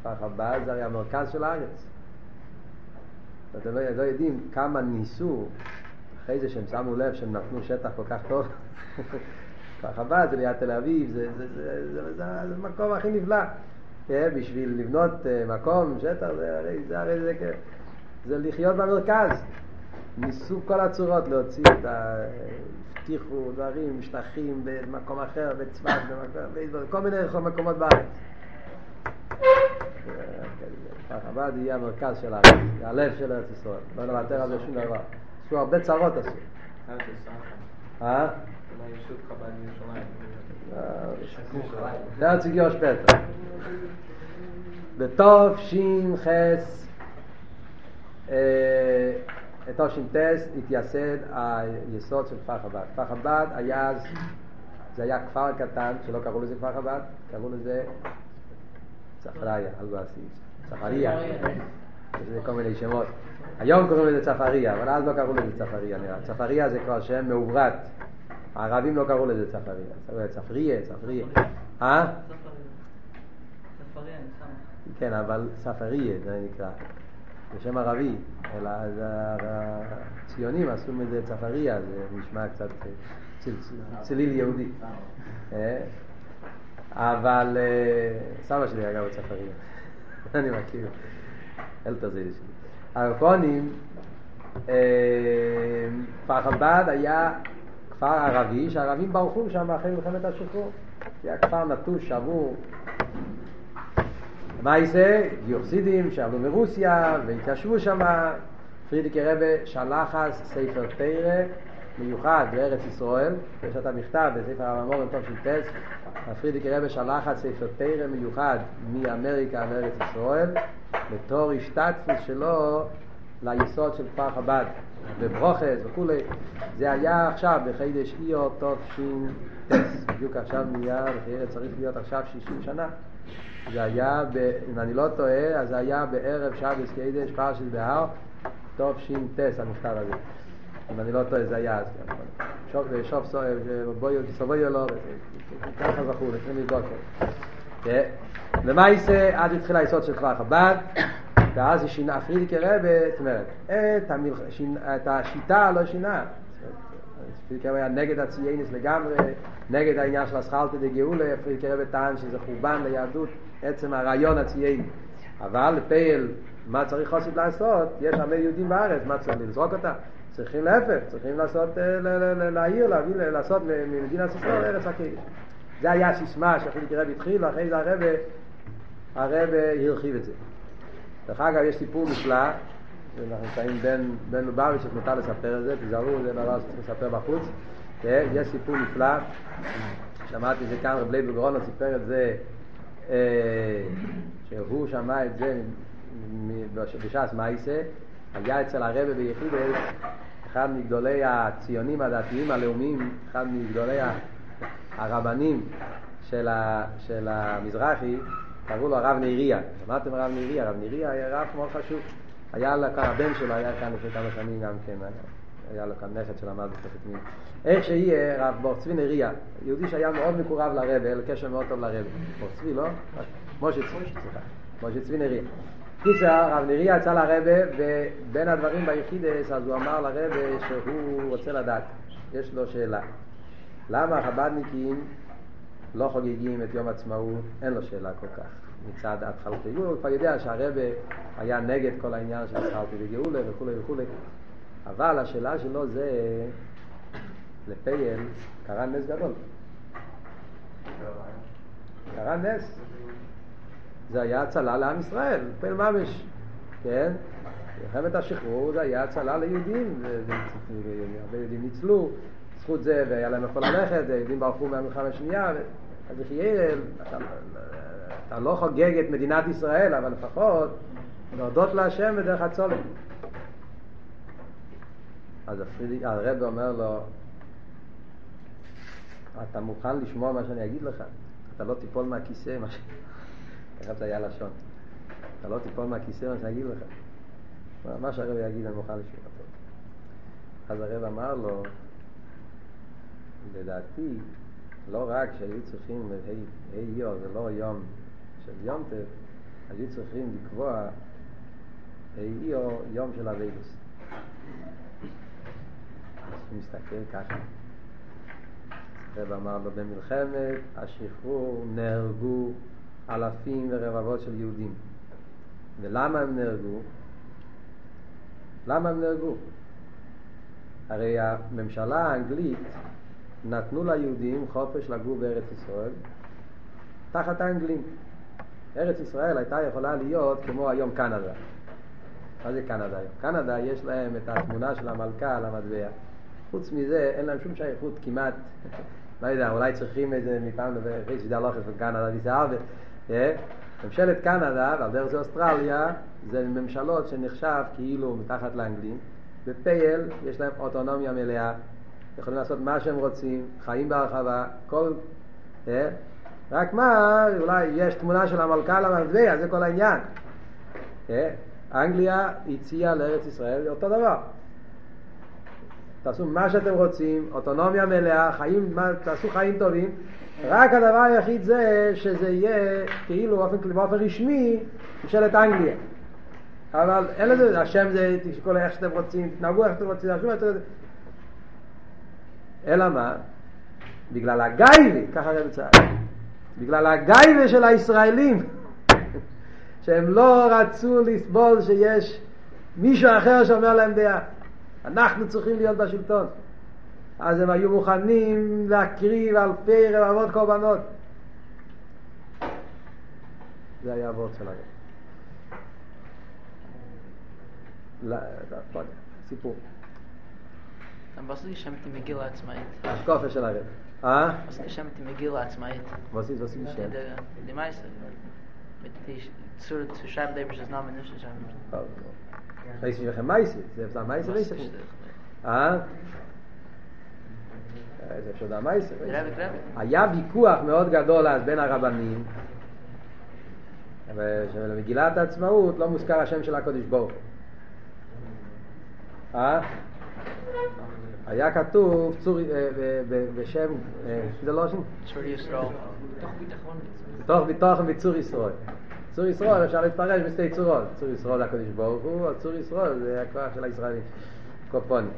A: כפר חב"ד זה הרי המרכז של הארץ. אתם לא, לא יודעים כמה ניסו, אחרי זה שהם שמו לב שהם נתנו שטח כל כך טוב. כפר חב"ד זה ליד תל אביב, זה, זה, זה, זה, זה, זה, זה המקום הכי נפלא. אה, בשביל לבנות אה, מקום, שטח, זה הרי זה, הרי זה, כ- זה לחיות במרכז. ניסו כל הצורות להוציא את ה... הבטיחו דברים, שטחים במקום אחר, בצפת, בכל מיני מקומות בארץ. חב"ד יהיה המרכז של הארץ, זה הלב של ארץ ישראל, לא נוותר על זה שום דבר. עשו הרבה צרות עשו. אה? Der zu Jahr später. בתוף שין טס התייסד היסוד של כפר חב"ד. כפר חב"ד היה אז, זה היה כפר קטן, שלא קראו לזה כפר חב"ד, קראו לזה צפריה, אלבאסי, צפריה. יש לזה כל מיני שמות. היום קוראים לזה צפריה, אבל אז לא קראו לזה צפריה נראה. צפריה זה כבר שם מעוברת. הערבים לא קראו לזה צפריה. צפריה, צפריה. אה? כן, אבל ספריה זה נקרא. זה שם ערבי, אלא אז הציונים עשו מזה צפריה, זה נשמע קצת צל- צליל יהודי. אה? אבל אה, סבא שלי היה גם בצפריה, אני מכיר, אלתר זה שלי. הרפונים, אה, כפר חב"ד היה כפר ערבי, שהערבים ברחו שם אחרי מלחמת השחרור. זה היה כפר נטוש, שבור. הגיעו חסידים שעלו מרוסיה והתיישבו שם. פרידיקי רבה שלח אז ספר תרא מיוחד בארץ ישראל, יש את המכתב בספר הממורים טס, פרידיקי רבה שלח אז ספר תרא מיוחד מאמריקה לארץ ישראל, בתור השתתפות שלו ליסוד של כפר חב"ד, בברוכס וכולי. זה היה עכשיו בחידש איו טוב שין טס, בדיוק עכשיו נהיה, צריך להיות עכשיו 60 שנה. זה היה, ב, אם אני לא טועה, אז זה היה בערב שבס קיידש פרשת בהר, טוב שין טס המכתב הזה. אם אני לא טועה, זה היה אז. שוף סובויו לא, ככה זכור, לפני לבדוק. למעשה, עד התחיל היסוד של כפר חב"ד, ואז היא שינה, פרידיקי רבה, זאת אומרת, את השיטה לא שינה. פרידיקי רבה היה נגד הציינס לגמרי, נגד העניין של הסכלתא דגאולה, פרידיקי רבה טען שזה חורבן ליהדות, עצם הרעיון הציין. אבל לפייל, מה צריך חסיד לעשות? יש הרבה יהודים בארץ, מה צריך לזרוק אותם? צריכים להפך, צריכים לעשות, להעיר, להביא, לעשות ממדינת ישראל ארץ הקדש. זה היה הסיסמה ש פריערדיקער רבי התחיל, ואחרי זה הרבי, הרבי הרחיב את זה. דרך אגב, יש סיפור נפלא, אנחנו נמצאים בין, בין לובביץ' מותר לספר את זה, תיזהרו, זה דבר שצריך לספר בחוץ. יש סיפור נפלא, שמעתי את זה כאן, רב לייב גרונר סיפר את זה, אה, שהוא שמע את זה בש"ס מייסה, היה אצל הרבה ביחידס, אחד מגדולי הציונים הדתיים הלאומיים, אחד מגדולי הרבנים של, ה, של המזרחי, קראו לו הרב נריה. שמעתם הרב נריה? הרב נריה היה רב מאוד חשוב. היה לו כאן, הבן שלו היה כאן לפני כמה שנים גם כן, היה לו כאן נכד שלמד בספר פנים. איך שיהיה, רב בור צבי נריה, יהודי שהיה מאוד מקורב לרבה, היה לו קשר מאוד טוב לרבה. בור צבי, לא? משה צבי, סליחה. משה צבי נריה. קיצר, רב נריה יצא לרבה, ובין הדברים ביחידס, אז הוא אמר לרבה שהוא רוצה לדעת. יש לו שאלה. למה החב"דניקים לא חוגגים את יום עצמאות, אין לו שאלה כל כך. מצד התחלתי גאולה, הוא כבר יודע שהרבה היה נגד כל העניין של התחלתי וגאולה וכולי וכולי. אבל השאלה שלו זה, לפייל, קרה נס גדול. קרה נס. זה היה הצלה לעם ישראל, פייל ממש, כן? מלחמת השחרור זה היה הצלה ליהודים, והרבה יהודים ניצלו, בזכות זה, והיה להם איפה ללכת, היהודים ברחו מהמלחמה השנייה, אז יחיאל, אתה, אתה לא חוגג את מדינת ישראל, אבל לפחות להודות להשם בדרך הצולת. אז הרב אומר לו, אתה מוכן לשמוע מה שאני אגיד לך? אתה לא תיפול מהכיסא, מה ש... ככה זה היה לשון. אתה לא תיפול מהכיסא מה שאני אגיד לך. מה שהרב יגיד אני מוכן לשמוע אותו. אז הרב אמר לו, לדעתי, לא רק שהיו צריכים, ה' איור זה לא יום של יום טף, היו צריכים לקבוע ה' איור יום של אביידוס. אז הוא מסתכל ככה. רב אמר לו, במלחמת השחרור נהרגו אלפים ורבבות של יהודים. ולמה הם נהרגו? למה הם נהרגו? הרי הממשלה האנגלית נתנו ליהודים חופש לגור בארץ ישראל תחת האנגלים. ארץ ישראל הייתה יכולה להיות כמו היום קנדה. מה זה קנדה היום? קנדה יש להם את התמונה של המלכה על המטבע. חוץ מזה אין להם שום שייכות כמעט, לא יודע, אולי צריכים איזה מפעם לפני שידע לא חשוב קנדה, דיסה הרבה. ממשלת קנדה, ועל דרך זה אוסטרליה, זה ממשלות שנחשב כאילו מתחת לאנגלים. בפייל יש להם אוטונומיה מלאה. יכולים לעשות מה שהם רוצים, חיים בהרחבה, כל... אה? רק מה, אולי יש תמונה של המלכה על המטבע, זה כל העניין. אה? אנגליה הציעה לארץ ישראל אותו דבר. תעשו מה שאתם רוצים, אוטונומיה מלאה, חיים, מה, תעשו חיים טובים, רק הדבר היחיד זה שזה יהיה כאילו באופן, באופן רשמי ממשלת אנגליה. אבל אין לזה, השם זה, תשקול איך שאתם רוצים, תנהגו איך שאתם רוצים, תעשו איך שאתם רוצים. אלא מה? בגלל הגייבה, ככה הרב צעק, בגלל הגייבה של הישראלים, שהם לא רצו לסבול שיש מישהו אחר שאומר להם דעה. אנחנו צריכים להיות בשלטון. אז הם היו מוכנים להקריב אלפי רבבות קורבנות. זה היה הוורד של הרב. סיפור.
D: Was ist geschämt die Megillah עצמאית?
A: השקופה של הרב. אה?
D: Was ist geschämt die Megillah עצמאית?
A: Was ist, was ist
D: Die,
A: geschehen?
D: die, die meiste. Mit die, zu, zu schreiben, der ist das Name nicht zu schreiben.
A: weiß ich welche Meise, זה weiß ich nicht.
D: das?
A: אה? אה, זה מייסה.
D: Der Rebbe, Rebbe.
A: היה ויכוח מאוד גדול אז בין הרבנים, ובמגילת העצמאות לא מוזכר השם של הקודש ברוך הוא. אה? היה כתוב צור, אה, בשם, אה, זה לא שם.
D: Doch, ביטחון.
A: תוך ביטוח וצור ישראל. צור ישראל אפשר להתפרש בשתי צורות. צור ישראל זה הקדוש ברוך הוא, או צור ישראל זה הכוח של הישראלים. קופונים.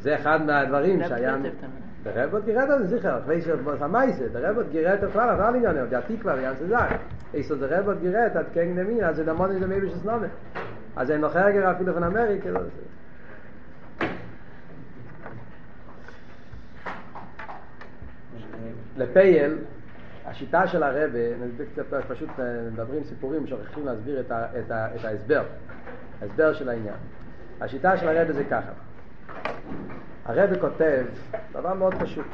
A: זה אחד מהדברים שהיה...
D: כותב אותם,
A: Der Rebbe hat gerät an sich, ich weiß nicht, was er meise. Der Rebbe hat gerät auf alle, auf alle Inge, der Tikva, die ganze Sache. Ich so, der Rebbe hat gerät, hat לפייל, השיטה של הרבה, פשוט אה, מדברים סיפורים, שוכחים להסביר את, ה, את, ה, את ההסבר, ההסבר של העניין. השיטה של הרבה זה ככה, הרבה כותב דבר מאוד פשוט.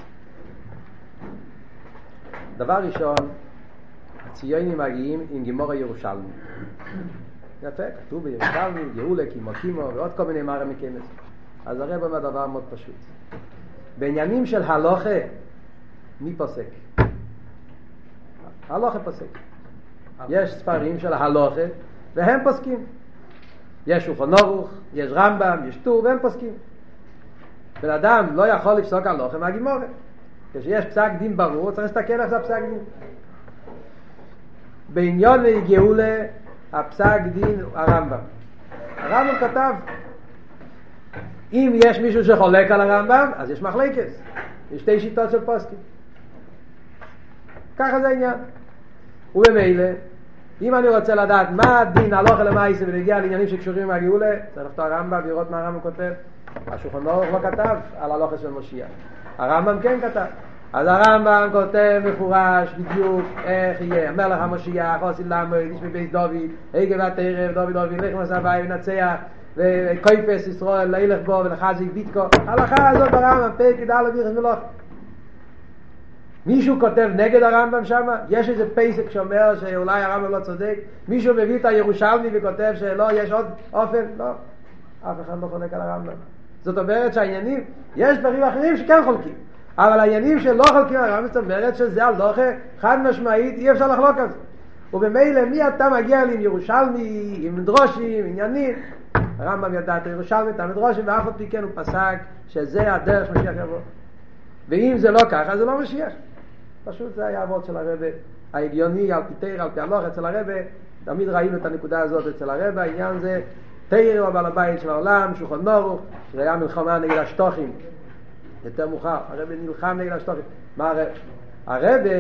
A: דבר ראשון, הציונים מגיעים עם גימור הירושלמי. יפה, כתוב בירושלמי, גאולה, קימו קימו, ועוד כל מיני מראה מקמס. אז הרב אומר דבר מאוד פשוט. בעניינים של הלוכה, מי פוסק? הלוכה פוסק. יש ספרים של הלוכה, והם פוסקים. יש שולחן ערוך, יש רמב"ם, יש טור, והם פוסקים. בן אדם לא יכול לפסוק הלוכה מהגימורת. כשיש פסק דין ברור, צריך להסתכל איך זה הפסק דין. בעניון גאולה, הפסק דין הרמב"ם. הרמב"ם כתב, אם יש מישהו שחולק על הרמב"ם, אז יש מחלקת. יש שתי שיטות של פוסקים. ככה זה העניין. ובמילא, אם אני רוצה לדעת מה הדין הלוכה למעשה ונגיע לעניינים שקשורים מהגאולה, צריך לפתוח הרמב"ם ולראות מה הרמב"ם כותב. השולחן ערוך לא כתב על הלוכה של משיח. הרמב"ם כן כתב. אז הרמב"ם כותב מפורש בדיוק איך יהיה מלך המשיח, עושי למו, איש מבית דוד, הגה והתרב, דוד דוד, לך מסע בית ונצח, וקויפס ישראל, לילך בו ולחזיק ביטקו. ההלכה הזאת ברמב"ם, פרק י"א מלוך. מישהו כותב נגד הרמב"ם שם? יש איזה פסק שאומר שאולי הרמב"ם לא צודק? מישהו מביא את הירושלמי וכותב שלא, יש עוד אופן? לא. אף אחד לא חולק על הרמב"ם. זאת אומרת שהעניינים, יש דברים אחרים שכן חולקים. אבל העניינים שלא חולקים על הרמב"ם, זאת אומרת שזה הלוכה חד משמעית, אי אפשר לחלוק על זה. ובמילא מי אתה מגיע לי עם ירושלמי, עם מדרושים, עניינים? הרמב"ם ידע את הירושלמי, את המדרושים, ואף על פי כן הוא פסק שזה הדרך משיח יבוא. ואם זה לא ככה, זה לא משיח. פשוט זה היה אבות של הרבה, ההגיוני על פי תרא, על פי הלוך אצל הרבה, תמיד ראינו את הנקודה הזאת אצל הרבה, העניין זה תרא הוא הבעל הבית של העולם, שולחן נורו, שזה היה מלחמה נגד השטוחים, יותר מאוחר, הרבה נלחם נגד השטוחים. מה הרבה? הרבה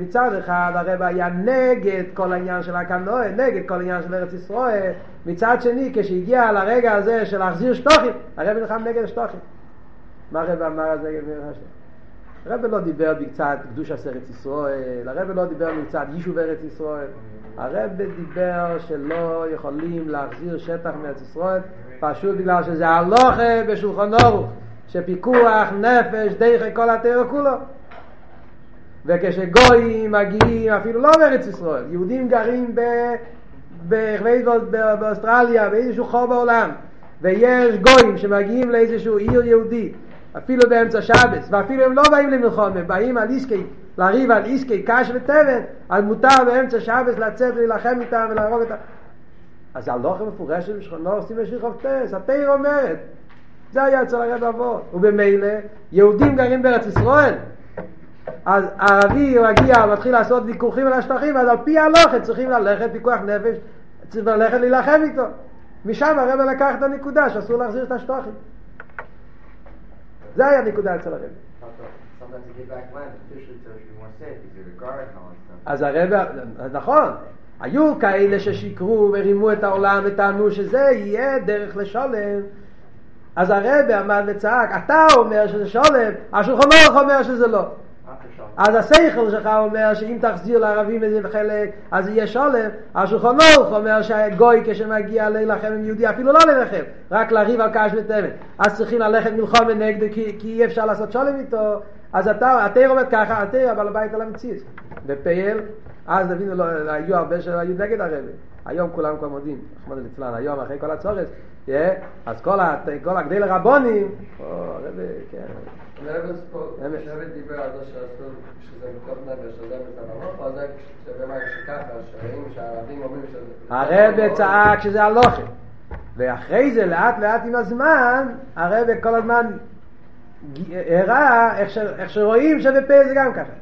A: מצד אחד הרבה היה נגד כל העניין של הקנועה, נגד כל העניין של ארץ ישראל, מצד שני כשהגיע לרגע הזה של להחזיר שטוחים, הרבה נלחם נגד השטוחים. מה הרבה אמר אז נגד השטוחים? הרב לא דיבר בקצת קדוש ארץ ישראל, הרב לא דיבר בקצת יישוב ארץ ישראל, הרב דיבר שלא יכולים להחזיר שטח מארץ ישראל פשוט בגלל שזה הלוכה בשולחן ערוך, שפיקוח נפש דרך כל התרא כולו. וכשגויים מגיעים אפילו לא בארץ ישראל, יהודים גרים ב... ב- ב- באוסטרליה, באיזשהו חור בעולם, ויש גויים שמגיעים לאיזשהו עיר יהודי, אפילו באמצע שבס, ואפילו הם לא באים למלחום, הם באים על איסקי, לריב על איסקי, קש וטבת, אז מותר באמצע שבס לצאת להילחם איתם ולהרוג אותם. אז הלוחם מפורשת בשכונו עושים בשיר חופטס, התיר אומרת, זה היה אצל הרב אבות, ובמילא יהודים גרים בארץ ישראל, אז ערבי מגיע, מתחיל לעשות ויכוחים על השטחים, אז על פי הלוכת צריכים ללכת פיקוח נפש, צריכים ללכת להילחם איתו. משם הרב לקח את הנקודה שאסור להחזיר את השטחים. זה היה הנקודה אצל הרב. אז הרב, נכון, היו כאלה ששיקרו ורימו את העולם וטענו שזה יהיה דרך לשלם, אז הרב עמד וצעק, אתה אומר שזה שולם, השולחן אורך אומר שזה לא. אז השכל שלך אומר שאם תחזיר לערבים איזה חלק, אז יהיה שולם. השולחן אורך אומר שהגוי כשמגיע להילחם עם יהודי, אפילו לא להילחם, רק לריב על קש ותבן. אז צריכים ללכת מלחום נגדו, כי, כי אי אפשר לעשות שולם איתו. אז אתה, התיר עומד ככה, התיר אבל הבית על המציאות. בפייל, אז הבינו, לא, היו הרבה שהיו נגד הרבי. היום כולם כבר מודים, רחמנא ליצלן, היום אחרי כל הצורת, אה, אז כל הגדי לרבונים, או, הרבי, כן,
C: הרב פה,
A: אמת.
C: כשהרב דיבר על זה שעשו, שזה מתוך נפש, שזה מתוך המוח, או זה שבמה שככה, שרואים שהערבים אומרים שזה...
A: הרב צעק שזה הלוכה. ואחרי זה, לאט לאט עם הזמן, הרב כל הזמן הראה איך, ש, איך שרואים שבפה זה גם ככה.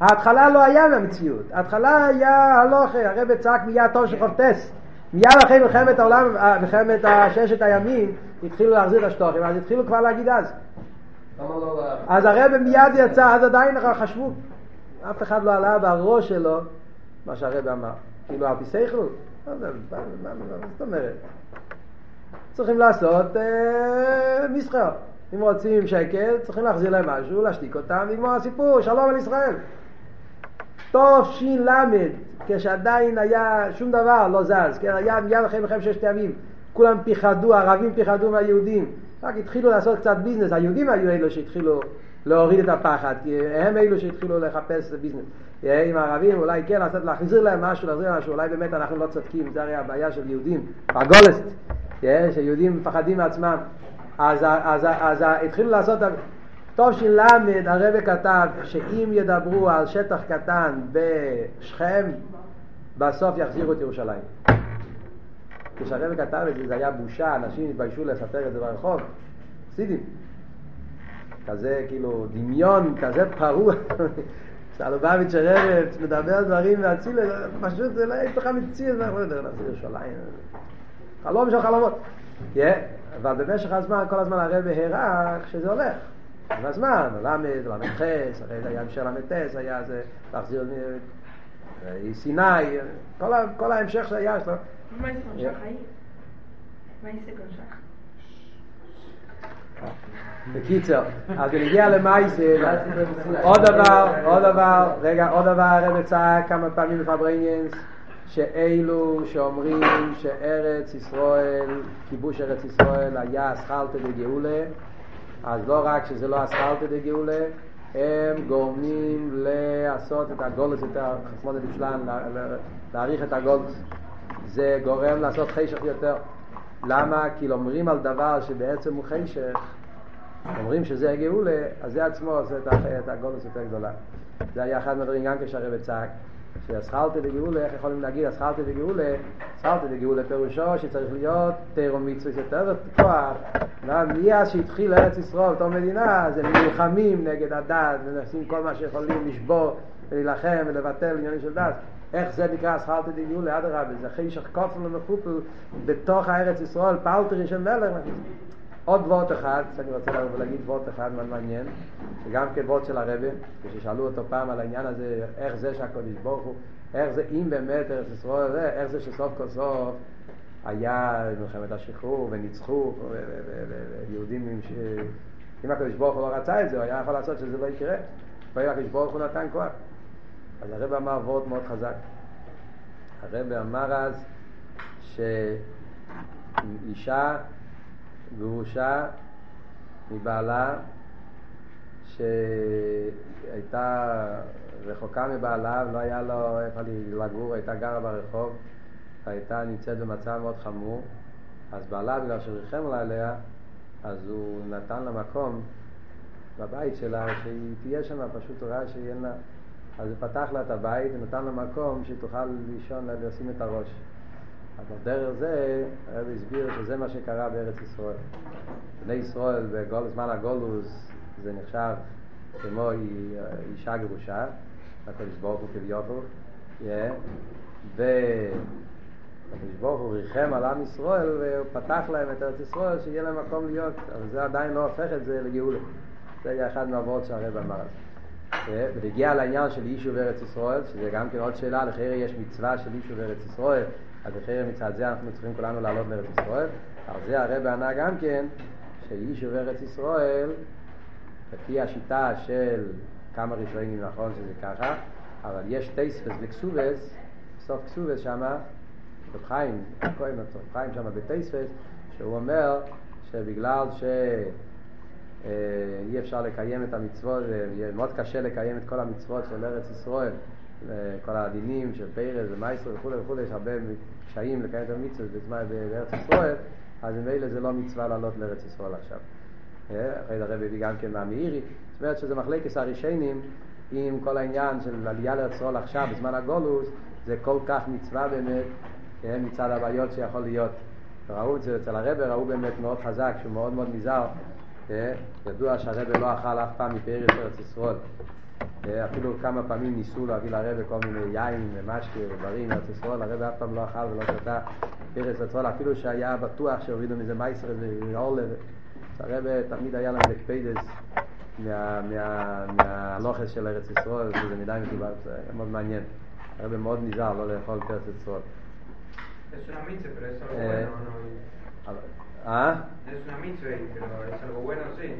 A: ההתחלה לא היה מהמציאות, ההתחלה היה הלוכה, הרב צעק מיד טוב של חופטס. מיד אחרי מלחמת העולם, אה, מלחמת ששת הימים, התחילו להחזיר את השטוחים, אז התחילו כבר להגיד אז.
C: לא...
A: אז הרב מיד יצא, אז עדיין חשבו, אף אחד לא עלה בראש שלו מה שהרב אמר. כאילו על פי שכל? מה זאת אומרת? צריכים לעשות אה, מסחר. אם רוצים שקל, צריכים להחזיר להם משהו, להשתיק אותם, לגמור הסיפור, שלום על ישראל. טוב ש"ל, כשעדיין היה שום דבר לא זז, כן, היה מיד אחרי מלחמת ששת הימים, כולם פיחדו, הערבים פיחדו מהיהודים, רק התחילו לעשות קצת ביזנס, היהודים היו אלו שהתחילו להוריד את הפחד, כי הם אלו שהתחילו לחפש ביזנס. אה, עם הערבים אולי כן, לעשות, להחזיר להם משהו, להחזיר להם משהו, אולי באמת אנחנו לא צודקים, זה הרי הבעיה של יהודים, בגולסט, אה, שיהודים מפחדים מעצמם. אז, אז, אז ה- התחילו לעשות, טוב ש"ל הרב כתב שאם ידברו על שטח קטן בשכם, בסוף יחזירו את ירושלים. כשהרב כתב את זה, זה היה בושה, אנשים התביישו לספר את זה ברחוב. חסידים. כזה כאילו דמיון, כזה פרוע. סלובביץ' הרב מדבר דברים מהצילס, פשוט זה לא יש לך מציאות, אנחנו לא יודעים להחזיר ירושלים. חלום של חלומות. אבל במשך הזמן, כל הזמן הרב הראה שזה הולך. עם הזמן, למד, למד חס, אחרי זה היה המשך טס, היה זה להחזיר אה, סיני, כל ההמשך שהיה שלו.
E: מה? מה?
A: בקיצר, אז בנגיע למייסר, עוד דבר, עוד דבר, רגע, עוד דבר הרב צעק כמה פעמים בפברניאנס, שאלו שאומרים שארץ ישראל, כיבוש ארץ ישראל היה אסכלתא דגאולה, אז לא רק שזה לא אסכלתא דגאולה, הם גורמים לעשות את הגולס יותר, חסמון דפלן, להעריך את הגולס. זה גורם לעשות חשך יותר. למה? כי אומרים על דבר שבעצם הוא חשך, אומרים שזה הגאולה, אז זה עצמו עושה את ה- את הגולס יותר גדולה. זה היה אחד מהדברים גם כשהרבא צעק, שהסכלתא דגאולה, איך יכולים להגיד הסכלתא דגאולה? הסכלתא דגאולה פירושו שצריך להיות תירו מצווה יותר כוח. מאז שהתחיל ארץ ישראל בתור מדינה, אז הם נלחמים נגד הדת, ומנסים כל מה שיכולים לשבור ולהילחם ולבטל עניינים של דת. איך זה נקרא אסכלתא דגאולה? אדרבה, זה חשך כופל ומחופל בתוך הארץ ישראל, פלטרי של מלך. עוד וורט אחד, שאני רוצה להגיד וורט אחד מאוד מעניין, שגם כן וורט של הרבה, כששאלו אותו פעם על העניין הזה, איך זה שהקדוש ברוך הוא, איך זה, אם באמת ארץ ישראל, איך זה שסוף כל סוף היה מלחמת השחרור וניצחו, ויהודים, עם ש... אם הקדוש ברוך הוא לא רצה את זה, הוא היה יכול לעשות שזה לא יקרה. ואם הקדוש ברוך הוא נתן כוח. אז הרב אמר וורט מאוד חזק. הרב אמר אז שאישה גרושה מבעלה שהייתה רחוקה מבעלה ולא היה לו איפה לגור, הייתה גרה ברחוב, הייתה נמצאת במצב מאוד חמור, אז בעלה בגלל שריחם עליה, אז הוא נתן לה מקום בבית שלה שהיא תהיה שם, פשוט הוא ראה שאין לה, אז הוא פתח לה את הבית ונתן לה מקום שהיא תוכל לישון, לשים את הראש. אבל דרך זה הרב הסביר שזה מה שקרה בארץ ישראל. בני ישראל בזמן הגולוס זה נחשב כמו אישה גרושה, הקדוש ברוך הוא כביכול, והקדוש ברוך הוא ריחם על עם ישראל והוא פתח להם את ארץ ישראל שיהיה להם מקום להיות, אבל זה עדיין לא הופך את זה לגאולה. זה היה אחד מהעבוד שהרב אמר והגיע לעניין של יישוב ארץ ישראל, שזה גם כן עוד שאלה, לחייר יש מצווה של יישוב ארץ ישראל, אז לחייר מצד זה אנחנו צריכים כולנו לעלות לארץ ישראל. על זה הרב ענה גם כן, שיישוב ארץ ישראל, לפי השיטה של כמה ראשונים נכון שזה ככה, אבל יש טייספס וקסובס, סוף קסובס שמה, רב חיים, הכהן רב חיים שמה בטייספס, שהוא אומר שבגלל ש... אה, אי אפשר לקיים את המצוות, יהיה מאוד קשה לקיים את כל המצוות של ארץ ישראל, אה, כל הדינים של פרס ומייסר וכולי וכולי, יש הרבה קשיים לקיים את המצוות בזמן בארץ ישראל, אז ממילא זה לא מצווה לעלות לארץ ישראל עכשיו. אה, אחרי זה הרב הביא גם כן מהמאירי, זאת אומרת שזה מחלקת הרישיינים עם כל העניין של עלייה לארץ ישראל עכשיו בזמן הגולוס, זה כל כך מצווה באמת, מצד הבעיות שיכול להיות. ראו את זה אצל הרב, ראו באמת מאוד חזק, שהוא מאוד מאוד נזהר ידוע שהרבא לא אכל אף פעם מפארץ ארץ ישראל. אפילו כמה פעמים ניסו להביא לרבא כל מיני יין ומשקה ודברים מארץ ישראל, הרבא אף פעם לא אכל ולא שתה פארץ ארץ ישראל, אפילו שהיה בטוח שהורידו מזה מייסר ועולה. הרבא תמיד היה להם בקפיידס מהלוחס של ארץ ישראל, זה מדי מדובר, זה מאוד מעניין. הרבא מאוד נזהר לא לאכול פארץ ישראל. אה?
F: Pero es algo bueno, sí.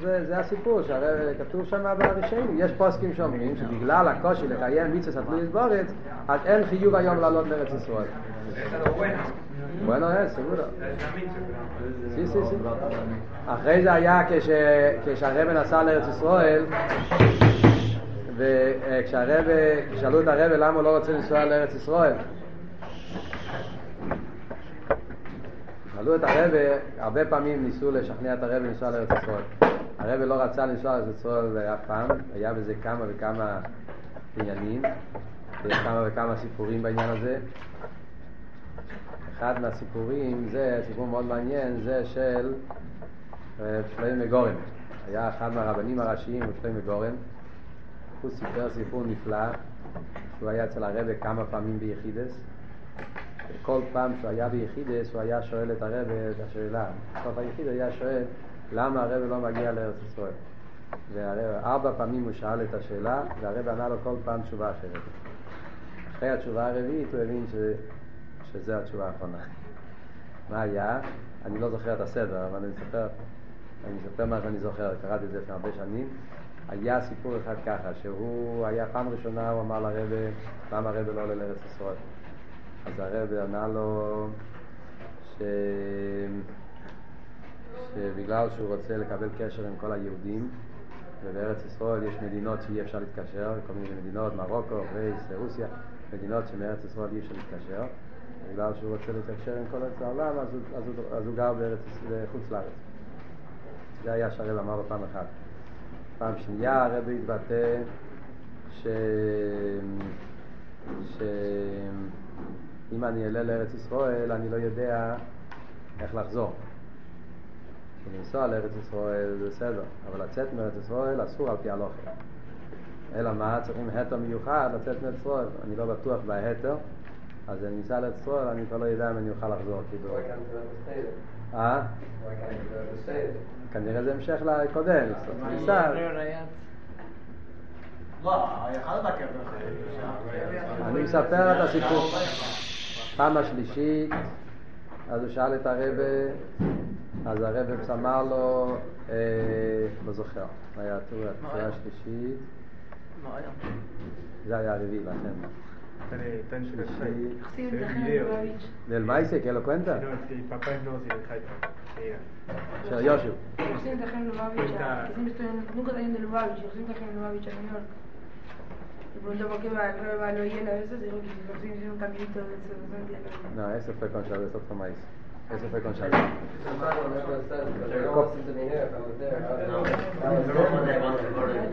A: זה, זה הסיפור, שהרי כתוב שם בראשינו, יש פוסקים שאומרים שבגלל הקושי לקיים מצווה סתלוי בארץ, אז אין חיוב היום לעלות לארץ ישראל.
F: Bueno.
A: es, seguro. Sí, sí, sí. אחרי זה היה כש, כשהרבא נסע לארץ ישראל, וכשהרבא, שאלו את הרבא למה הוא לא רוצה לנסוע לארץ ישראל. שאלו את הרבה, הרבה פעמים ניסו לשכנע את הרבה לנסוע לארץ ישראל. הרבה לא רצה לנסוע לארץ ישראל אף פעם, היה בזה כמה וכמה עניינים, כמה וכמה סיפורים בעניין הזה. אחד מהסיפורים זה, סיפור מאוד מעניין, זה של אה, שלמה גורן. היה אחד מהרבנים הראשיים, שלמה גורן. הוא סיפר סיפור נפלא, שהוא היה אצל הרבה כמה פעמים ביחידס. כל פעם שהוא היה ביחידס הוא היה שואל את הרב את השאלה. בסוף היחיד היה שואל למה הרב לא מגיע לארץ ישראל. והרב, ארבע פעמים הוא שאל את השאלה והרב ענה לו כל פעם תשובה אחרת. אחרי התשובה הרביעית הוא הבין ש... שזו התשובה האחרונה. מה היה? אני לא זוכר את הסדר, אבל אני אספר, אני אספר מה שאני זוכר, קראתי את זה לפני הרבה שנים. היה סיפור אחד ככה, שהוא היה פעם ראשונה, הוא אמר לרבה, למה הרבה לא עולה לארץ ישראל? אז הרב ענה לו ש... שבגלל שהוא רוצה לקבל קשר עם כל היהודים ובארץ ישראל יש מדינות שאי אפשר להתקשר, כל מיני מדינות, מרוקו, רייס, רוסיה, מדינות שמארץ ישראל אי אפשר להתקשר. בגלל שהוא רוצה לתקשר עם כל העולם אז אז אז הוא גר בארץ, בחוץ לארץ. זה היה שהרב אמר לו פעם אחת. פעם שנייה הרב התבטא ש... ש... אם אני אעלה לארץ ישראל, אני לא יודע איך לחזור. לנסוע לארץ ישראל זה בסדר, אבל לצאת מארץ ישראל אסור על פי הלוכה. אלא מה, צריכים התר מיוחד לצאת מארץ ישראל. אני לא בטוח בהתר, אז אני אסע לארץ ישראל, אני כבר לא יודע אם אני אוכל לחזור. כאילו. אה? כנראה זה המשך לקודם. ניסה. אני מספר את הסיפור. פעם השלישית, אז הוא שאל את הרבה, אז הרבה אמר לו, אה, לא זוכר, היה התיאור השלישית, זה היה הרביעי, לכן. Del que lo cuenta?
B: No, papá no, si el Jaipa.
A: של
E: nunca en Lubavitch, Lubavitch a New York. Le preguntó por qué creo que va a veces, digo que estoy haciendo un caminito de eso, no.
A: No, ese fue con Shabbat, es otro maíz. Ese fue con Shabbat.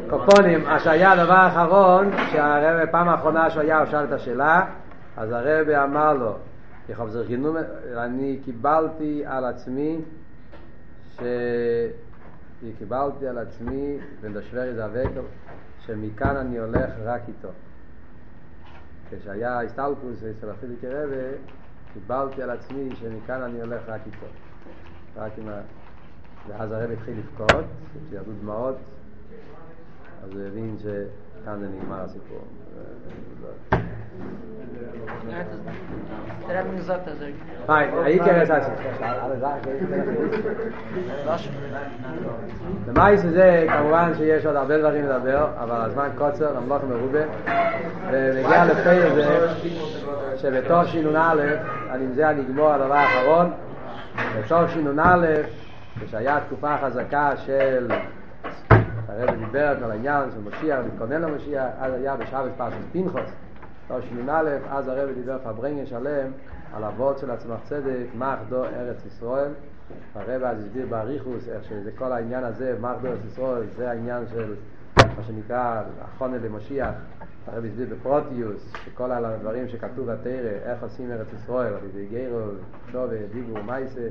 A: קופונים, מה שהיה הדבר האחרון, שהרבא פעם האחרונה שהוא היה, הוא שאל את השאלה, אז הרבא אמר לו, יחוב זה חינום, אני קיבלתי על עצמי, ש... קיבלתי על עצמי, בנדשורי זה הווקל, שמכאן אני הולך רק איתו. כשהיה הסטלקוס אצל הפיליקי רבה, קיבלתי על עצמי שמכאן אני הולך רק איתו. רק עם ה... ואז הרב התחיל לבכות, כשירדו דמעות, אז הוא הבין ש... כאן זה נגמר הסיפור.
D: Er hat mir gesagt, dass er...
A: Fein, ich kenne es also. Alle Sachen,
D: Was?
A: למעש זה כמובן שיש עוד הרבה דברים לדבר, אבל הזמן קוצר, המלוך מרובה, ונגיע לפי זה שבתור שינון א', אני עם זה אני אגמור הדבר האחרון, בתור שינון א', כשהיה תקופה חזקה של, הרב דיבר על העניין של משיח, מתכונן למשיח, אז היה בשבת פרשת פנחוס, תור שינון א', אז הרב דיבר פברנגן שלם על אבות של עצמך צדק, מה אחדו ארץ ישראל, הרב אז הסביר באריכוס איך שזה כל העניין הזה, מה אחדו ארץ ישראל, זה העניין של מה שנקרא החונה למשיח, הרב הסביר בפרוטיוס, שכל הדברים שכתוב בתרא, איך עושים ארץ ישראל, על ידי גרו, שובה, דיבור, מייסה,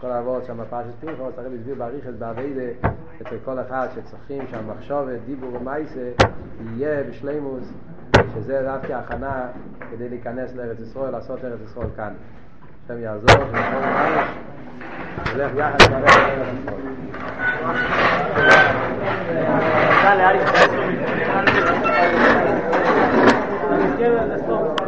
A: כל העבוד שם בפרשת פינקוס, הרב הסביר באריכס באביידה אצל כל אחד שצריכים שהמחשובת, דיבור ומייסה יהיה בשלימוס, שזה דווקא הכנה כדי להיכנס לארץ ישראל, לעשות ארץ ישראל כאן. השם יעזור, שנכון ממש, נלך יחד כאן לארץ ישראל.